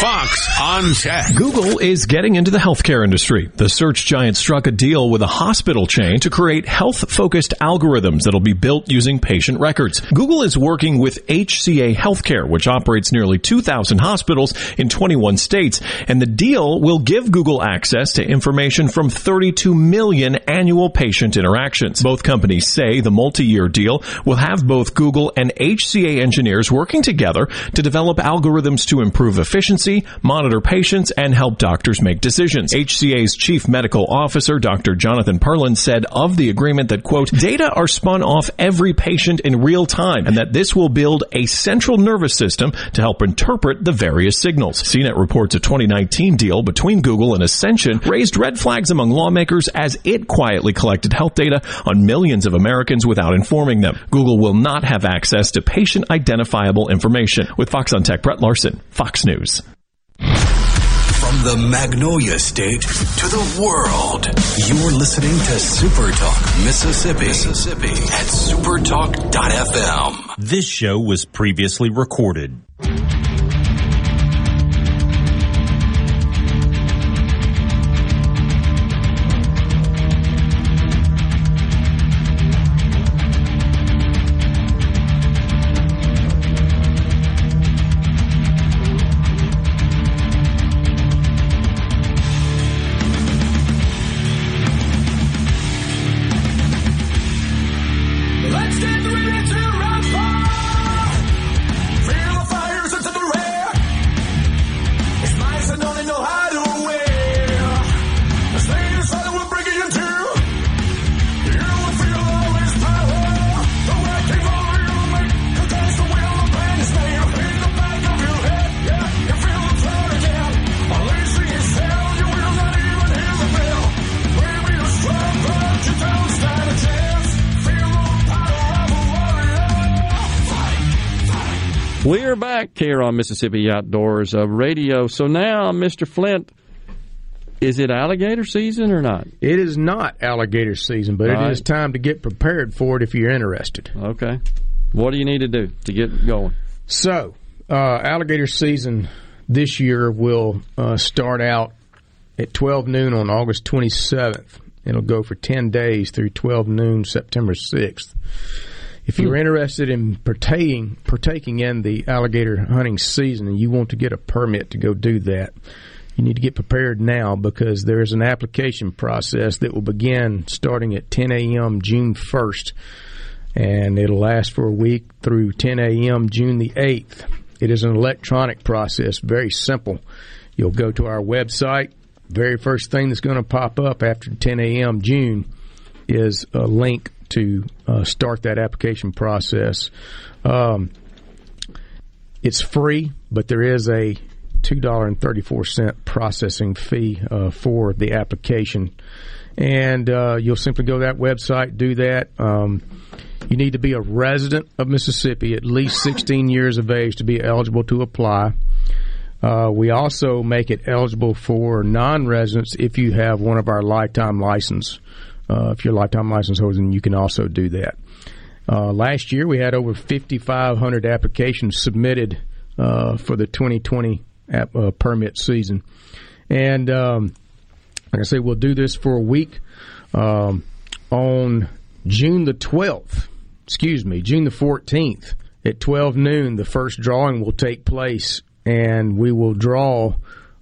Fox on Tech. Google is getting into the healthcare industry. The search giant struck a deal with a hospital chain to create health focused algorithms that'll be built using patient records. Google is working with HCA Healthcare, which operates nearly 2,000 hospitals in 21 states, and the deal will give Google access to information from 32 million annual patient interactions. Both companies say the multi-year deal will have both Google and HCA engineers working together to develop algorithms to improve efficiency monitor patients, and help doctors make decisions. HCA's chief medical officer, Dr. Jonathan Perlin, said of the agreement that, quote, data are spun off every patient in real time and that this will build a central nervous system to help interpret the various signals. CNET reports a 2019 deal between Google and Ascension raised red flags among lawmakers as it quietly collected health data on millions of Americans without informing them. Google will not have access to patient identifiable information. With Fox on Tech, Brett Larson, Fox News. From the Magnolia State to the world, you're listening to Super Talk Mississippi, Mississippi at supertalk.fm. This show was previously recorded. Here on Mississippi Outdoors uh, Radio. So now, Mr. Flynt, is it alligator season or not? It is not alligator season, but Right. it is time to get prepared for it if you're interested. Okay. What do you need to do to get going? So, uh, alligator season this year will uh, start out at 12 noon on August 27th. It'll go for 10 days through 12 noon September 6th. If you're hmm. interested in partaking partaking in the alligator hunting season and you want to get a permit to go do that, you need to get prepared now because there is an application process that will begin starting at 10 a.m. June 1st, and it'll last for a week through 10 a.m. June the 8th. It is an electronic process, very simple. You'll go to our website. Very first thing that's going to pop up after 10 a.m. June is a link to uh, start that application process. Um, it's free, but there is a $2.34 processing fee uh, for the application. And uh, you'll simply go to that website, do that. Um, you need to be a resident of Mississippi, at least 16 years of age to be eligible to apply. Uh, we also make it eligible for non-residents if you have one of our lifetime license. Uh, if you're a lifetime license holder, then you can also do that. Uh, last year, we had over 5,500 applications submitted uh, for the 2020 app, uh, permit season, and um, like I say, we'll do this for a week um, on June the 12th. Excuse me, June the 14th at 12 noon. The first drawing will take place and we will draw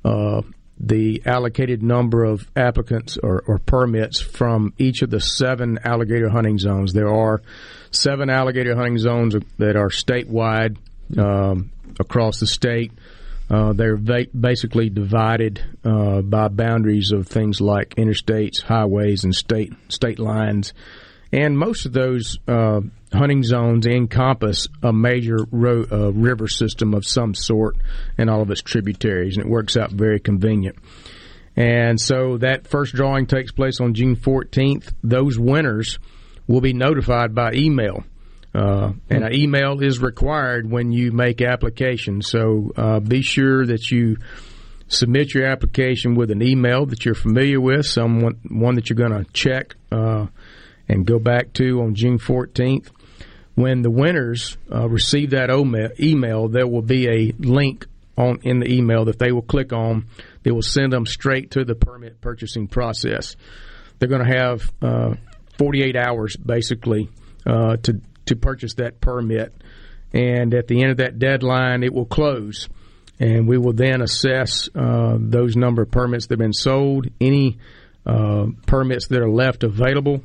uh, the allocated number of applicants or, or, permits from each of the seven alligator hunting zones. There are seven alligator hunting zones that are statewide um, across the state. Uh, they're va- basically divided uh, by boundaries of things like interstates, highways, and state state lines. And most of those uh, hunting zones encompass a major ro- uh, river system of some sort and all of its tributaries, and it works out very convenient. And so that first drawing takes place on June 14th. Those winners will be notified by email. Uh, and an email is required when you make application. So uh, be sure that you submit your application with an email that you're familiar with, someone one that you're going to check uh, and go back to on June 14th. When the winners uh, receive that email, there will be a link on in the email that they will click on. They will send them straight to the permit purchasing process. They're going to have uh, 48 hours basically uh, to to purchase that permit, and at the end of that deadline, it will close, and we will then assess uh, those number of permits that have been sold, any uh, permits that are left available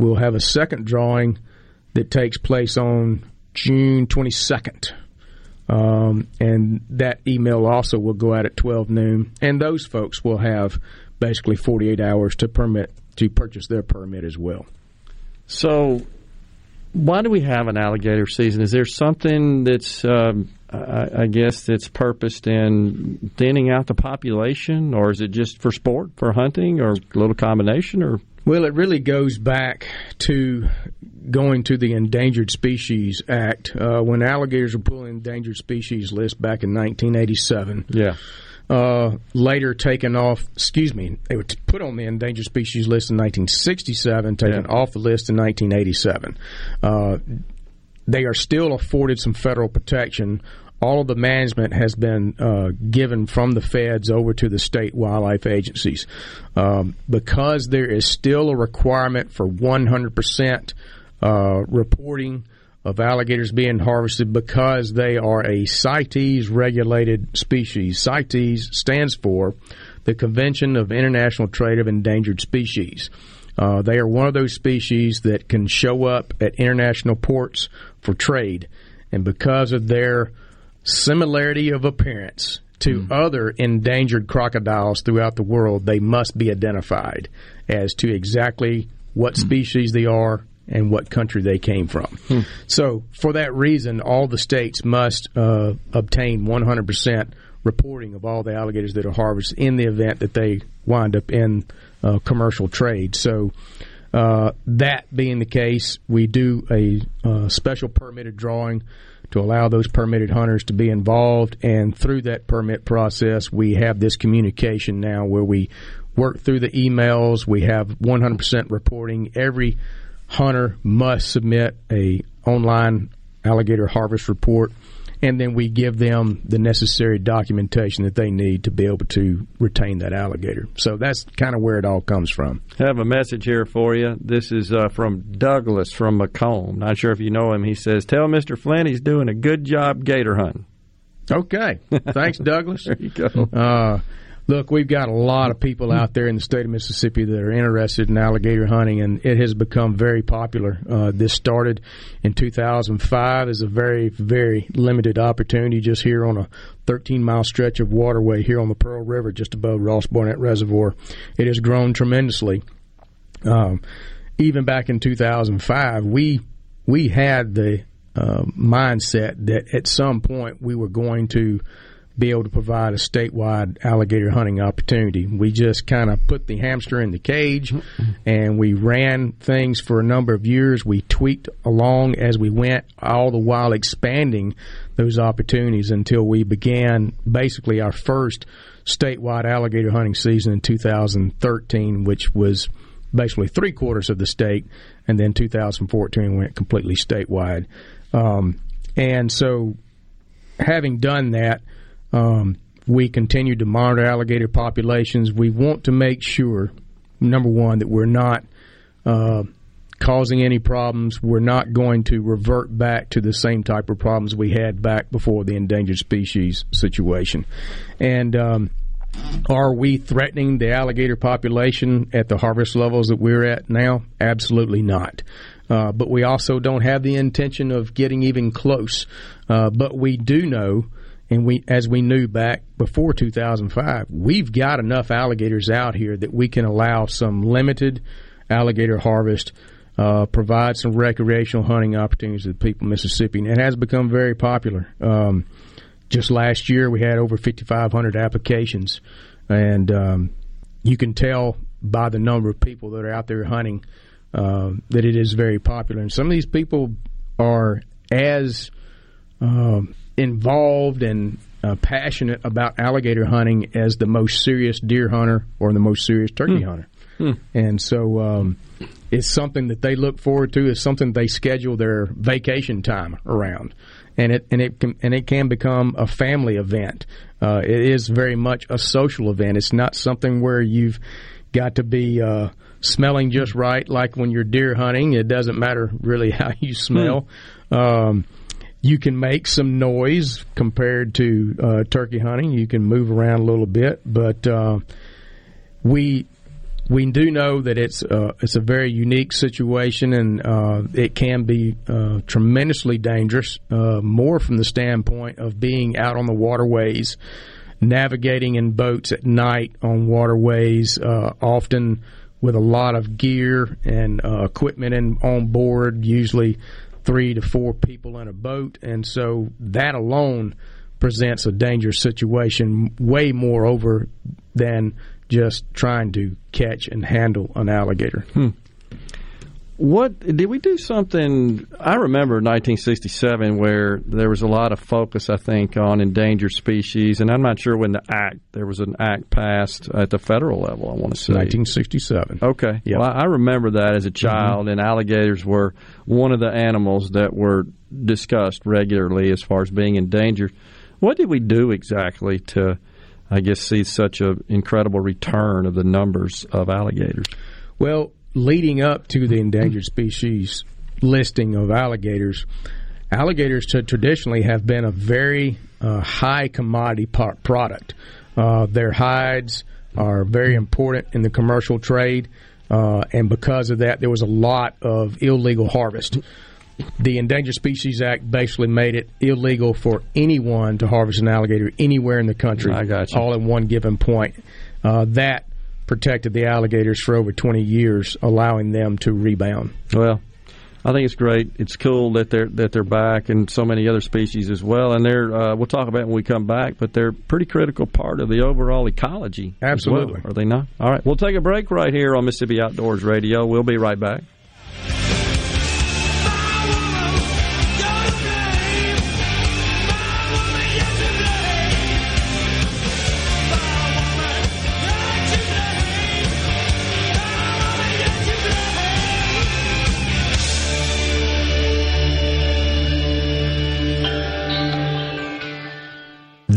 We'll have a second drawing that takes place on June 22nd. Um, and that email also will go out at 12 noon. And those folks will have basically 48 hours to permit to purchase their permit as well. So, why do we have an alligator season? Is there something that's, um, I, I, guess, that's purposed in thinning out the population, or is it just for sport, for hunting, or a little combination, or well, it really goes back to going to the Endangered Species Act uh, when alligators were put the endangered species list back in 1987. Yeah. Uh, later taken off, excuse me, they were put on the endangered species list in 1967, taken yeah. off the list in 1987. Uh, they are still afforded some federal protection all of the management has been uh, given from the feds over to the state wildlife agencies. Um, because there is still a requirement for 100% uh, reporting of alligators being harvested because they are a CITES regulated species. CITES stands for the Convention of International Trade of Endangered Species. Uh, they are one of those species that can show up at international ports for trade. And because of their similarity of appearance to mm. other endangered crocodiles throughout the world, they must be identified as to exactly what mm. species they are and what country they came from. Mm. So, for that reason, all the states must uh, obtain 100% reporting of all the alligators that are harvested in the event that they wind up in uh, commercial trade. So, uh, that being the case, we do a uh, special permitted drawing to allow those permitted hunters to be involved. And through that permit process, we have this communication now where we work through the emails. We have 100% reporting. Every hunter must submit a online alligator harvest report. and then we give them the necessary documentation that they need to be able to retain that alligator. So that's kind of where it all comes from. I have a message here for you. This is uh, from Douglas from McComb. Not sure if you know him. He says, "Tell Mr. Flynn he's doing a good job gator hunting." Okay, thanks, Douglas. there you go. Uh, look, we've got a lot of people out there in the state of Mississippi that are interested in alligator hunting, and it has become very popular. Uh, this started in 2005 as a very, very limited opportunity just here on a 13 mile stretch of waterway here on the Pearl River, just above Ross Barnett Reservoir. It has grown tremendously. Um, even back in 2005, we we had the uh, mindset that at some point we were going to be able to provide a statewide alligator hunting opportunity. We just kind of put the hamster in the cage and we ran things for a number of years. We tweaked along as we went, all the while expanding those opportunities until we began basically our first statewide alligator hunting season in 2013, which was basically three quarters of the state, and then 2014 went completely statewide. Um, and so, having done that, um, we continue to monitor alligator populations. We want to make sure, number one, that we're not uh, causing any problems. We're not going to revert back to the same type of problems we had back before the endangered species situation. And um, are we threatening the alligator population at the harvest levels that we're at now? Absolutely not. Uh, but we also don't have the intention of getting even close. Uh, but we do know, and we, as we knew back before 2005, we've got enough alligators out here that we can allow some limited alligator harvest, uh, provide some recreational hunting opportunities to the people of Mississippi, and it has become very popular. Um, just last year, we had over 5,500 applications, and um, you can tell by the number of people that are out there hunting uh, that it is very popular. And some of these people are as uh, involved and uh, passionate about alligator hunting as the most serious deer hunter or the most serious turkey Hmm. hunter. Hmm. And so um, it's something that they look forward to. It's something they schedule their vacation time around, and it and it can and it can become a family event. Uh, it is very much a social event. It's not something where you've got to be uh, smelling just right, like when you're deer hunting. It doesn't matter really how you smell. Um, you can make some noise compared to uh, turkey hunting. You can move around a little bit, but uh, we we do know that it's uh, it's a very unique situation, and uh, it can be uh, tremendously dangerous. Uh, more from the standpoint of being out on the waterways, navigating in boats at night on waterways, often with a lot of gear and equipment in, on board. Usually, three to four people in a boat, and so that alone presents a dangerous situation. Way more over than just trying to catch and handle an alligator. Hmm. What did we do something? I remember 1967 where there was a lot of focus, I think, on endangered species, and I'm not sure when the act there was an act passed at the federal level. I want to say 1967. Okay, Yep. well, I I remember that as a mm-hmm. child, and alligators were one of the animals that were discussed regularly as far as being endangered. What did we do exactly to, I guess, see such an incredible return of the numbers of alligators? Well, leading up to the endangered species listing of alligators, alligators to traditionally have been a very uh, high commodity par- product. Uh, their hides are very important in the commercial trade, uh, and because of that, there was a lot of illegal harvest. The Endangered Species Act basically made it illegal for anyone to harvest an alligator anywhere in the country, I got you. all at one given point. Uh, that protected the alligators for over 20 years, allowing them to rebound. Well, I think it's great. It's cool that they're that they're back, and so many other species as well. And they're uh, we'll talk about it when we come back, but they're a pretty critical part of the overall ecology. Absolutely. well, are they not? All right, we'll take a break right here on Mississippi Outdoors Radio. We'll be right back.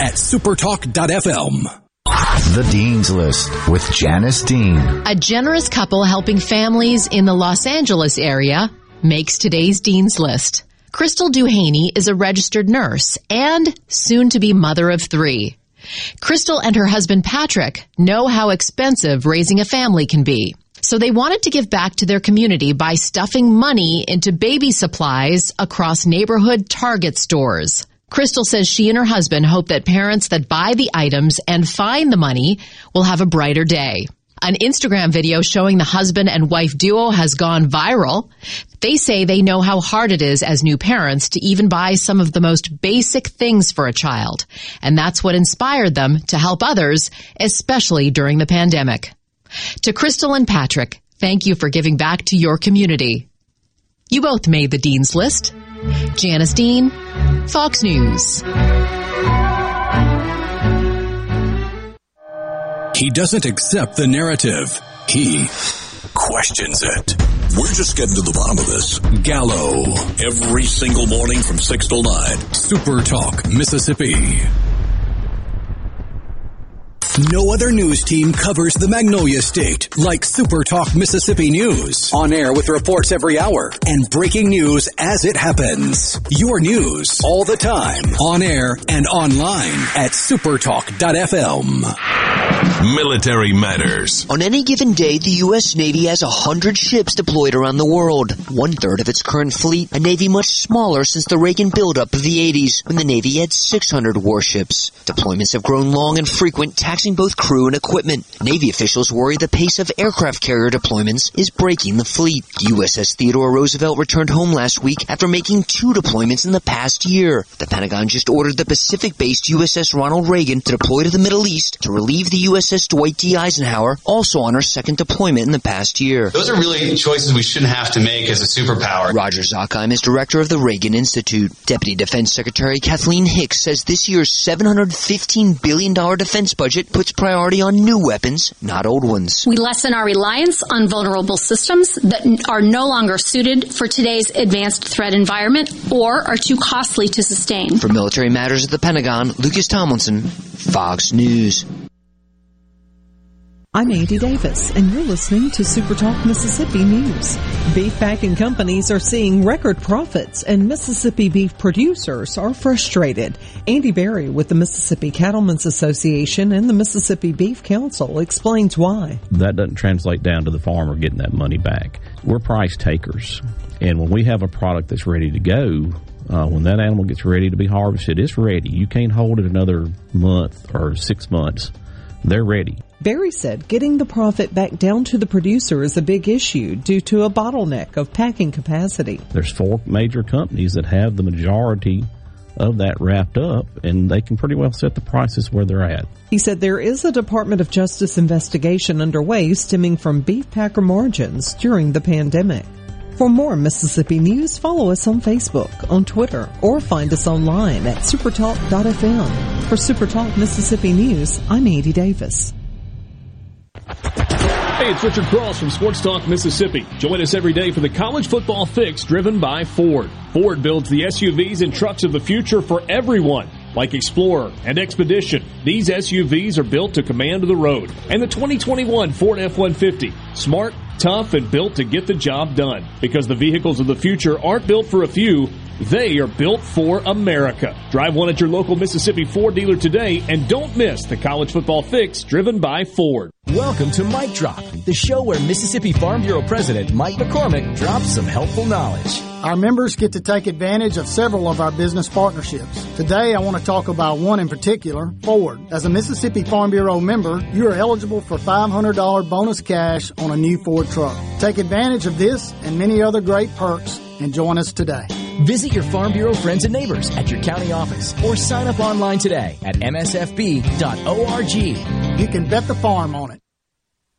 at supertalk.fm. The Dean's List with Janice Dean. A generous couple helping families in the Los Angeles area makes today's Dean's List. Crystal Duhaney is a registered nurse and soon to be mother of three. Crystal and her husband Patrick know how expensive raising a family can be. So they wanted to give back to their community by stuffing money into baby supplies across neighborhood Target stores. Crystal says she and her husband hope that parents that buy the items and find the money will have a brighter day. An Instagram video showing the husband and wife duo has gone viral. They say they know how hard it is as new parents to even buy some of the most basic things for a child. And that's what inspired them to help others, especially during the pandemic. To Crystal and Patrick, thank you for giving back to your community. You both made the Dean's List. Janice Dean, Fox News. He doesn't accept the narrative. He questions it. We're just getting to the bottom of this. Gallo. Every single morning from 6 till 9. Super Talk, Mississippi. No other news team covers the Magnolia State like Super Talk Mississippi News. On air with reports every hour and breaking news as it happens. Your news all the time. On air and online at supertalk.fm. Military Matters. On any given day, the U.S. Navy has 100 ships deployed around the world. One third of its current fleet, a Navy much smaller since the Reagan buildup of the 80s, when the Navy had 600 warships. Deployments have grown long and frequent, taxing both crew and equipment. Navy officials worry the pace of aircraft carrier deployments is breaking the fleet. USS Theodore Roosevelt returned home last week after making two deployments in the past year. The Pentagon just ordered the Pacific-based USS Ronald Reagan to deploy to the Middle East to relieve the USS Dwight D. Eisenhower, also on her second deployment in the past year. Those are really choices we shouldn't have to make as a superpower. Roger Zakheim is director of the Reagan Institute. Deputy Defense Secretary Kathleen Hicks says this year's $715 billion defense budget puts priority on new weapons, not old ones. We lessen our reliance on vulnerable systems that are no longer suited for today's advanced threat environment or are too costly to sustain. For Military Matters at the Pentagon, Lucas Tomlinson, Fox News. I'm Andy Davis, and you're listening to SuperTalk Mississippi News. Beef packing companies are seeing record profits, and Mississippi beef producers are frustrated. Andy Berry with the Mississippi Cattlemen's Association and the Mississippi Beef Council explains why. That doesn't translate down to the farmer getting that money back. We're price takers, and when we have a product that's ready to go, uh, when that animal gets ready to be harvested, it's ready. You can't hold it another month or six months. They're ready. Berry said getting the profit back down to the producer is a big issue due to a bottleneck of packing capacity. There's four major companies that have the majority of that wrapped up, and they can pretty well set the prices where they're at. He said there is a Department of Justice investigation underway stemming from beef packer margins during the pandemic. For more Mississippi news, follow us on Facebook, on Twitter, or find us online at supertalk.fm. For Supertalk Mississippi News, I'm Andy Davis. Hey, it's Richard Cross from Sports Talk Mississippi. Join us every day for the college football fix driven by Ford. Ford builds the SUVs and trucks of the future for everyone. Like Explorer and Expedition, these SUVs are built to command the road. And the 2021 Ford F-150, smart, tough, and built to get the job done. Because the vehicles of the future aren't built for a few, they are built for America. Drive one at your local Mississippi Ford dealer today and don't miss the college football fix driven by Ford. Welcome to Mike Drop, the show where Mississippi Farm Bureau President Mike McCormick drops some helpful knowledge. Our members get to take advantage of several of our business partnerships. Today, I want to talk about one in particular, Ford. As a Mississippi Farm Bureau member, you are eligible for $500 bonus cash on a new Ford truck. Take advantage of this and many other great perks and join us today. Visit your Farm Bureau friends and neighbors at your county office or sign up online today at msfb.org. You can bet the farm on it.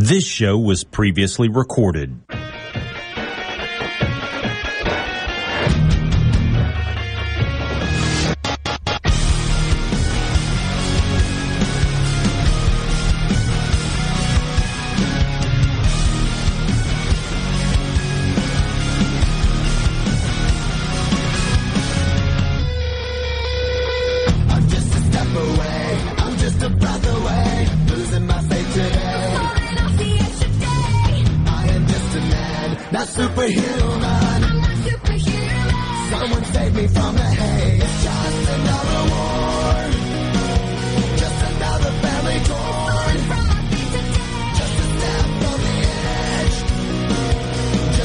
This show was previously recorded.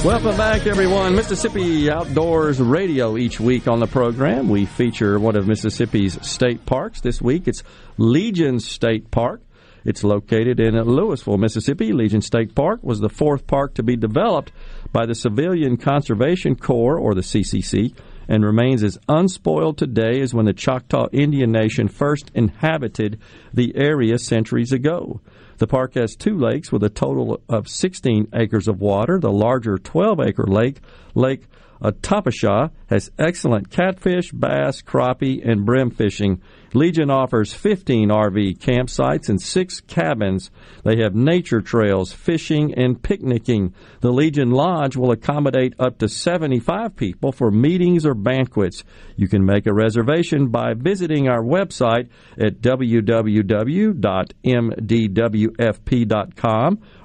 Welcome back, everyone. Mississippi Outdoors Radio each week on the program. We feature one of Mississippi's state parks. This week it's Legion State Park. It's located in Louisville, Mississippi. Legion State Park was the fourth park to be developed by the Civilian Conservation Corps, or the CCC, and remains as unspoiled today as when the Choctaw Indian Nation first inhabited the area centuries ago. The park has two lakes with a total of 16 acres of water. The larger 12 acre lake, Lake Atapasha, has excellent catfish, bass, crappie, and brim fishing. Legion offers 15 RV campsites and six cabins. They have nature trails, fishing, and picnicking. The Legion Lodge will accommodate up to 75 people for meetings or banquets. You can make a reservation by visiting our website at www.mdwfp.com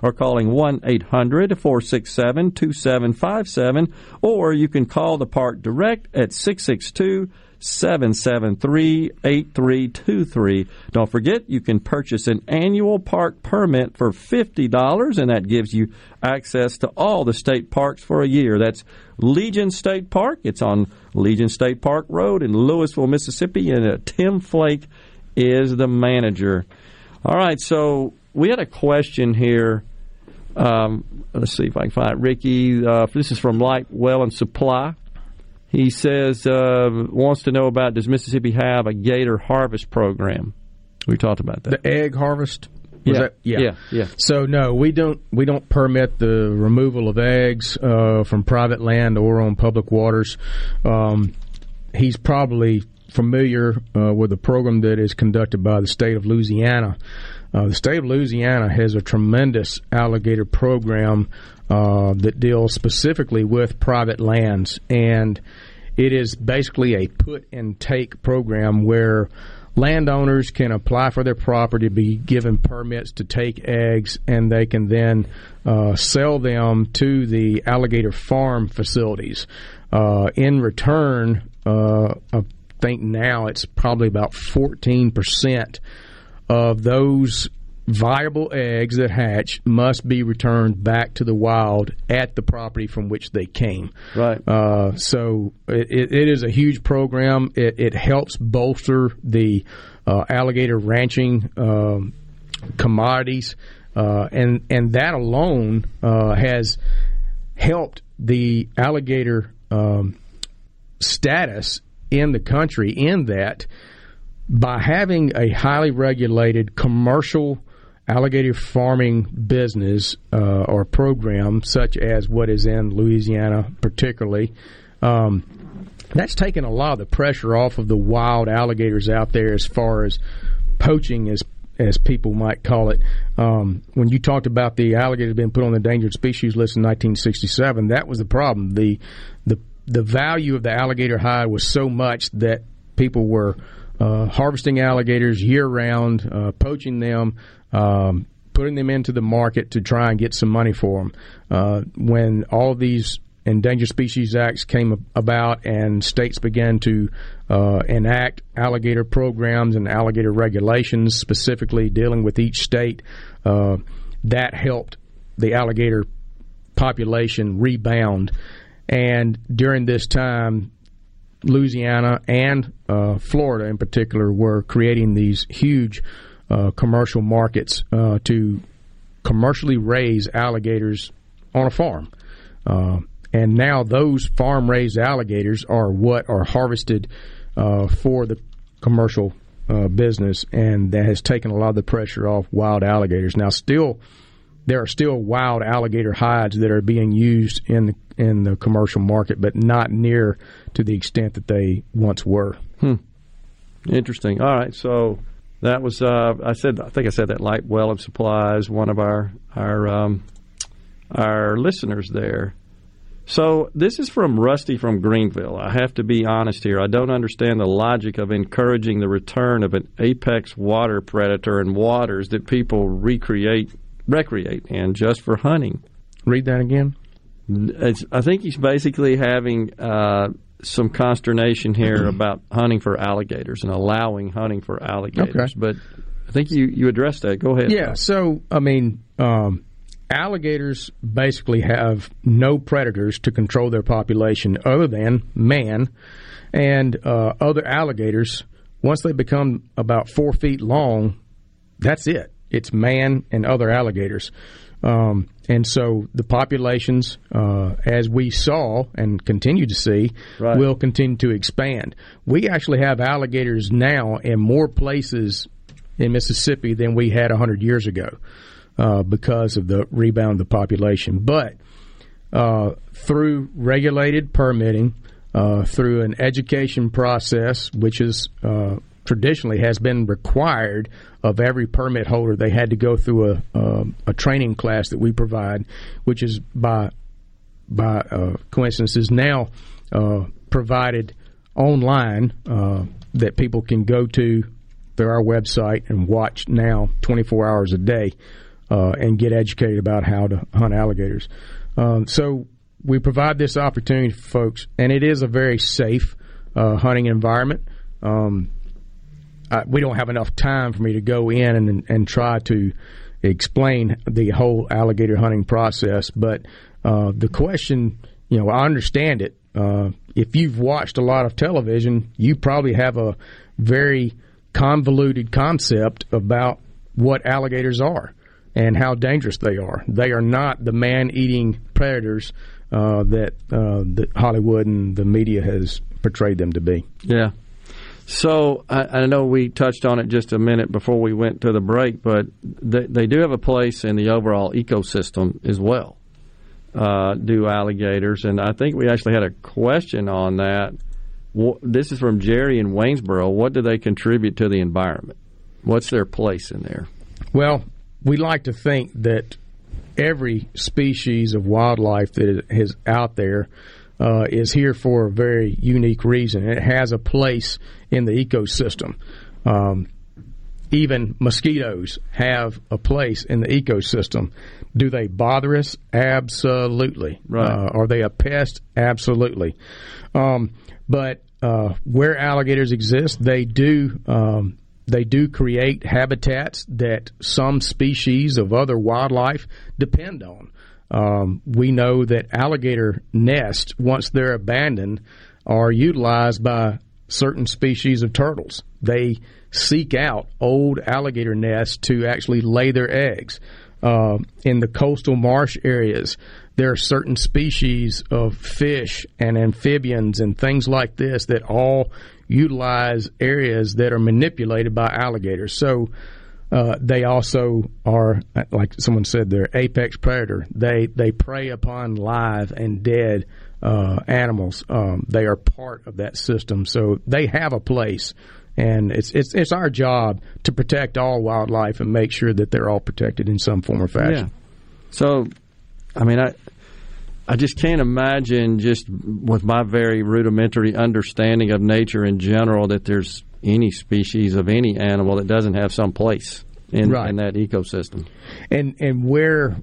or calling 1 800 467 2757, or you can call the park direct at 662 773 8323. Don't forget, you can purchase an annual park permit for $50, and that gives you access to all the state parks for a year. That's Legion State Park. It's on Legion State Park Road in Louisville, Mississippi, and uh, Tim Flake is the manager. All right, so we had a question here. Um, let's see if I can find it. Ricky, uh, this is from Light Well and Supply. He says uh, wants to know about does Mississippi have a gator harvest program? We talked about that. The egg harvest. Yeah, that- yeah, yeah, yeah. So no, we don't we don't permit the removal of eggs uh, from private land or on public waters. Um, he's probably familiar uh, with a program that is conducted by the state of Louisiana. Uh, the state of Louisiana has a tremendous alligator program uh, that deals specifically with private lands, and it is basically a put and take program where landowners can apply for their property, be given permits to take eggs, and they can then uh, sell them to the alligator farm facilities. Uh, in return, uh, I think now it's probably about 14% of those viable eggs that hatch must be returned back to the wild at the property from which they came. Right. Uh, so it, it is a huge program. It, it helps bolster the uh, alligator ranching um, commodities, uh, and and that alone uh, has helped the alligator um, status in the country. In that, by having a highly regulated commercial alligator farming business uh, or program, such as what is in Louisiana, particularly, um, that's taken a lot of the pressure off of the wild alligators out there as far as poaching as as people might call it. Um, when you talked about the alligators being put on the endangered species list in 1967, that was the problem. the the The value of the alligator hide was so much that people were uh, harvesting alligators year round, uh, poaching them, um, putting them into the market to try and get some money for them. Uh, when all these Endangered Species Acts came about, and states began to uh, enact alligator programs and alligator regulations, specifically dealing with each state. Uh, that helped the alligator population rebound. And during this time, Louisiana and uh, Florida, in particular, were creating these huge uh, commercial markets uh, to commercially raise alligators on a farm. Uh, and now those farm raised alligators are what are harvested uh, for the commercial uh, business, and that has taken a lot of the pressure off wild alligators. Now, still, there are still wild alligator hides that are being used in the, in the commercial market, but not near to the extent that they once were. Hmm. Interesting. All right, so that was uh, I said I think I said that light well of supplies one of our our um, our listeners there. So this is from Rusty from Greenville. I have to be honest here. I don't understand the logic of encouraging the return of an apex water predator in waters that people recreate recreate in just for hunting. Read that again. It's, I think he's basically having uh, some consternation here about hunting for alligators and allowing hunting for alligators. Okay. But I think you, you addressed that. Go ahead. Yeah. So I mean, um, alligators basically have no predators to control their population other than man and uh, other alligators. Once they become about four feet long, that's it. It's man and other alligators. Um, and so the populations, uh, as we saw and continue to see, Right. will continue to expand. We actually have alligators now in more places in Mississippi than we had 100 years ago uh, because of the rebound of the population. But uh, through regulated permitting, uh, through an education process, which is uh, traditionally has been required of every permit holder, they had to go through a um a training class that we provide, which is by by uh, coincidence is now uh, provided online uh, that people can go to through our website and watch now 24 hours a day uh, and get educated about how to hunt alligators. Um, so we provide this opportunity for folks, and it is a very safe uh, hunting environment. Um, I, we don't have enough time for me to go in and, and try to explain the whole alligator hunting process, but uh, the question, you know, I understand it. Uh, if you've watched a lot of television, you probably have a very convoluted concept about what alligators are and how dangerous they are. They are not the man-eating predators uh, that uh, that Hollywood and the media has portrayed them to be. Yeah. So I, I know we touched on it just a minute before we went to the break, but they, they do have a place in the overall ecosystem as well. Uh, do alligators, and I think we actually had a question on that. This is from Jerry in Waynesboro. What do they contribute to the environment? What's their place in there? Well, we like to think that every species of wildlife that is out there uh, is here for a very unique reason. It has a place in the ecosystem. Um, even mosquitoes have a place in the ecosystem. Do they bother us? Absolutely. Right. Uh, are they a pest? Absolutely. Um, but uh, where alligators exist, they do um, they do create habitats that some species of other wildlife depend on. Um, we know that alligator nests, once they're abandoned, are utilized by certain species of turtles. They seek out old alligator nests to actually lay their eggs. Uh, in the coastal marsh areas, there are certain species of fish and amphibians and things like this that all utilize areas that are manipulated by alligators. So uh, they also are, like someone said, they're apex predator. They they prey upon live and dead uh, animals. Um, they are part of that system, so they have a place. And it's it's it's our job to protect all wildlife and make sure that they're all protected in some form or fashion. So, I mean, I I just can't imagine, just with my very rudimentary understanding of nature in general, that there's any species of any animal that doesn't have some place in, Right. in that ecosystem. and and where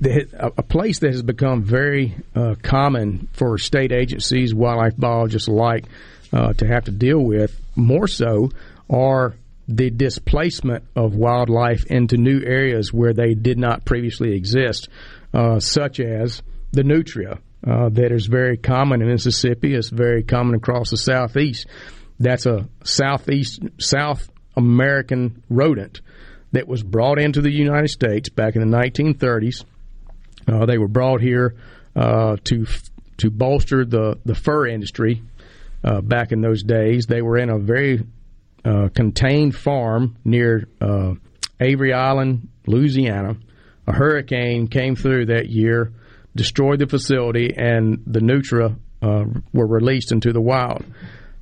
the, a place that has become very uh, common for state agencies, wildlife biologists alike, uh, to have to deal with more so are the displacement of wildlife into new areas where they did not previously exist, uh, such as the nutria. Uh, that is very common in Mississippi. It's very common across the southeast. That's a southeast South American rodent that was brought into the United States back in the 1930s. Uh, they were brought here uh, to to bolster the the fur industry. Uh, back in those days, they were in a very uh, contained farm near uh, Avery Island, Louisiana. A hurricane came through that year, destroyed the facility, and the nutria uh, were released into the wild.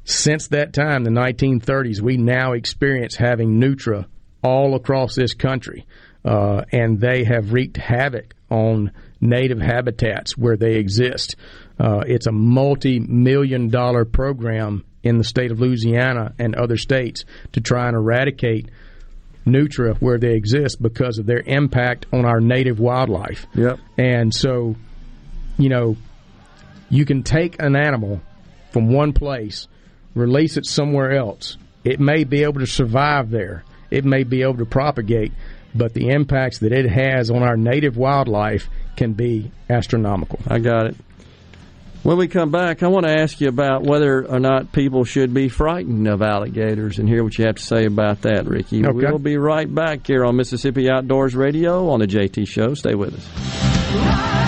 Since that time, the 1930s, we now experience having nutria all across this country, uh, and they have wreaked havoc on native habitats where they exist. Uh, it's a multi million dollar program in the state of Louisiana and other states to try and eradicate nutria where they exist because of their impact on our native wildlife. Yep. And so, you know, you can take an animal from one place, release it somewhere else. It may be able to survive there. It may be able to propagate, but the impacts that it has on our native wildlife can be astronomical. I got it. When we come back, I want to ask you about whether or not people should be frightened of alligators and hear what you have to say about that, Ricky. Okay. We'll be right back here on Mississippi Outdoors Radio on the JT Show. Stay with us.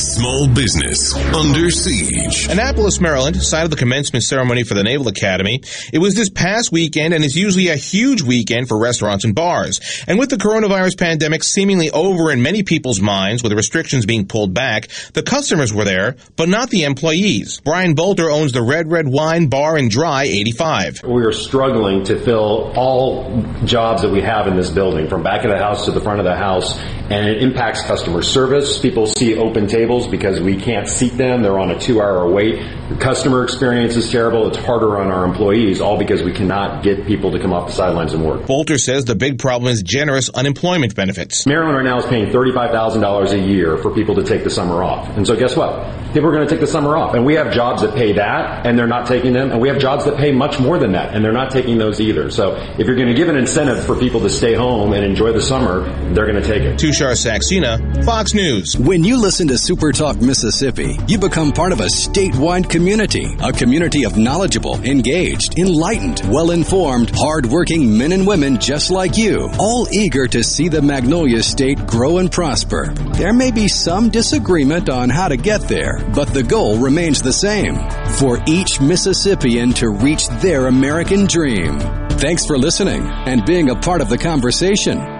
Small business under siege. Annapolis, Maryland, site of the commencement ceremony for the Naval Academy. It was this past weekend and is usually a huge weekend for restaurants and bars. And with the coronavirus pandemic seemingly over in many people's minds with the restrictions being pulled back, the customers were there, but not the employees. Brian Bolter owns the Red Red Wine Bar and Dry 85. We are struggling to fill all jobs that we have in this building, from back of the house to the front of the house, and it impacts customer service. People see open tables because we can't seat them. They're on a two hour wait. The customer experience is terrible. It's harder on our employees, all because we cannot get people to come off the sidelines and work. Bolter says the big problem is generous unemployment benefits. Maryland right now is paying $35,000 a year for people to take the summer off. And so guess what? People are going to take the summer off. And we have jobs that pay that and they're not taking them. And we have jobs that pay much more than that and they're not taking those either. So if you're going to give an incentive for people to stay home and enjoy the summer, they're going to take it. Tushar Saxena, Fox News. When you listen to Super Talk Mississippi, you become part of a statewide community, a community of knowledgeable, engaged, enlightened, well-informed, hardworking men and women just like you, all eager to see the Magnolia State grow and prosper. There may be some disagreement on how to get there, but the goal remains the same for each Mississippian to reach their American dream. Thanks for listening and being a part of the conversation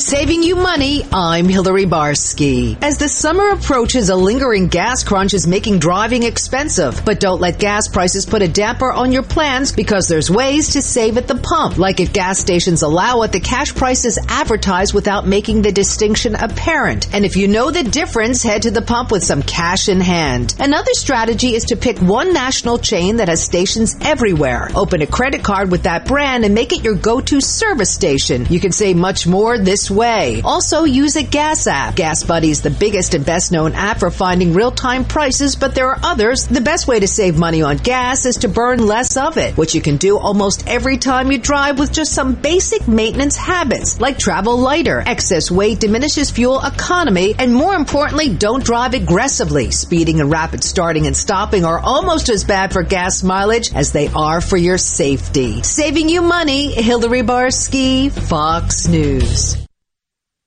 Saving you money, I'm Hillary Barsky. As the summer approaches, a lingering gas crunch is making driving expensive. But don't let gas prices put a damper on your plans because there's ways to save at the pump. Like if gas stations allow it, the cash price is advertised without making the distinction apparent. And if you know the difference, head to the pump with some cash in hand. Another strategy is to pick one national chain that has stations everywhere. Open a credit card with that brand and make it your go-to service station. You can save much more this way. Also, use a gas app. Gas Buddy is the biggest and best known app for finding real time prices, but there are others. The best way to save money on gas is to burn less of it, which you can do almost every time you drive with just some basic maintenance habits, like travel lighter. Excess weight diminishes fuel economy, and more importantly, don't drive aggressively. Speeding and rapid starting and stopping are almost as bad for gas mileage as they are for your safety. Saving you money, Hillary Barsky, Fox News.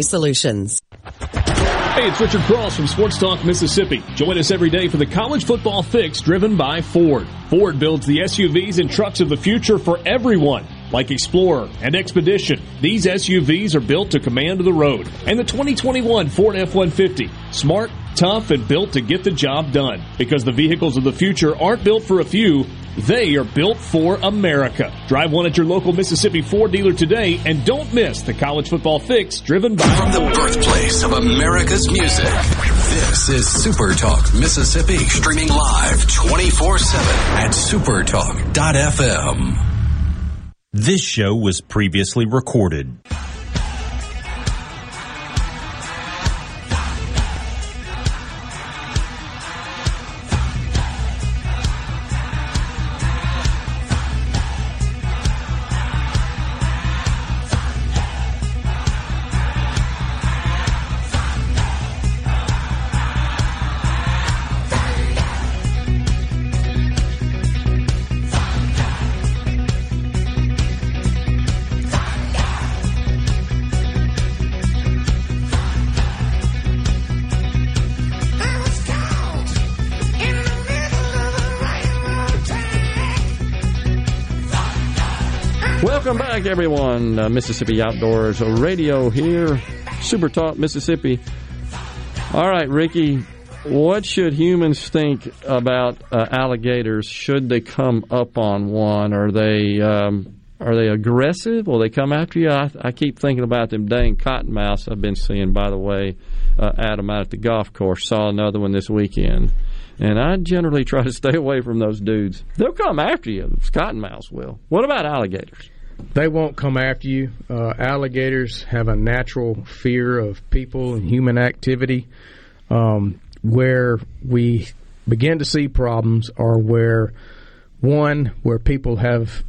solutions. Hey, it's Richard Cross from Sports Talk Mississippi. Join us every day for the college football fix driven by Ford. Ford builds the SUVs and trucks of the future for everyone. Like Explorer and Expedition, these SUVs are built to command the road. And the 2021 Ford F-150, smart, tough, and built to get the job done. Because the vehicles of the future aren't built for a few, they are built for America. Drive one at your local Mississippi Ford dealer today and don't miss the college football fix driven by From the birthplace of America's music, this is Super Talk Mississippi, streaming live 24 7 at supertalk.fm. This show was previously recorded. Everyone. Uh, Mississippi Outdoors Radio here, Super Talk Mississippi. All right, Ricky, what should humans think about uh, alligators? Should they come up on one? Are they um, are they aggressive? Will they come after you? I, I keep thinking about them dang cottonmouths I've been seeing. By the way, uh, Adam out at the golf course saw another one this weekend. And I generally try to stay away from those dudes. They'll come after you. Cottonmouths will. What about alligators? They won't come after you. Uh, alligators have a natural fear of people and human activity. Um, where we begin to see problems are where, one, where people have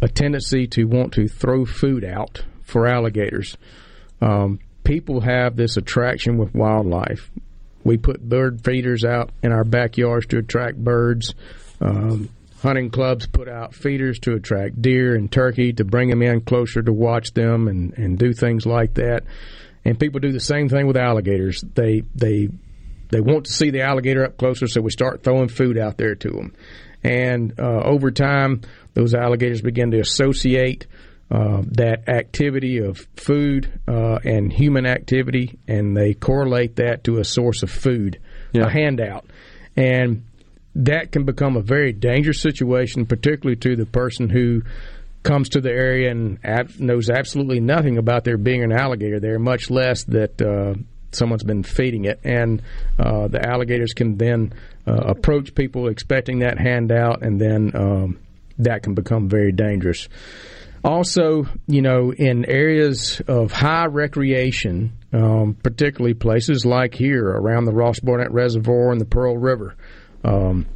a tendency to want to throw food out for alligators. Um, people have this attraction with wildlife. We put bird feeders out in our backyards to attract birds. Um, hunting clubs put out feeders to attract deer and turkey to bring them in closer to watch them and, and do things like that. And people do the same thing with alligators. They they they want to see the alligator up closer, so we start throwing food out there to them. And uh, over time, those alligators begin to associate uh, that activity of food uh, and human activity, and they correlate that to a source of food, Yeah. a handout. And that can become a very dangerous situation, particularly to the person who comes to the area and ab- knows absolutely nothing about there being an alligator there, much less that uh, someone's been feeding it. And uh, the alligators can then uh, approach people expecting that handout, and then um, that can become very dangerous. Also, you know, in areas of high recreation, um, particularly places like here around the Ross Barnett Reservoir and the Pearl River, um,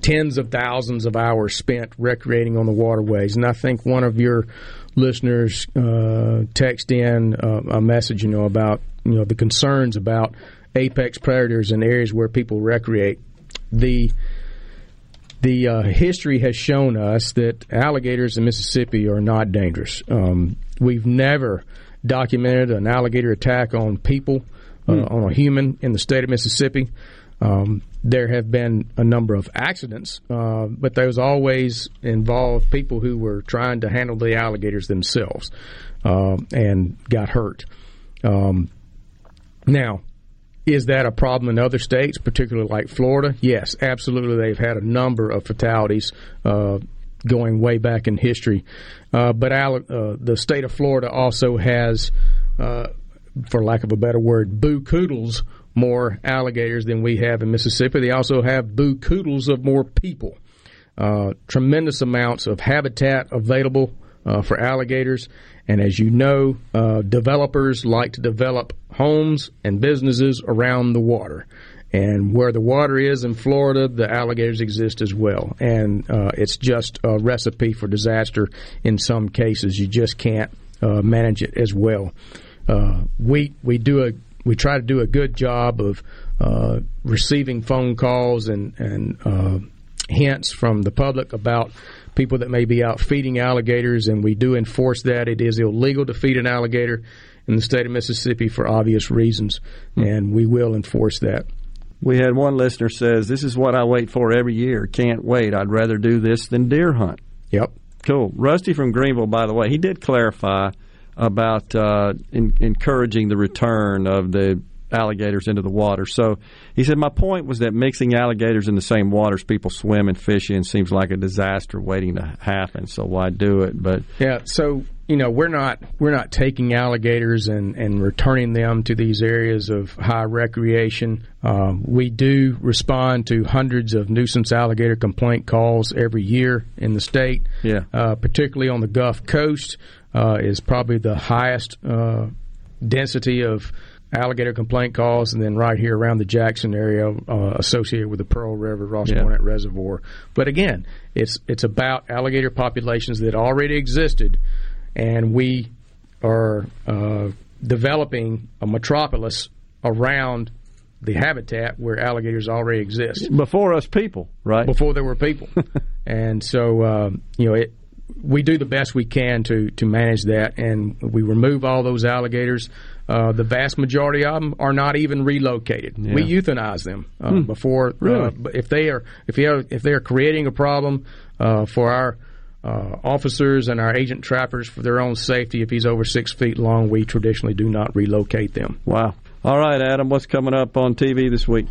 tens of thousands of hours spent recreating on the waterways. And I think one of your listeners uh, text in uh, a message, you know, about you know the concerns about apex predators in areas where people recreate. The the uh, history has shown us that alligators in Mississippi are not dangerous. Um, we've never documented an alligator attack on people, uh, Hmm. on a human in the state of Mississippi. Um, there have been a number of accidents, uh, but those always involved people who were trying to handle the alligators themselves uh, and got hurt. Um, now, is that a problem in other states, particularly like Florida? Yes, absolutely. They've had a number of fatalities uh, going way back in history. Uh, but uh, the state of Florida also has, uh, for lack of a better word, boo koodles more alligators than we have in Mississippi. They also have boo koodles of more people. Uh, tremendous amounts of habitat available uh, for alligators. And as you know, uh, developers like to develop homes and businesses around the water. And where the water is in Florida, the alligators exist as well. And uh, it's just a recipe for disaster in some cases. You just can't uh, manage it as well. Uh, we we do a we try to do a good job of uh, receiving phone calls and and uh, hints from the public about people that may be out feeding alligators, and we do enforce that. It is illegal to feed an alligator in the state of Mississippi for obvious reasons, and we will enforce that. We had one listener says, "This is what I wait for every year. Can't wait. I'd rather do this than deer hunt." Yep. Cool. Rusty from Greenville, by the way, he did clarify about uh, in, encouraging the return of the alligators into the water. So he said, My point was that mixing alligators in the same waters people swim and fish in seems like a disaster waiting to happen. So why do it? But yeah, so you know we're not we're not taking alligators and, and returning them to these areas of high recreation. Um, we do respond to hundreds of nuisance alligator complaint calls every year in the state. Yeah, uh, particularly on the Gulf Coast uh, is probably the highest uh, density of alligator complaint calls, and then right here around the Jackson area uh, associated with the Pearl River, Ross Yeah. Barnett Reservoir. But again, it's it's about alligator populations that already existed, and we are uh, developing a metropolis around the habitat where alligators already exist. before us people, right? Before there were people, and so um, you know it. We do the best we can to to manage that, and we remove all those alligators. Uh, the vast majority of them are not even relocated. We euthanize them uh, Hmm. before. Really? Uh, if they are if they are if they are creating a problem uh, for our uh, officers and our agent trappers for their own safety, if he's over six feet long, we traditionally do not relocate them. Wow. All right, Adam, what's coming up on TV this week?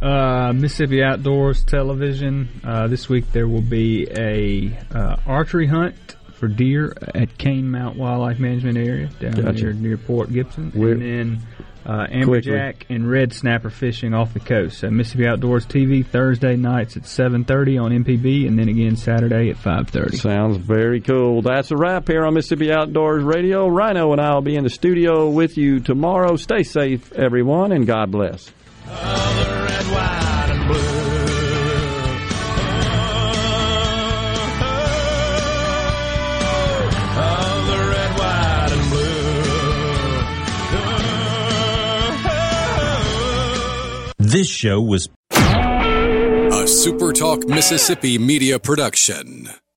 Uh, Mississippi Outdoors Television. Uh, this week there will be a uh, archery hunt for deer at Canemount Wildlife Management Area down Gotcha. near near Port Gibson, Where- and then uh, Quickly. amberjack and red snapper fishing off the coast. So Mississippi Outdoors TV Thursday nights at 7:30 on MPB, and then again Saturday at 5:30. Sounds very cool. That's a wrap here on Mississippi Outdoors Radio. Rhino and I will be in the studio with you tomorrow. Stay safe, everyone, and God bless. This show was A SuperTalk Mississippi media production.